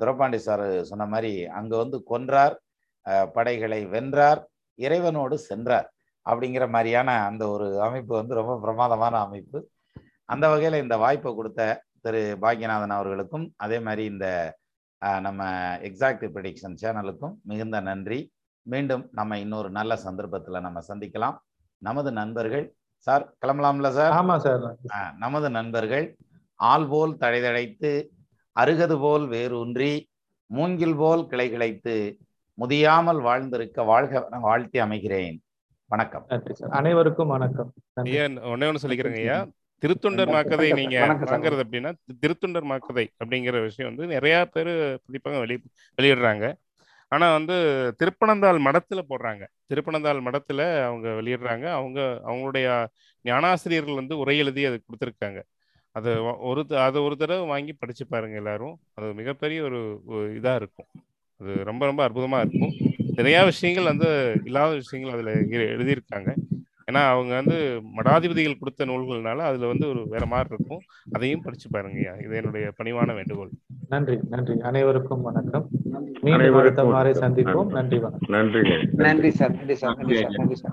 துரப்பாண்டி சார் சொன்ன மாதிரி அங்கே வந்து கொன்றார் படைகளை வென்றார் இறைவனோடு சென்றார். அப்படிங்கிற மாதிரியான அந்த ஒரு அமைப்பு வந்து ரொம்ப பிரமாதமான அமைப்பு. அந்த வகையில் இந்த வாய்ப்பை கொடுத்த திரு பாக்யநாதன் அவர்களுக்கும் அதே மாதிரி இந்த நம்ம எக்ஸாக்ட் ப்ரெடிக்ஷன் சேனலுக்கும் மிகுந்த நன்றி. மீண்டும் நம்ம இன்னொரு நல்ல சந்தர்ப்பத்தில் நம்ம சந்திக்கலாம். நமது நண்பர்கள் சார் கிளம்பலாம்ல சார்? ஆமா சார். நமது நண்பர்கள் ஆள் போல் தழைதழைத்து அருகது போல் வேரூன்றி மூங்கில் போல் கிளை கிளைத்து முதியாமல் வாழ்ந்திருக்க வாழ்க வாழ்த்தி அமைகிறேன். வணக்கம். அனைவருக்கும் வணக்கம். ஐயா ஒன்னே ஒன்று சொல்லிக்கிறேங்க ஐயா. திருத்தொண்டர் மாக்கதை நீங்க. வாங்குறது அப்படின்னா திருத்தொண்டர் மாக்கதை அப்படிங்கிற விஷயம் வந்து நிறைய பேர் பதிப்பாங்க வெளி வெளியிடுறாங்க. ஆனா வந்து திருப்பனந்தாள் மடத்துல போடுறாங்க. திருப்பனந்தாள் மடத்துல அவங்க வெளியிடுறாங்க. அவங்க அவங்களுடைய ஞானாசிரியர்கள் வந்து உரை எழுதி அது கொடுத்துருக்காங்க. அது ஒரு த- அது ஒரு தடவை வாங்கி படிச்சு பாருங்க எல்லாரும். அது மிகப்பெரிய ஒரு ஒரு இதா இருக்கும். அது ரொம்ப ரொம்ப அற்புதமா இருக்கும். நிறைய விஷயங்கள் வந்து இல்லாத விஷயங்கள் அதுல எழுதியிருக்காங்க. ஏன்னா அவங்க வந்து மடாதிபதிகள் கொடுத்த நூல்கள்னால அதுல வந்து ஒரு வேற மாதிரி இருக்கும். அதையும் படிச்சு பாருங்கய்யா இது என்னுடைய பணிவான வேண்டுகோள். நன்றி நன்றி. அனைவருக்கும் வணக்கம். மீண்டும். சந்திப்போம். நன்றி வணக்கம். நன்றிங்க நன்றி சார். நன்றி சார். நன்றி சார். நன்றி சார்.